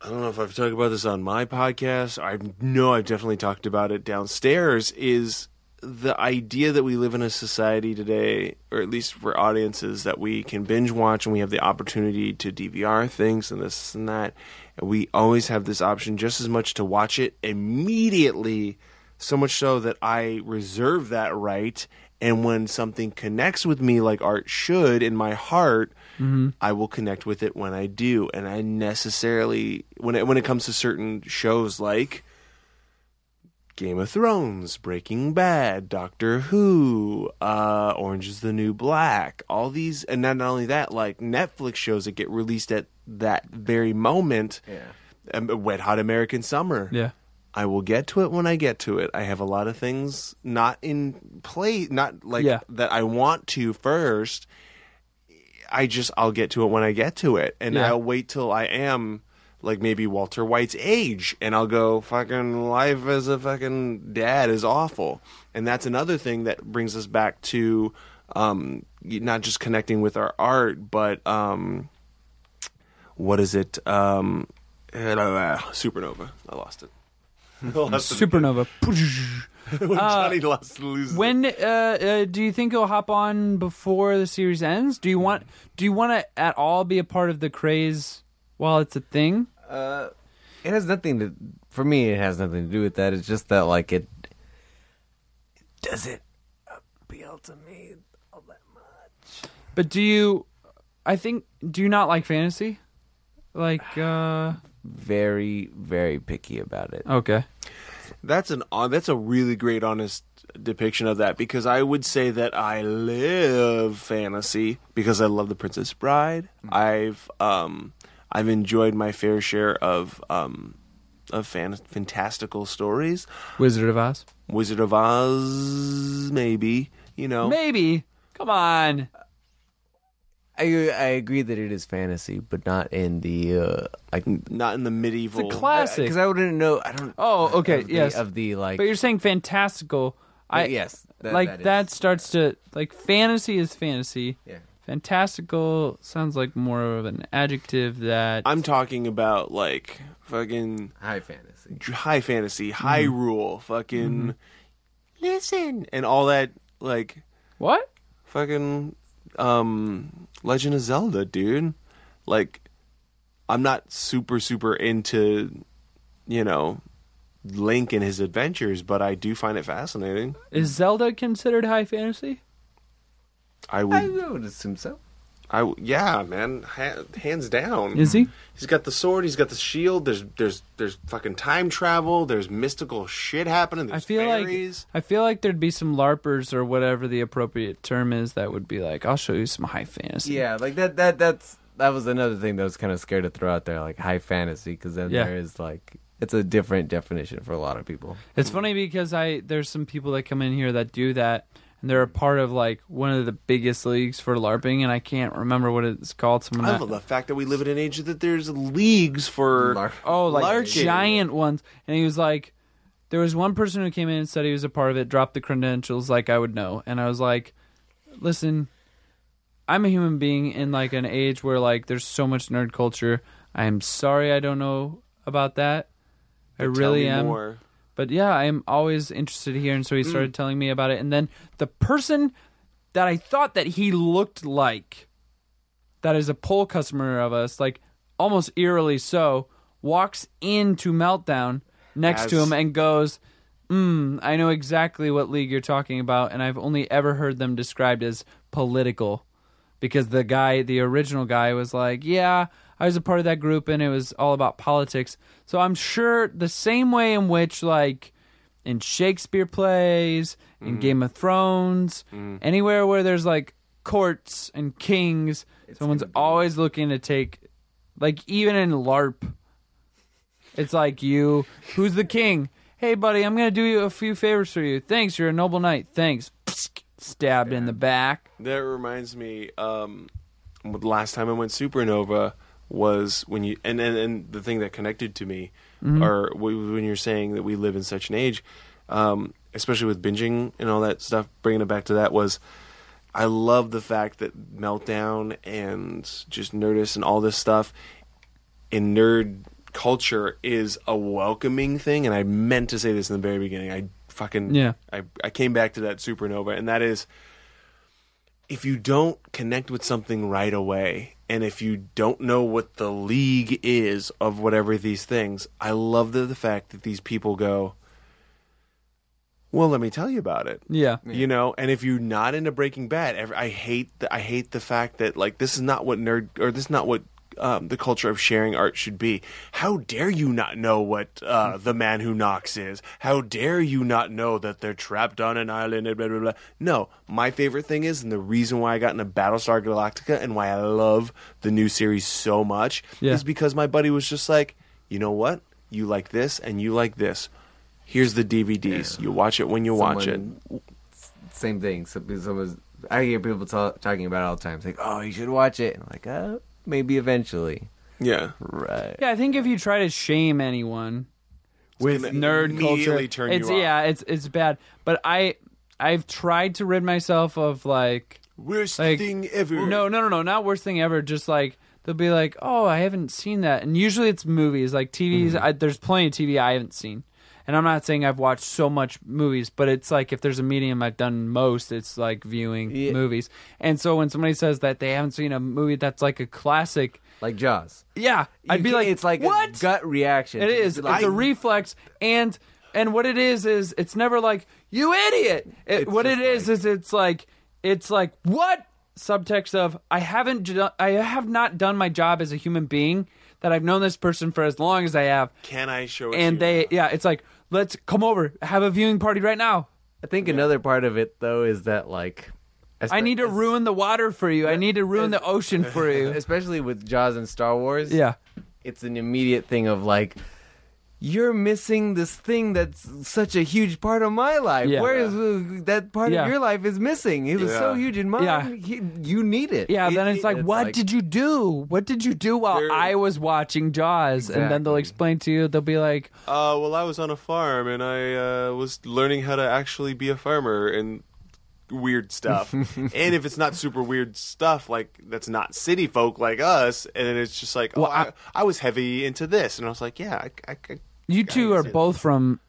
I don't know if I've talked about this on my podcast. I know I've definitely talked about it downstairs. Is the idea that we live in a society today, or at least for audiences, that we can binge watch and we have the opportunity to DVR things and this and that, and we always have this option just as much to watch it immediately so much so that I reserve that right. And when something connects with me like art should in my heart, mm-hmm. I will connect with it when I do. And I necessarily when it when it comes to certain shows like Game of Thrones, Breaking Bad, Doctor Who, uh, Orange is the New Black, all these, and not not only that, like Netflix shows that get released at that very moment. Yeah. Um, Wet Hot American Summer. Yeah. I will get to it when I get to it. I have a lot of things not in play, not like Yeah. that I want to first. I just I'll get to it when I get to it, and Yeah. I'll wait till I am like maybe Walter White's age, and I'll go fucking life as a fucking dad is awful, and that's another thing that brings us back to um, not just connecting with our art, but um, what is it? Um, supernova. I lost it. I lost it. Supernova. when Johnny lost loses. When uh, uh, do you think you'll hop on before the series ends? Do you want do you want to at all be a part of the craze while it's a thing? Uh, it has nothing to. For me, it has nothing to do with that. It's just that like it. Does it appeal to me all that much? But do you? I think. Do you not like fantasy? Like, uh Very, very picky about it. okay, That's an on. That's a really great, honest depiction of that because I would say that I live fantasy because I love The Princess Bride. I've um, I've enjoyed my fair share of um, of fan- fantastical stories. Wizard of Oz. Wizard of Oz, maybe you know. Maybe. Come on. I I agree that it is fantasy, but not in the uh, like Not in the medieval. It's a classic. because I wouldn't know. I don't. Oh, okay, of the, yes. Of the like, but you're saying fantastical. I yes, that- like that is- that starts to like fantasy is fantasy. Yeah. Fantastical sounds like more of an adjective that I'm talking about like fucking high fantasy. high fantasy, high rule, fucking listen, and all that like what? fucking um Legend of Zelda, dude. Like I'm not super super into you know Link and his adventures, but I do find it fascinating. Is Zelda considered high fantasy? I I would would assume so. I w- yeah, man, ha- hands down. Is he? He's got the sword. He's got the shield. There's there's there's fucking time travel. There's mystical shit happening. There's I feel fairies. like I feel like there'd be some larpers or whatever the appropriate term is that would be like, I'll show you some high fantasy. Yeah, like that. That that's that was another thing that was kind of scared to throw out there, like high fantasy, because then Yeah. there is like it's a different definition for a lot of people. It's funny because I there's some people that come in here that do that, and they're a part of like one of the biggest leagues for LARPing, and I can't remember what it's called. Someone I that, love the fact that we live in an age that there's leagues for Larp. oh, like LARPing. giant ones, and he was like, there was one person who came in and said he was a part of it, dropped the credentials, like I would know, and I was like, listen, I'm a human being in like an age where like there's so much nerd culture. I'm sorry I don't know about that. I Tell really me am. More. But yeah, I'm always interested here, and so he started telling me about it. And then the person that I thought that he looked like, that is a poll customer of us, like almost eerily so, walks into Meltdown next to As- him and goes, "Hmm, I know exactly what league you're talking about, and I've only ever heard them described as political." Because the guy, the original guy, was like, "Yeah, I was a part of that group, and it was all about politics." So I'm sure the same way in which, like, in Shakespeare plays, in Game of Thrones, anywhere where there's like courts and kings, someone's be- always looking to take, like, even in LARP, it's like you, who's the king? Hey, buddy, I'm gonna do you a few favors for you. Thanks, you're a noble knight. Thanks. Stabbed in the back. That reminds me. Um, the last time I went Supernova was when you and and, and the thing that connected to me, or w- when you're saying that we live in such an age, um, especially with binging and all that stuff. Bringing it back to that was, I love the fact that Meltdown and just Nerdist and all this stuff in nerd culture is a welcoming thing, and I meant to say this in the very beginning. I fucking Yeah. I I came back to that supernova, and that is if you don't connect with something right away, and if you don't know what the league is of whatever these things, I love the, the fact that these people go. Well, let me tell you about it Yeah. you know and if you're not into breaking bad every, i hate the, i hate the fact that like this is not what nerd or this is not what um, the culture of sharing art should be. How dare you not know what uh, the man who knocks is? How dare you not know that they're trapped on an island and blah blah blah? No. My favorite thing is and the reason why i got into battlestar galactica and why i love the new series so much Yeah. is because my buddy was just like you know what? You like this and you like this. Here's the dvds you watch it when you watch it. Same thing. Some, someone's, I hear people ta- talking about it all the time. It's like, oh, you should watch it. And I'm like, oh, maybe eventually. yeah Right. Yeah, I think if you try to shame anyone with gonna nerd immediately culture, turn you it's off. yeah, it's it's bad. But I I've tried to rid myself of like Worst Like, thing ever. no no no no not worst thing ever. Just like they'll be like, oh, I haven't seen that, and usually it's movies like TVs. Mm-hmm. I, there's plenty of TV I haven't seen. And I'm not saying I've watched so much movies, but it's like if there's a medium I've done most, it's like viewing Yeah. movies. And so when somebody says that they haven't seen a movie that's like a classic, Like Jaws. yeah, I'd You be like, it's like what? a gut reaction. It is. It's like- It's a reflex, and and what it is is it's never like you idiot. It, what it is like- is it's like it's like what subtext of I haven't I have not done my job as a human being that I've known this person for as long as I have, Can I show it and you? they yeah it's like let's come over have a viewing party right now. I think another part of it though is that like I need to ruin the water for you. I need to ruin the ocean for you. especially with Jaws and Star Wars. Yeah. it's an immediate thing of like you're missing this thing that's such a huge part of my life. Yeah. Whereas uh, that part Yeah. of your life is missing. It was so huge in mine. Yeah. He- you need it. Yeah, It- then it's it- like, what did you do? What did you do while There- I was watching Jaws? And then they'll explain to you. They'll be like, Uh, well, I was on a farm and I uh, was learning how to actually be a farmer and weird stuff. and if it's not super weird stuff, like that's not city folk like us, and it's just like, oh, Well, I, I- I was heavy into this, and I was like, yeah, I, I, I you two are see both from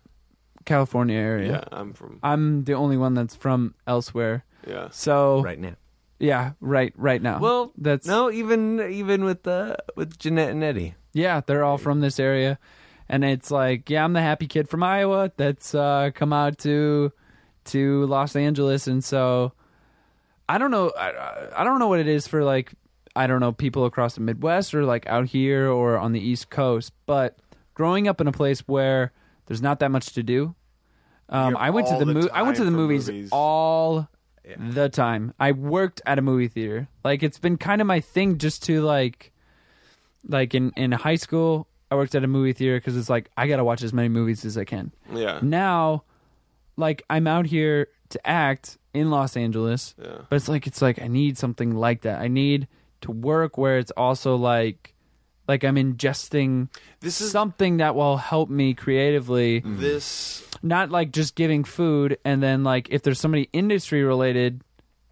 California area. yeah, I'm from I'm the only one that's from elsewhere. yeah. So right now. yeah, right, right now. Well, that's No, even even with the with Jeanette and Eddie. Yeah, they're all from this area. And it's like, yeah, I'm the happy kid from Iowa that's uh, come out to to Los Angeles, and so I don't know, I, I don't know what it is for like I don't know people across the Midwest or like out here or on the East Coast, but growing up in a place where there's not that much to do. Um, I went to the, the mo- I went to the movies, movies. all the time. I worked at a movie theater. Like it's been kind of my thing just to like like in in high school I worked at a movie theater because it's like I gotta watch as many movies as I can. Yeah. Now, like I'm out here to act in Los Angeles, Yeah. but it's like it's like I need something like that. I need to work where it's also like like I'm ingesting This is something that will help me creatively. This not like just giving food and then like if there's somebody industry related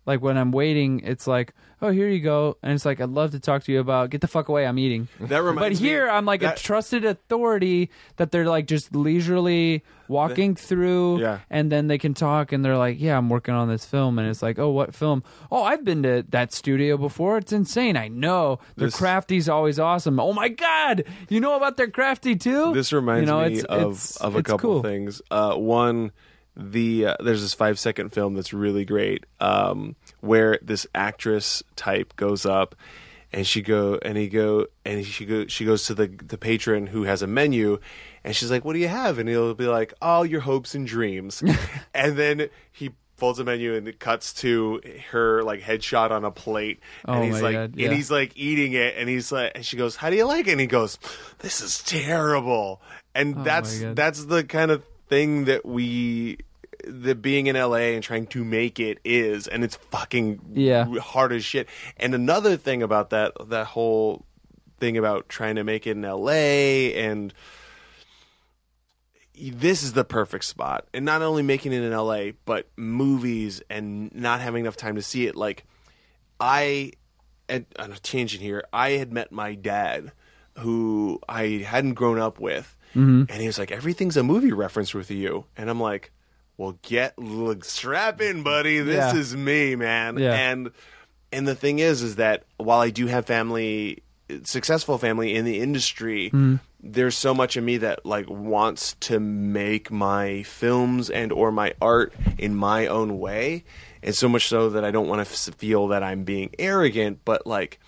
like when i'm waiting it's like oh here you go. And it's like i'd love to talk to you about get the fuck away i'm eating. That but reminds me here i'm like that- a trusted authority that they're like just leisurely walking through Yeah. and then they can talk and they're like yeah i'm working on this film. And it's like oh what film? Oh i've been to that studio before. It's insane. I know. Their This- crafty's always awesome. Oh my god! You know about their crafty too? This reminds You know, me it's- of it's- of a it's couple cool. things. Uh, one, the uh, there's this five second film that's really great, um, where this actress type goes up, and she go and he go and she go she goes to the the patron who has a menu, and she's like, "What do you have?" And he'll be like, "Oh, your hopes and dreams," and then he folds the menu and it cuts to her like headshot on a plate Oh and he's like God, and he's like eating it and he's like and she goes how do you like it? And he goes this is terrible. And Oh that's that's the kind of thing that we that being in LA and trying to make it is and it's fucking Yeah. hard as shit and another thing about that that whole thing about trying to make it in LA and this is the perfect spot. And not only making it in LA, but movies and not having enough time to see it. Like, I, and on a tangent here, I had met my dad, who I hadn't grown up with, mm-hmm. and he was like, "Everything's a movie reference with you," and I'm like, "Well, get look, strap in, buddy. This Yeah. is me, man." Yeah. And and the thing is, is that while I do have family, successful family in the industry, hmm. there's so much of me that like wants to make my films and or my art in my own way, and so much so that I don't want to feel that I'm being arrogant, but like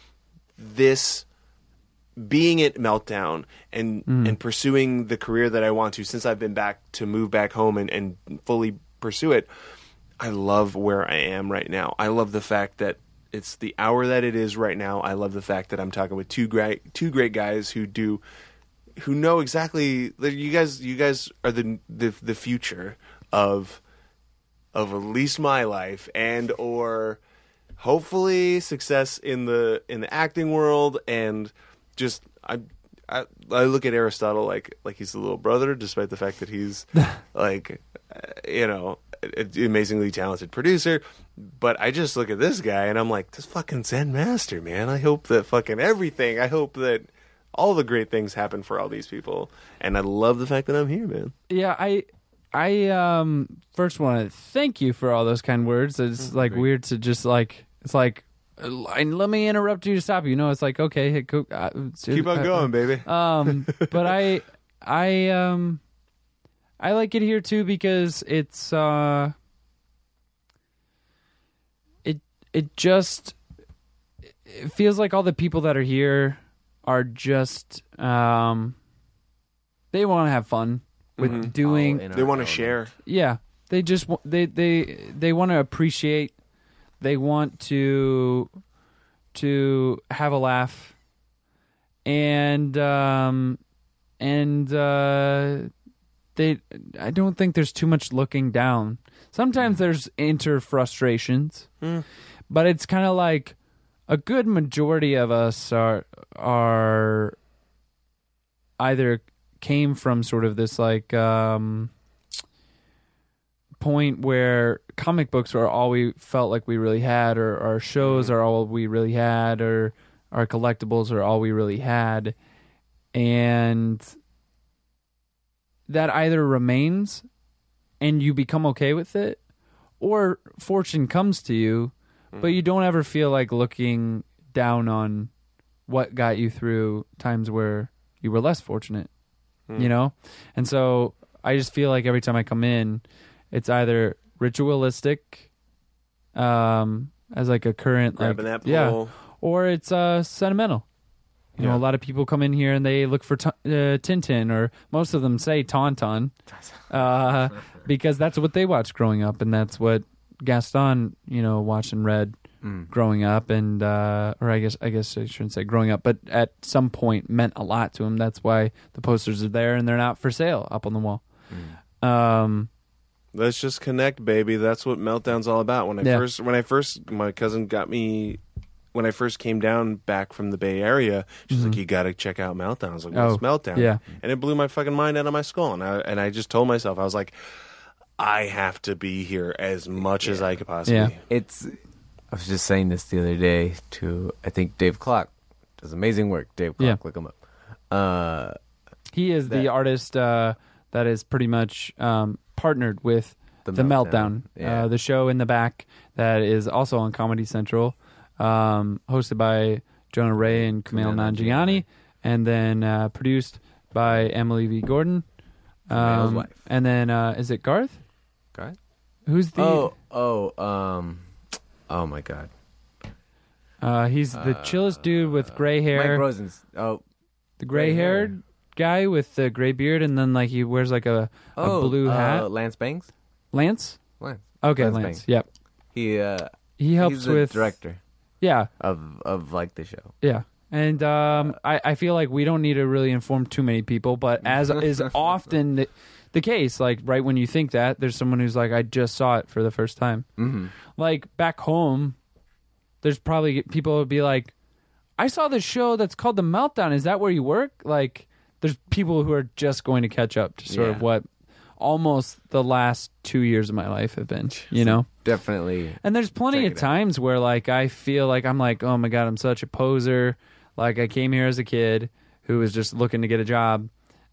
this being at meltdown and hmm. and pursuing the career that I want to since I've been back to move back home and, and fully pursue it. I love where I am right now. I love the fact that it's the hour that it is right now. I love the fact that I'm talking with two great two great guys who do who know exactly that you guys you guys are the the the future of of at least my life and or hopefully success in the in the acting world and just I I, I look at Aristotle like like he's the little brother despite the fact that he's like uh, you know an amazingly talented producer. But I just look at this guy and I'm like this fucking Zen master man. I hope that fucking everything I hope that all the great things happen for all these people. And I love the fact that I'm here man. Yeah, I I um first want to thank you for all those kind words. It's like weird to just like it's like and let me interrupt you to stop you. You know, it's like okay, hey, co- uh, keep on uh, going baby Um, but I I um I like it here too because it's uh it it just it feels like all the people that are here are just um they want to have fun with Mhm. doing they want to share yeah they just wa- they they they want to appreciate they want to to have a laugh and um and uh, they. I don't think there's too much looking down. Sometimes there's inter frustrations, but it's kind of like a good majority of us are are either came from sort of this like um point where comic books are all we felt like we really had or our shows mm-hmm. are all we really had or our collectibles are all we really had. And that either remains and you become okay with it or fortune comes to you but mm-hmm. you don't ever feel like looking down on what got you through times where you were less fortunate you mm. know? And so i just feel like every time i come in it's either ritualistic um as like a current like Grabbing that yeah. or it's uh sentimental. You know a lot of people come in here and they look for t- uh, tintin or most of them say tauntaun uh because that's what they watched growing up and that's what gaston you know watched and read growing up and uh or i guess i guess i shouldn't say growing up but at some point meant a lot to him. That's why the posters are there and they're not for sale up on the wall. Um Let's just connect, baby. That's what meltdown's all about. When I Yeah. first, when I first, my cousin got me. When I first came down back from the Bay Area, she's like, "You got to check out Meltdown." I was like, "What's Mm-hmm. Oh, Meltdown?" yeah. and it blew my fucking mind out of my skull. And I and I just told myself, I was like, "I have to be here as much as I could possibly." Yeah. It's. I was just saying this the other day to I think Dave Clock does amazing work. Dave Clock, Yeah. look him up. Uh, he is the artist uh that is pretty much um partnered with The the, meltdown, Meltdown, yeah. uh, the show in the back that is also on comedy central um hosted by jonah ray and Kumail nanjiani and then uh produced by emily v gordon Kumail's um, wife. and then uh is it garth Garth? who's the oh, oh, um, oh my God, uh he's the chillest dude with gray hair Mike Rosen's. Oh, the gray haired guy with the gray beard and then like he wears like a, a oh, blue uh, hat Lance Bangs. lance Lance. okay Lance lance, yep He uh, he helps with director yeah of of like the show. Yeah. And um, I, I feel like we don't need to really inform too many people, but as is often the, the case, like right when you think that, there's someone who's like, I just saw it for the first time. Mm-hmm. Like back home, there's probably people would be like, I saw this show that's called The Meltdown. Is that where you work? Like, there's people who are just going to catch up to sort of what almost the last two years of my life have been, you know? Definitely. And there's plenty of it out. times where like I feel like I'm like, oh my god, I'm such a poser. Like I came here as a kid who was just looking to get a job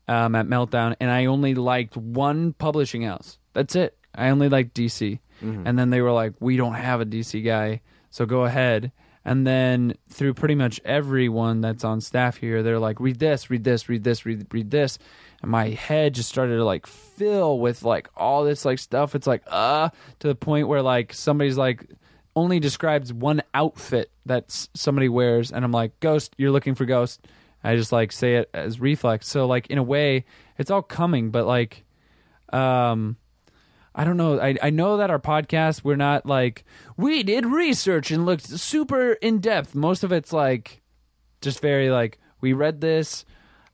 um, at Meltdown, and I only liked one publishing house. That's it. I only liked DC, and then they were like, we don't have a DC guy, so go ahead. And then through pretty much everyone that's on staff here, they're like, read this, read this, read this, read read this, and my head just started to like fill with like all this like stuff. It's like uh to the point where like somebody's like only describes one outfit that somebody wears, and I'm like, Ghost, you're looking for Ghost. I just like say it as reflex. So like in a way, it's all coming, but like, um, I don't know. I I know that our podcast we're not like we did research and looked super in depth. Most of it's like just very like we read this.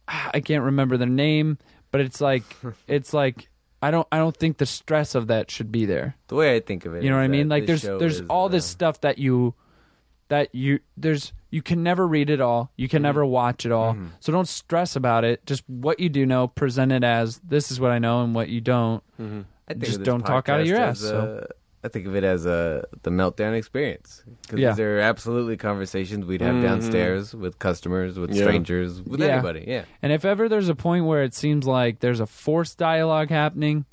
Ah, I can't remember the name, but it's like it's like I don't I don't think the stress of that should be there. The way I think of it, You know what I mean? Like there's there's is, all uh, this stuff that you that you there's you can never read it all. You Mm-hmm. can never watch it all. So don't stress about it. Just what you do know, present it as this is what I know and what you don't. I think just don't talk out of your ass, as so. a- I think of it as a the meltdown experience because Yeah. these are absolutely conversations we'd have downstairs with customers, with Yeah. strangers, with Yeah. anybody. Yeah, And if ever there's a point where it seems like there's a forced dialogue happening,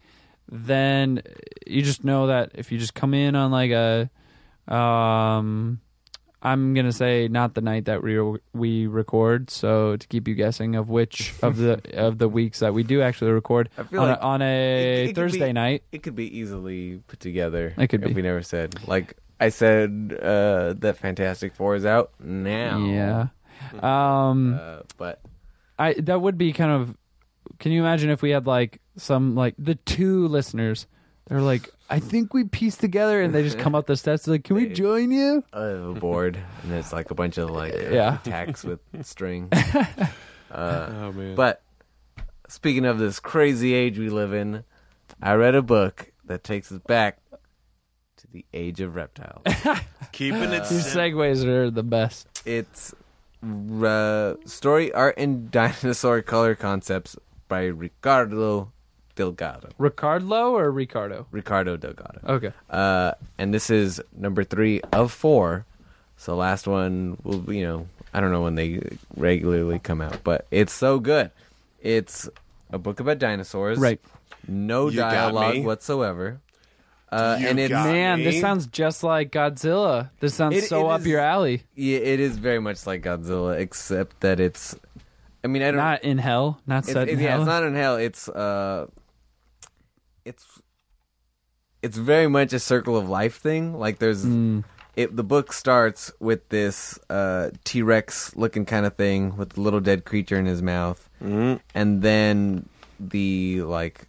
then you just know that if you just come in on like a um I'm gonna say not the night that we we record, so to keep you guessing of which of the of the weeks that we do actually record on, like a, on a it- it Thursday be- night. it could be easily put together. It could if be. we never said like I said uh, that Fantastic Four is out now. Yeah, um, uh, but I that would be kind of. Can you imagine if we had like some like the two listeners? They're like, I think we pieced together, and they just come up the steps like, "Can we join you?" uh, board and it's like a bunch of like Yeah. tacks with string. Uh, Oh man. but speaking of this crazy age we live in, I read a book that takes us back to the age of reptiles. Keeping it These simple. segues are the best. it's uh, story, art, and dinosaur color concepts by Ricardo Delgado. Ricardo or Ricardo? Ricardo Delgado. Okay. Uh, and this is number three of four. So last one will you know, I don't know when they regularly come out, but it's so good. It's a book about dinosaurs. Right. No You got dialogue me. whatsoever. Uh, You and it's got Man, me? this sounds just like Godzilla. This sounds It- so it up is- your alley. yeah, it is very much like Godzilla, except that it's. I mean, I don't. Not in hell. Not it's, set in it- yeah, hell. it's not in hell. It's uh, it's it's very much a circle of life thing. Like there's Mm. it. The book starts with this uh T Rex looking kind of thing with the little dead creature in his mouth, Mhm. and then the like,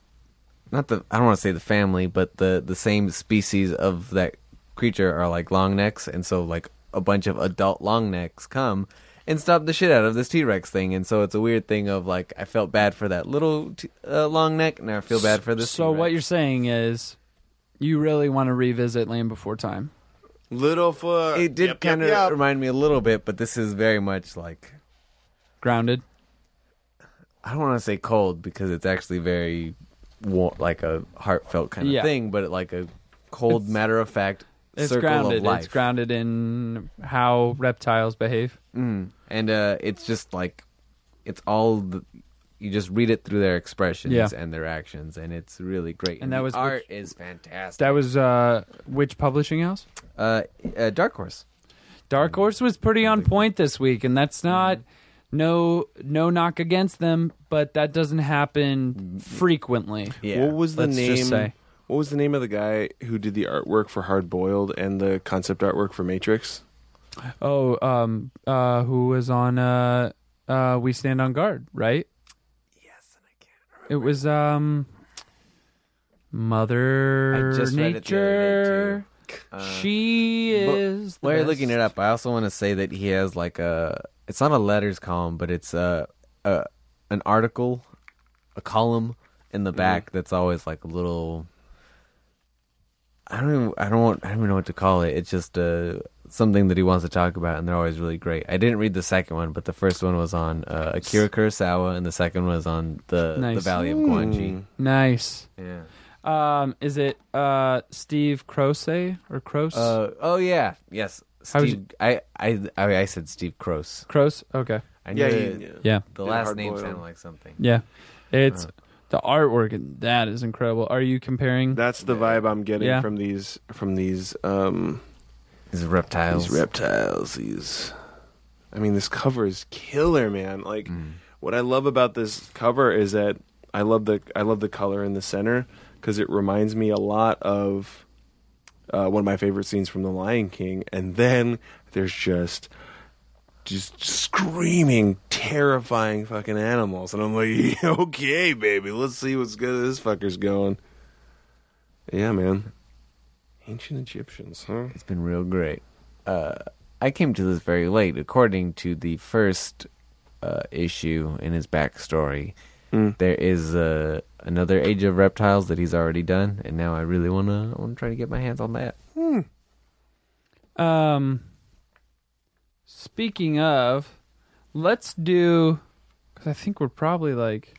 not the I don't want to say the family, but the the same species of that creature are like long necks, and so like a bunch of adult long necks come and stop the shit out of this T Rex thing, and so it's a weird thing of like I felt bad for that little t- uh, long neck, and I feel bad for this. So what T-Rex. you're saying is, you really want to revisit Land Before Time. Littlefoot. It did Yep, kind of yep, yep. remind me a little bit, but this is very much like Grounded. I don't want to say cold because it's actually very wa- like a heartfelt kind of Yeah. thing, but like a cold, It's- matter of fact It's circle grounded. of life. It's grounded in how reptiles behave. Mm. And uh, it's just like it's all the, you just read it through their expressions Yeah. and their actions, and it's really great. And that the was art is fantastic. That was uh, which publishing house? uh, uh, Dark Horse. Dark Horse was pretty on point this week, and that's not no no knock against them, but that doesn't happen frequently. Yeah. What was the Let's name? just say. What was the name of the guy who did the artwork for Hard Boiled and the concept artwork for Matrix? Oh, um, uh, who was on uh, uh, We Stand on Guard, right? Yes, and I can't. It was um, Mother I just read it the other day, Nature. too. Uh, she but is. the While you're best. looking it up, I also want to say that he has like a. It's not a letters column, but it's a, a an article, a column in the back that's always like a little. I don't even. I don't want. I don't even know what to call it. It's just uh, something that he wants to talk about, and they're always really great. I didn't read the second one, but the first one was on uh, Akira Kurosawa, and the second was on the the Valley of Gwangi. Nice. Yeah. Um, is it uh Steve Skroce or Skroce? Uh, oh yeah. Yes. How would Steve. I, I I I said Steve Skroce. Skroce. Okay. I Yeah, he- it- yeah. Yeah. The Yeah, last hard name boiled. sounded like something. Yeah. It's Uh. The artwork and that is incredible. Are you comparing? That's the vibe I'm getting Yeah. from these from these um These reptiles. these reptiles. These, I mean, this cover is killer, man. Like, Mm. what I love about this cover is that I love the I love the color in the center because it reminds me a lot of uh, one of my favorite scenes from The Lion King, and then there's just just screaming, terrifying fucking animals, and I'm like, okay, baby, let's see what's good. This fucker's going. Yeah, man. Ancient Egyptians, huh? It's been real great. Uh, I came to this very late. According to the first uh, issue in his backstory, Mm. there is uh, another Age of Reptiles that he's already done, and now I really wanna wanna try to get my hands on that. Hmm. Um, speaking of, let's do because I think we're probably like,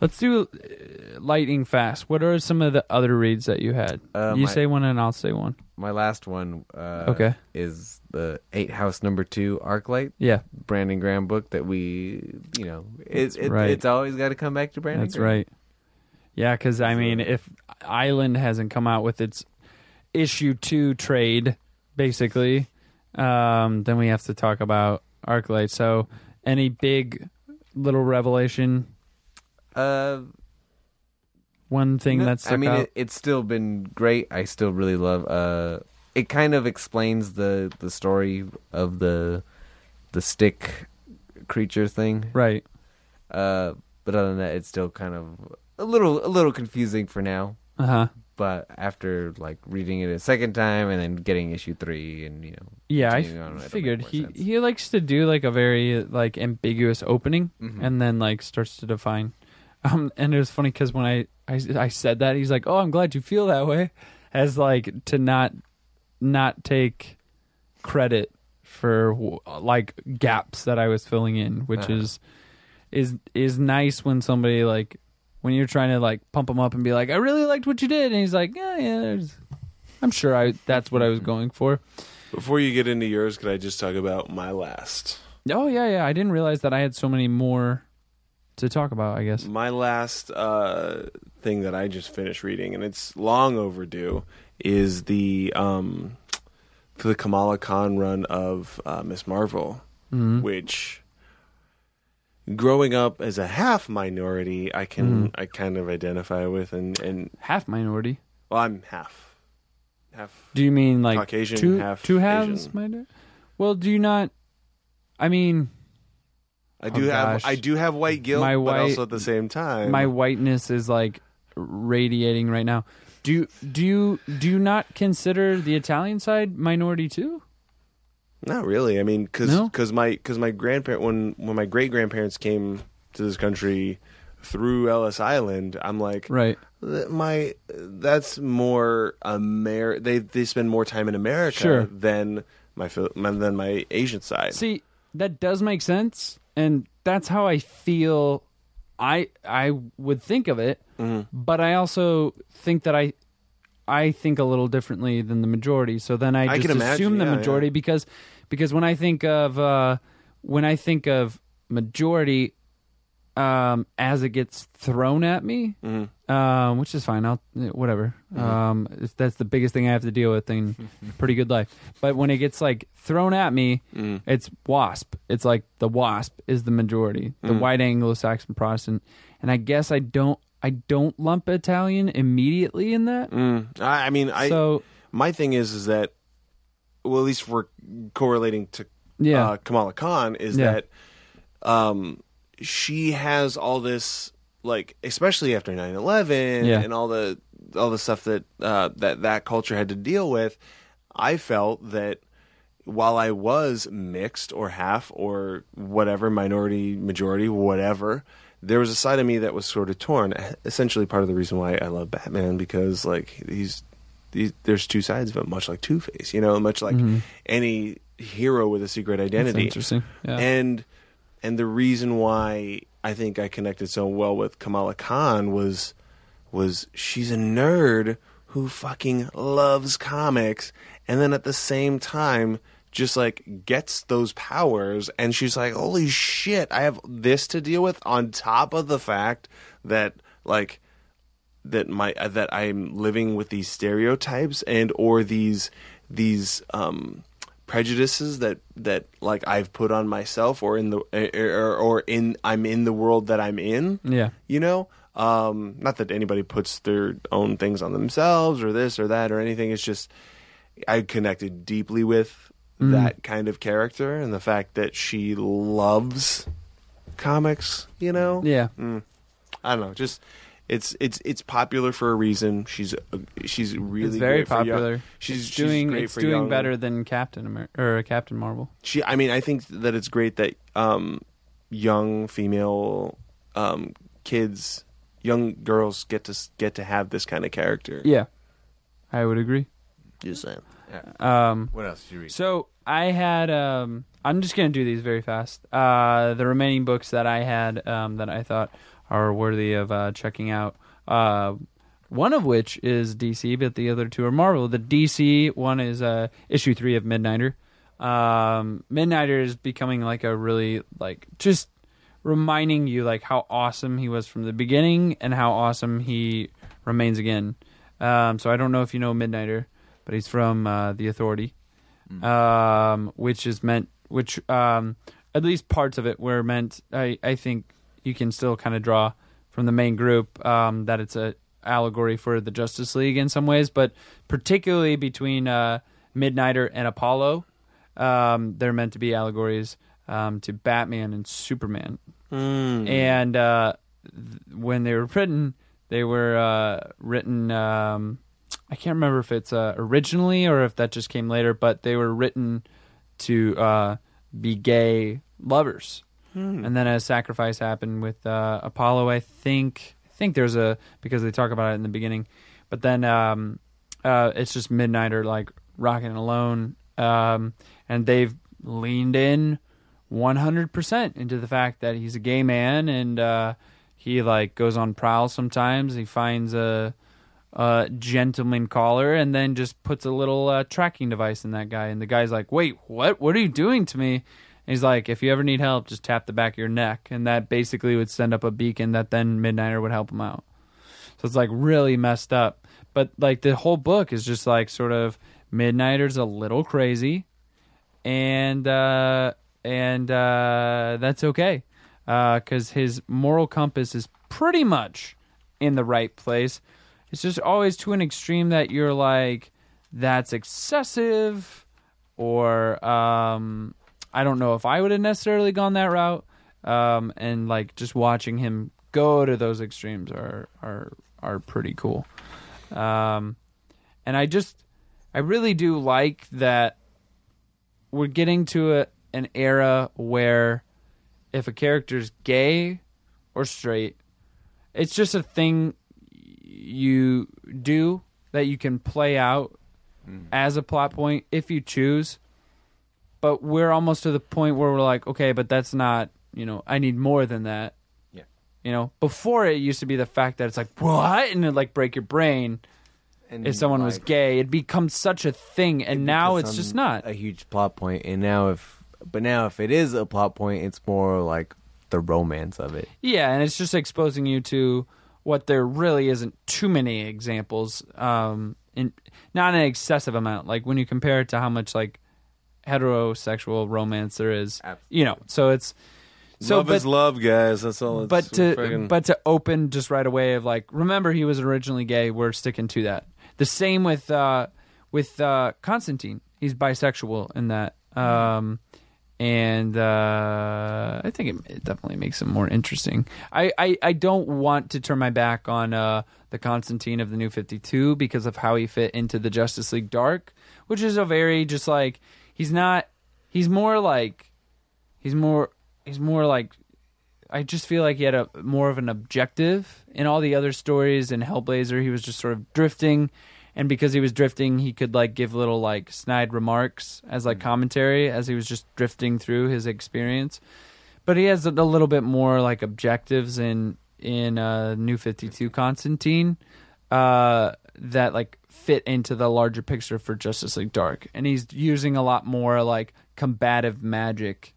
let's do uh, lightning fast. What are some of the other reads that you had? Uh, you my- say one and I'll say one. My last one, uh, Okay. is the Eight House Number Two ArcLight Yeah, Brandon Graham book that we, you know, it, it, right. it's always got to come back to Brandon. that's Graham. right. Yeah, because I mean, if Island hasn't come out with its issue two trade, basically, um, then we have to talk about ArcLight. So, any big little revelation? Uh, One thing No, that's I mean, it, it's still been great. I still really love. Uh, it kind of explains the the story of the the stick creature thing. right. Uh, but other than that, it's still kind of a little a little confusing for now. Uh huh. But after like reading it a second time and then getting issue three, and you know, Yeah, I on, figured he sense. he likes to do like a very like ambiguous opening Mhm. and then like starts to define. Um, and it was funny because when I, I I said that, he's like, "Oh, I'm glad you feel that way," as like to not not take credit for like gaps that I was filling in, which Uh-huh. is is is nice when somebody like when you're trying to like pump him up and be like, "I really liked what you did," and he's like, "Yeah, yeah." there's- I'm sure I that's what I was going for. Before you get into yours, could I just talk about my last? Oh yeah, yeah. I didn't realize that I had so many more to talk about. I guess. My last uh, thing that I just finished reading, and it's long overdue, is the um, the Kamala Khan run of uh, Miss Marvel, Mhm. which growing up as a half minority, I can mm-hmm. I kind of identify with, and and Half minority. well, I'm half half. Do you mean like Caucasian, two half two halves? Asian. Minor? Well, do you not? I mean, I do Oh, have gosh. I do have white guilt, My but white- also at the same time, my whiteness is like radiating right now. Do you, do you do you not consider the Italian side minority too? Not really. I mean, because No? my because my grandparent when when my great grandparents came to this country through Ellis Island, I'm like, Right. My that's more Amer. They they spend more time in America Sure. than my than my Asian side. See, that does make sense, and that's how I feel. I I would think of it, Mm-hmm. but I also think that I I think a little differently than the majority. So then I just can imagine, assume the yeah, majority yeah. because because when I think of uh, when I think of majority um, as it gets thrown at me, Mm-hmm. um, which is fine. I'll whatever. Um, if that's the biggest thing I have to deal with, then pretty good life. But when it gets like thrown at me, Mm. it's WASP. It's like the WASP is the majority, the Mm. white Anglo-Saxon Protestant, and I guess I don't I don't lump Italian immediately in that. Mm. I, I mean, I so my thing is is that well, at least for correlating to yeah, uh, Kamala Khan is Yeah. that um, she has all this like especially after 9-11 Yeah. and all the all the stuff that uh, that that culture had to deal with I felt that while I was mixed or half or whatever minority majority whatever there was a side of me that was sort of torn essentially part of the reason why I love Batman because like he's these, there's two sides of him, much like Two Face, you know, much like any hero with a secret Mm-hmm. That's identity. interesting. Yeah. And and the reason why I think I connected so well with Kamala Khan was was she's a nerd who fucking loves comics, and then at the same time just like gets those powers, and she's like, "Holy shit! I have this to deal with on top of the fact that like." that my that I'm living with these stereotypes and or these these um prejudices that that like I've put on myself or in the or, or in I'm in the world that I'm in yeah. you know um not that anybody puts their own things on themselves or this or that or anything it's just I connected deeply with Mm. that kind of character and the fact that she loves comics you know Yeah. I don't know. Just it's it's it's popular for a reason. She's uh, she's really it's very great for young- popular. she's it's she's doing great it's for doing young- better than Captain America or Captain Marvel. She, I mean, I think that it's great that um, young female um, kids, young girls get to get to have this kind of character. Yeah, I would agree. Just saying. Um, What else did you read? So I had. Um, I'm just gonna do these very fast. Uh, the remaining books that I had um, that I thought are worthy of uh, checking out. Uh, one of which is DC, but the other two are Marvel. The DC one is uh, issue three of Midnighter. Um, Midnighter is becoming like a really like just reminding you like how awesome he was from the beginning and how awesome he remains again. Um, so I don't know if you know Midnighter, but he's from uh, the Authority, um, which is meant, which um, at least parts of it were meant. I I think you can still kind of draw from the main group um, that it's a allegory for the Justice League in some ways, but particularly between uh, Midnighter and Apollo, um, they're meant to be allegories um, to Batman and Superman. Mm. And uh, th- when they were written, they were uh, written. I can't remember if it's uh, originally or if that just came later, but they were written to uh, be gay lovers. and then a sacrifice happened with uh, Apollo. I think I think there's a because they talk about it in the beginning, but then um, uh, it's just Midnighter like rocking alone, um, and they've leaned in 100% into the fact that he's a gay man and uh, he like goes on prowl sometimes. He finds a, a gentleman caller and then just puts a little uh, tracking device in that guy. And the guy's like, "Wait, what? What are you doing to me?" And he's like, "If you ever need help, just tap the back of your neck." And that basically would send up a beacon that then Midnighter would help him out. So it's like really messed up. But like the whole book is just like sort of Midnighter's a little crazy, and uh, and uh, that's okay because his moral compass is pretty much in the right place. It's just always to an extreme that you're like, that's excessive, or um, I don't know if I would have necessarily gone that route. Um, and like just watching him go to those extremes are are are pretty cool. Um, and I just I really do like that we're getting to a, an era where if a character's gay or straight, it's just a thing you do that you can play out hmm. as a plot point if you choose. But we're almost to the point where we're like, okay, but that's not, you know, I need more than that. Yeah. You know, before it used to be the fact that it's like, what? And it like break your brain And if someone was gay. It becomes such a thing. And it now it's just not. a huge plot point. And now if, but now if it is a plot point, it's more like the romance of it. Yeah, and it's just exposing you to what there really isn't too many examples. Um, in not an excessive amount. Like when you compare it to how much like heterosexual romance there is, Absolutely. you know. So it's so love but, is love, guys. That's all. It's but to fucking- but to open just right away of like remember he was originally gay. We're sticking to that. The same with uh, with uh, Constantine. He's bisexual in that. Um, and uh, I think it, it definitely makes it more interesting. I, I, I don't want to turn my back on uh, the Constantine of the New Fifty Two because of how he fit into the Justice League Dark, which is a very just like he's not. He's more like he's more he's more like I just feel like he had a more of an objective in all the other stories in Hellblazer. He was just sort of drifting, and because he was drifting, he could like give little like snide remarks as like commentary as he was just drifting through his experience. But he has a, a little bit more like objectives in in uh, New Fifty Two Constantine uh, that like fit into the larger picture for Justice League Dark, and he's using a lot more like combative magic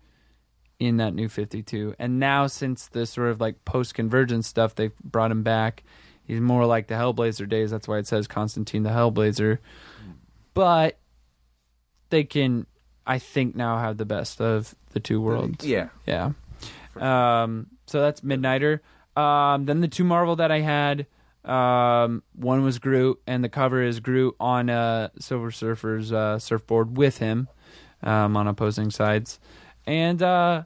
in that new 52 and now since the sort of like post convergence stuff they've brought him back he's more like the hellblazer days. That's why it says constantine the hellblazer. But they can i think now have the best of the two worlds. Yeah. yeah um so that's midnighter. Um then the two marvel that i had um one was groot and the cover is groot on uh silver surfer's uh surfboard with him um on opposing sides. And uh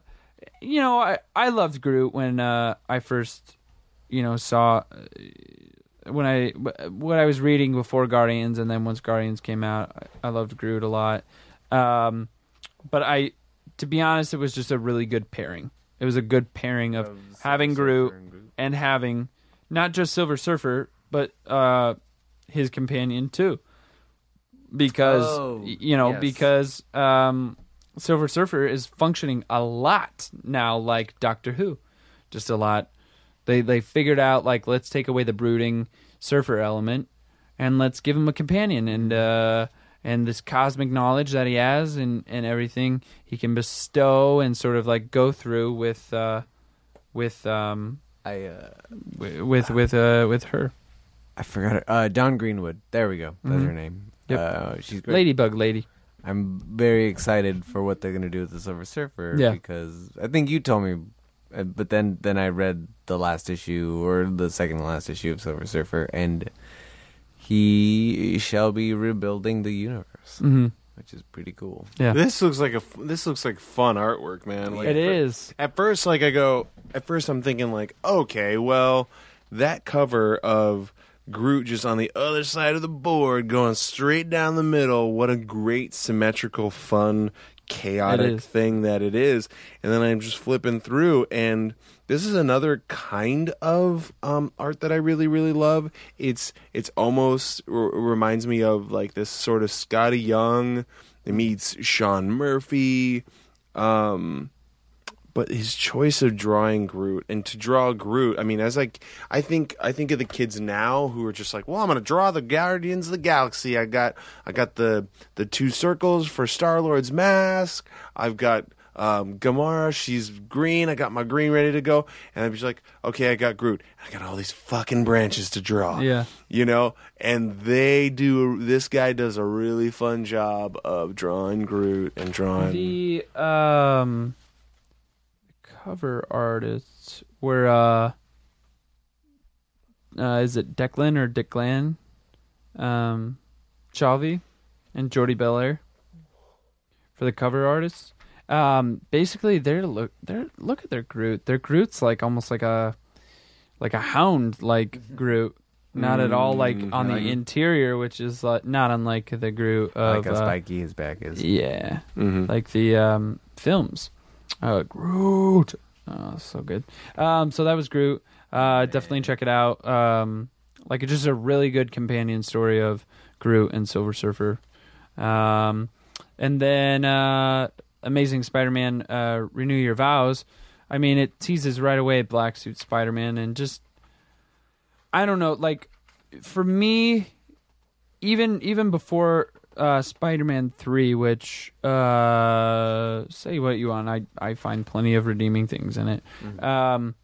you know i i loved groot when uh i first you know saw uh, when i what i was reading before guardians and then once guardians came out i, loved groot a lot. Um but i to be honest it was just a really good pairing. It was a good pairing of having groot and having not just silver surfer but uh his companion too. Because Oh, you know yes. because um silver surfer is functioning a lot now like doctor who just a lot they they figured out like let's take away the brooding surfer element and let's give him a companion and uh and this cosmic knowledge that he has and and everything he can bestow and sort of like go through with uh with um I uh, wi- with with uh with her I forgot her. Uh, Dawn Greenwood. There we go. That's Mhm. her name. Yep. Uh, she's great. ladybug lady I'm very excited for what they're gonna do with the Silver Surfer. Yeah. Because I think you told me, uh, but then then I read the last issue or the second to last issue of Silver Surfer, and he shall be rebuilding the universe, mm-hmm. which is pretty cool. yeah This looks like a f- this looks like fun artwork, man. Like, it for- is At first, like I go, at first I'm thinking like, okay, well, that cover of Groot just on the other side of the board, going straight down the middle. What a great symmetrical, fun, chaotic thing that it is. And then I'm just flipping through, and this is another kind of um, art that I really, really love. It's it's almost r- reminds me of like this sort of Skottie Young that meets Sean Murphy. Um, but his choice of drawing Groot and to draw Groot, I mean, as like I think I think of the kids now who are just like, well, I'm gonna draw the Guardians of the Galaxy. I got I got the the two circles for Star Lord's mask. I've got um, Gamora, she's green. I got my green ready to go, and I'm just like, okay, I got Groot. I got all these fucking branches to draw. Yeah. you know, and they do. This guy does a really fun job of drawing Groot and drawing. The um cover artists were uh uh is it Declan or Declan? Um Shalvey and Jordie Bellaire for the cover artists. Um basically they're look they're look at their Groot. Their Groot's like almost like a like a hound like Groot. Not at all like Mm, on like- the interior, which is like not unlike the Groot of like a uh, spiky his back is. yeah, Mm-hmm. like the um, films. Uh, Groot. Oh, so good. Um, so that was Groot. Uh, definitely check it out. Um, like it's just a really good companion story of Groot and Silver Surfer. Um, and then uh, Amazing Spider-Man: uh, Renew Your Vows. I mean, it teases right away Black Suit Spider-Man, and just I don't know. Like for me, even even before uh, Spider-Man three, which uh, say what you want, I I find plenty of redeeming things in it. Um,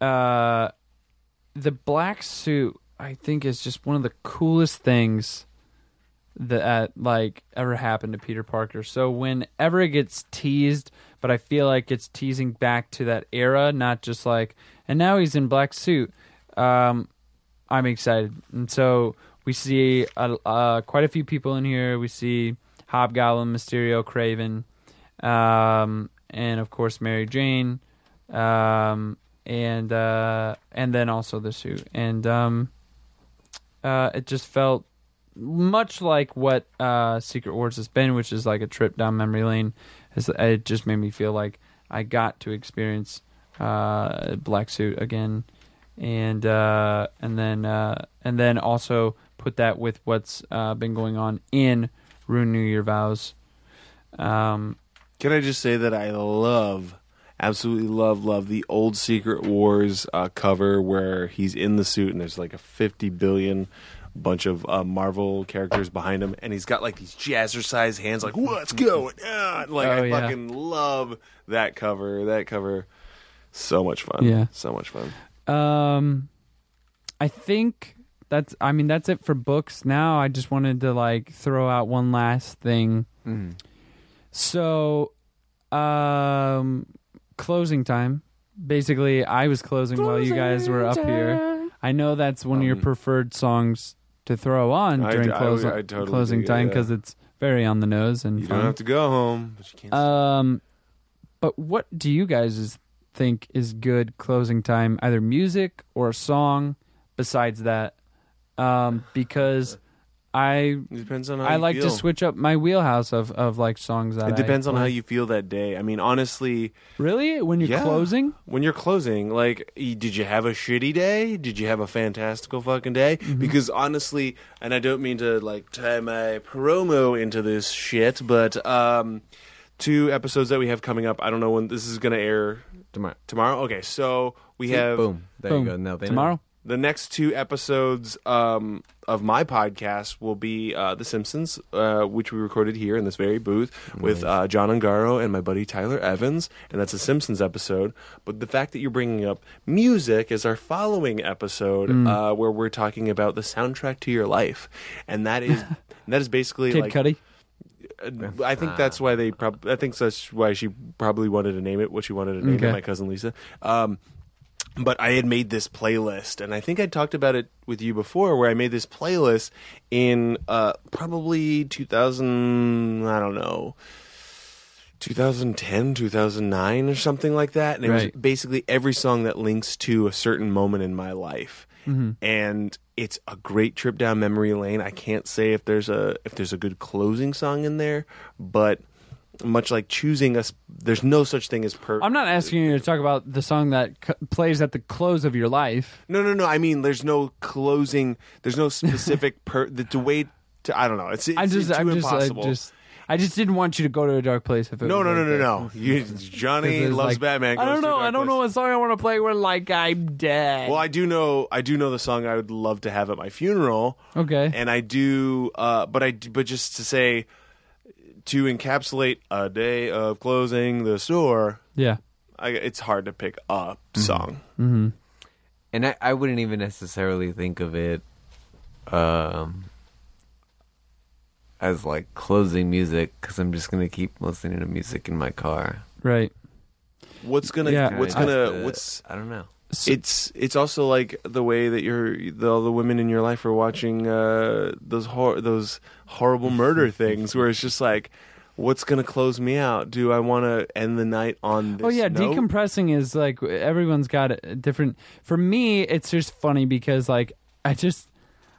uh, the black suit, I think, is just one of the coolest things that like ever happened to Peter Parker. So whenever it gets teased, but I feel like it's teasing back to that era, not just like, and now he's in black suit. Um, I'm excited, and so we see uh, quite a few people in here. We see Hobgoblin, Mysterio, Kraven, um, and of course Mary Jane, um, and uh, and then also the suit, and um, uh, it just felt much like what uh, Secret Wars has been, which is like a trip down memory lane. It just made me feel like I got to experience uh, Black Suit again, and uh, and then uh, and then also put that with what's uh, been going on in Renew Your Vows. Um, Can I just say that I love, absolutely love, love the old Secret Wars uh, cover where he's in the suit and there's like a 50 billion bunch of uh, Marvel characters behind him and he's got like these jazzercise hands like, what's going on? Like, Oh, I yeah. fucking love that cover. That cover, so much fun. Yeah. So much fun. Um, I think that's. I mean, that's it for books. Now, I just wanted to like throw out one last thing. Mhm. So, um, closing time. Basically, I was closing while you guys were up here. I know that's one of your Um, preferred songs to throw on during I- close, I totally closing do, time yeah. because it's very on the nose and You fun. don't have to go home, but you can't. Um, but what do you guys think is good closing time? Either music or a song. Besides that, um, because I it depends on how I you like to feel. switch up my wheelhouse of, of like songs that It depends I on how you feel that day. I mean, honestly, really when you're Yeah. closing. when you're closing, like, y- did you have a shitty day? Did you have a fantastical fucking day? Mm-hmm. Because honestly, and I don't mean to like tie my promo into this shit, but um, two episodes that we have coming up. I don't know when this is gonna air Tomorrow. tomorrow. Okay, so we have boom. There Boom. you go. No, they know. Tomorrow. The next two episodes um, of my podcast will be uh, The Simpsons, uh, which we recorded here in this very booth with uh, John Ungaro and my buddy Tyler Evans, and that's a Simpsons episode. But the fact that you're bringing up music is our following episode, Mm. uh, where we're talking about the soundtrack to your life, and that is that is basically Kid like Cudi. uh, I think that's why they. Prob- I think that's why she probably wanted to name it what she wanted to name Okay. it. My cousin Lisa. Um, but I had made this playlist, and I think I talked about it with you before, where I made this playlist in uh, probably 2000. I don't know. 2010, 2009, or something like that. And it Right. was basically every song that links to a certain moment in my life. Mm-hmm. And it's a great trip down memory lane. I can't say if there's a if there's a good closing song in there, but much like choosing us. There's no such thing as per. I'm not asking you to talk about the song that c- plays at the close of your life. No, no, no. I mean, there's no closing. There's no specific per. The, the way to. I don't know. It's, it's, I just, too I'm just, I impossible. just, I just didn't want you to go to a dark place. If it no, was no, no, like no, that. no. You, Johnny it's loves like, Batman. I goes don't to know. dark I don't place. know what song I want to play when like I'm dead. Well, I do know. I do know the song I would love to have at my funeral. okay. and I do, uh, but I, do- but just to say, to encapsulate a day of closing the store, yeah. I, it's hard to pick a song. Mm-hmm. And I, I wouldn't even necessarily think of it um, as like closing music because I'm just gonna keep listening to music in my car. Right. What's gonna, Yeah, what's Kinda gonna, just, uh, what's I don't know. So- it's it's also like the way that you're the, all the women in your life are watching uh, those hor- those horrible murder things where it's just like what's going to close me out do i want to end the night on this Oh yeah, note? decompressing is like everyone's got a different. For me, it's just funny because like I just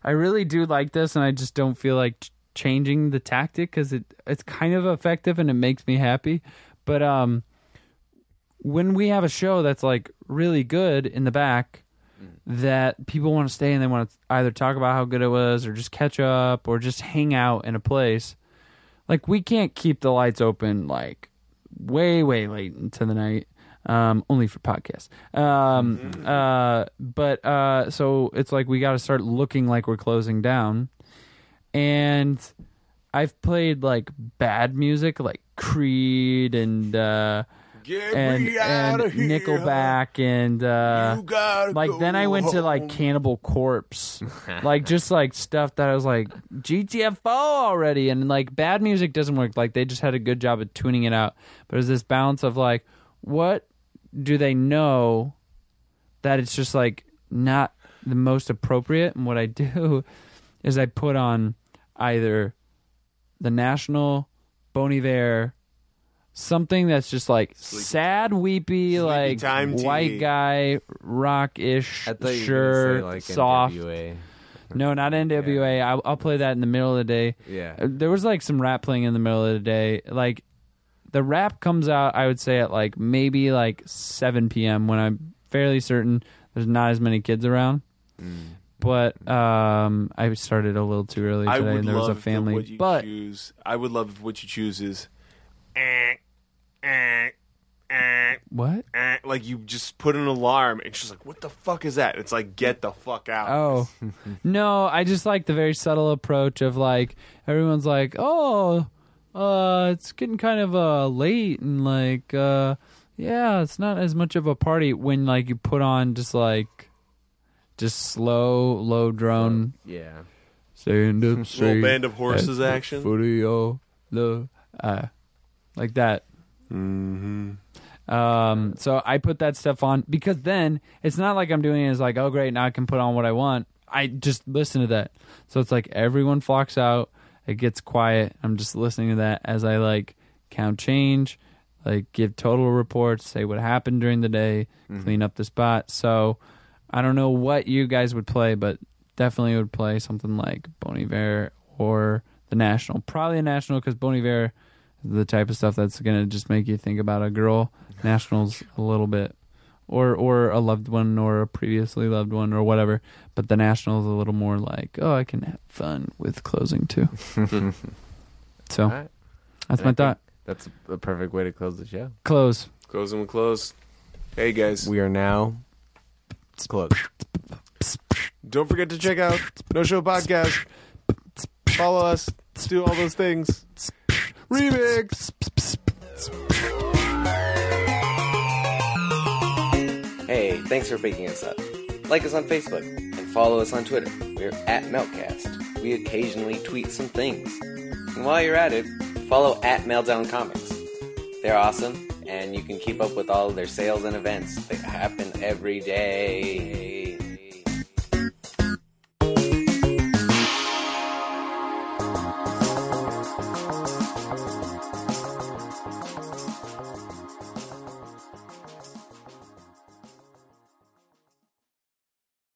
I really do like this, and I just don't feel like changing the tactic because it it's kind of effective and it makes me happy. But um, when we have a show that's like really good in the back. That people want to stay and they want to either talk about how good it was or just catch up or just hang out in a place. Like we can't keep the lights open like way way late into the night um only for podcasts um uh but uh so it's like we got to start looking like we're closing down and i've played like bad music like creed and uh Get and me and nickelback and uh like then I went to like. Cannibal Corpse, like just like stuff that I was like GTFO already, and like bad music doesn't work. Like they just had a good job of tuning it out, but there's this balance of like, what do they know that it's just like not the most appropriate? And what I do is I put on either the National, Bon Iver, something that's just like Sleepy sad, weepy, like Time white tea. guy, rock ish, I thought you were sure, gonna say, like soft. NWA. No, not NWA. I'll, I'll play that in the middle of the day. Yeah. Uh, There was like some rap playing in the middle of the day. Like the rap comes out, I would say at like maybe like 7 p.m. when I'm fairly certain there's not as many kids around. Mm. But um, I started a little too early today, and there was a if family. what you but choose. I would love if what you choose is, eh, eh, eh, what? eh. like you just put an alarm. and she's like, "What the fuck is that?" It's like, "Get the fuck out." Oh, no, I just like the very subtle approach of like everyone's like, oh, uh, it's getting kind of uh late and like uh, yeah, it's not as much of a party when like you put on just like just slow, low drone, Yeah. stand up little straight, band of horses at the action. foot of your the uh, like that. Mm-hmm. Um, so I put that stuff on because then it's not like I'm doing it as like, oh great, now I can put on what I want. I just listen to that. So it's like everyone flocks out, it gets quiet. I'm just listening to that as I like count change, like give total reports, say what happened during the day, clean up the spot. So I don't know what you guys would play, but definitely would play something like Bon Iver or the National. Probably the National because Bon Iver the type of stuff that's gonna just make you think about a girl. Nationals a little bit, or or a loved one or a previously loved one or whatever. But the Nationals a little more like, oh, I can have fun with closing too. so All right. that's I my think thought. That's a perfect way to close the show. Close. Closing with close. Hey guys, We are now it's closed. don't forget to check out No Show Podcast. Follow us. Do all those things. Remix. Hey, thanks for picking us up. Like us on Facebook and follow us on Twitter. We're at Meltcast. We occasionally tweet some things. And while you're at it, follow at Meltdown Comics. They're awesome, and you can keep up with all their sales and events that happen every day.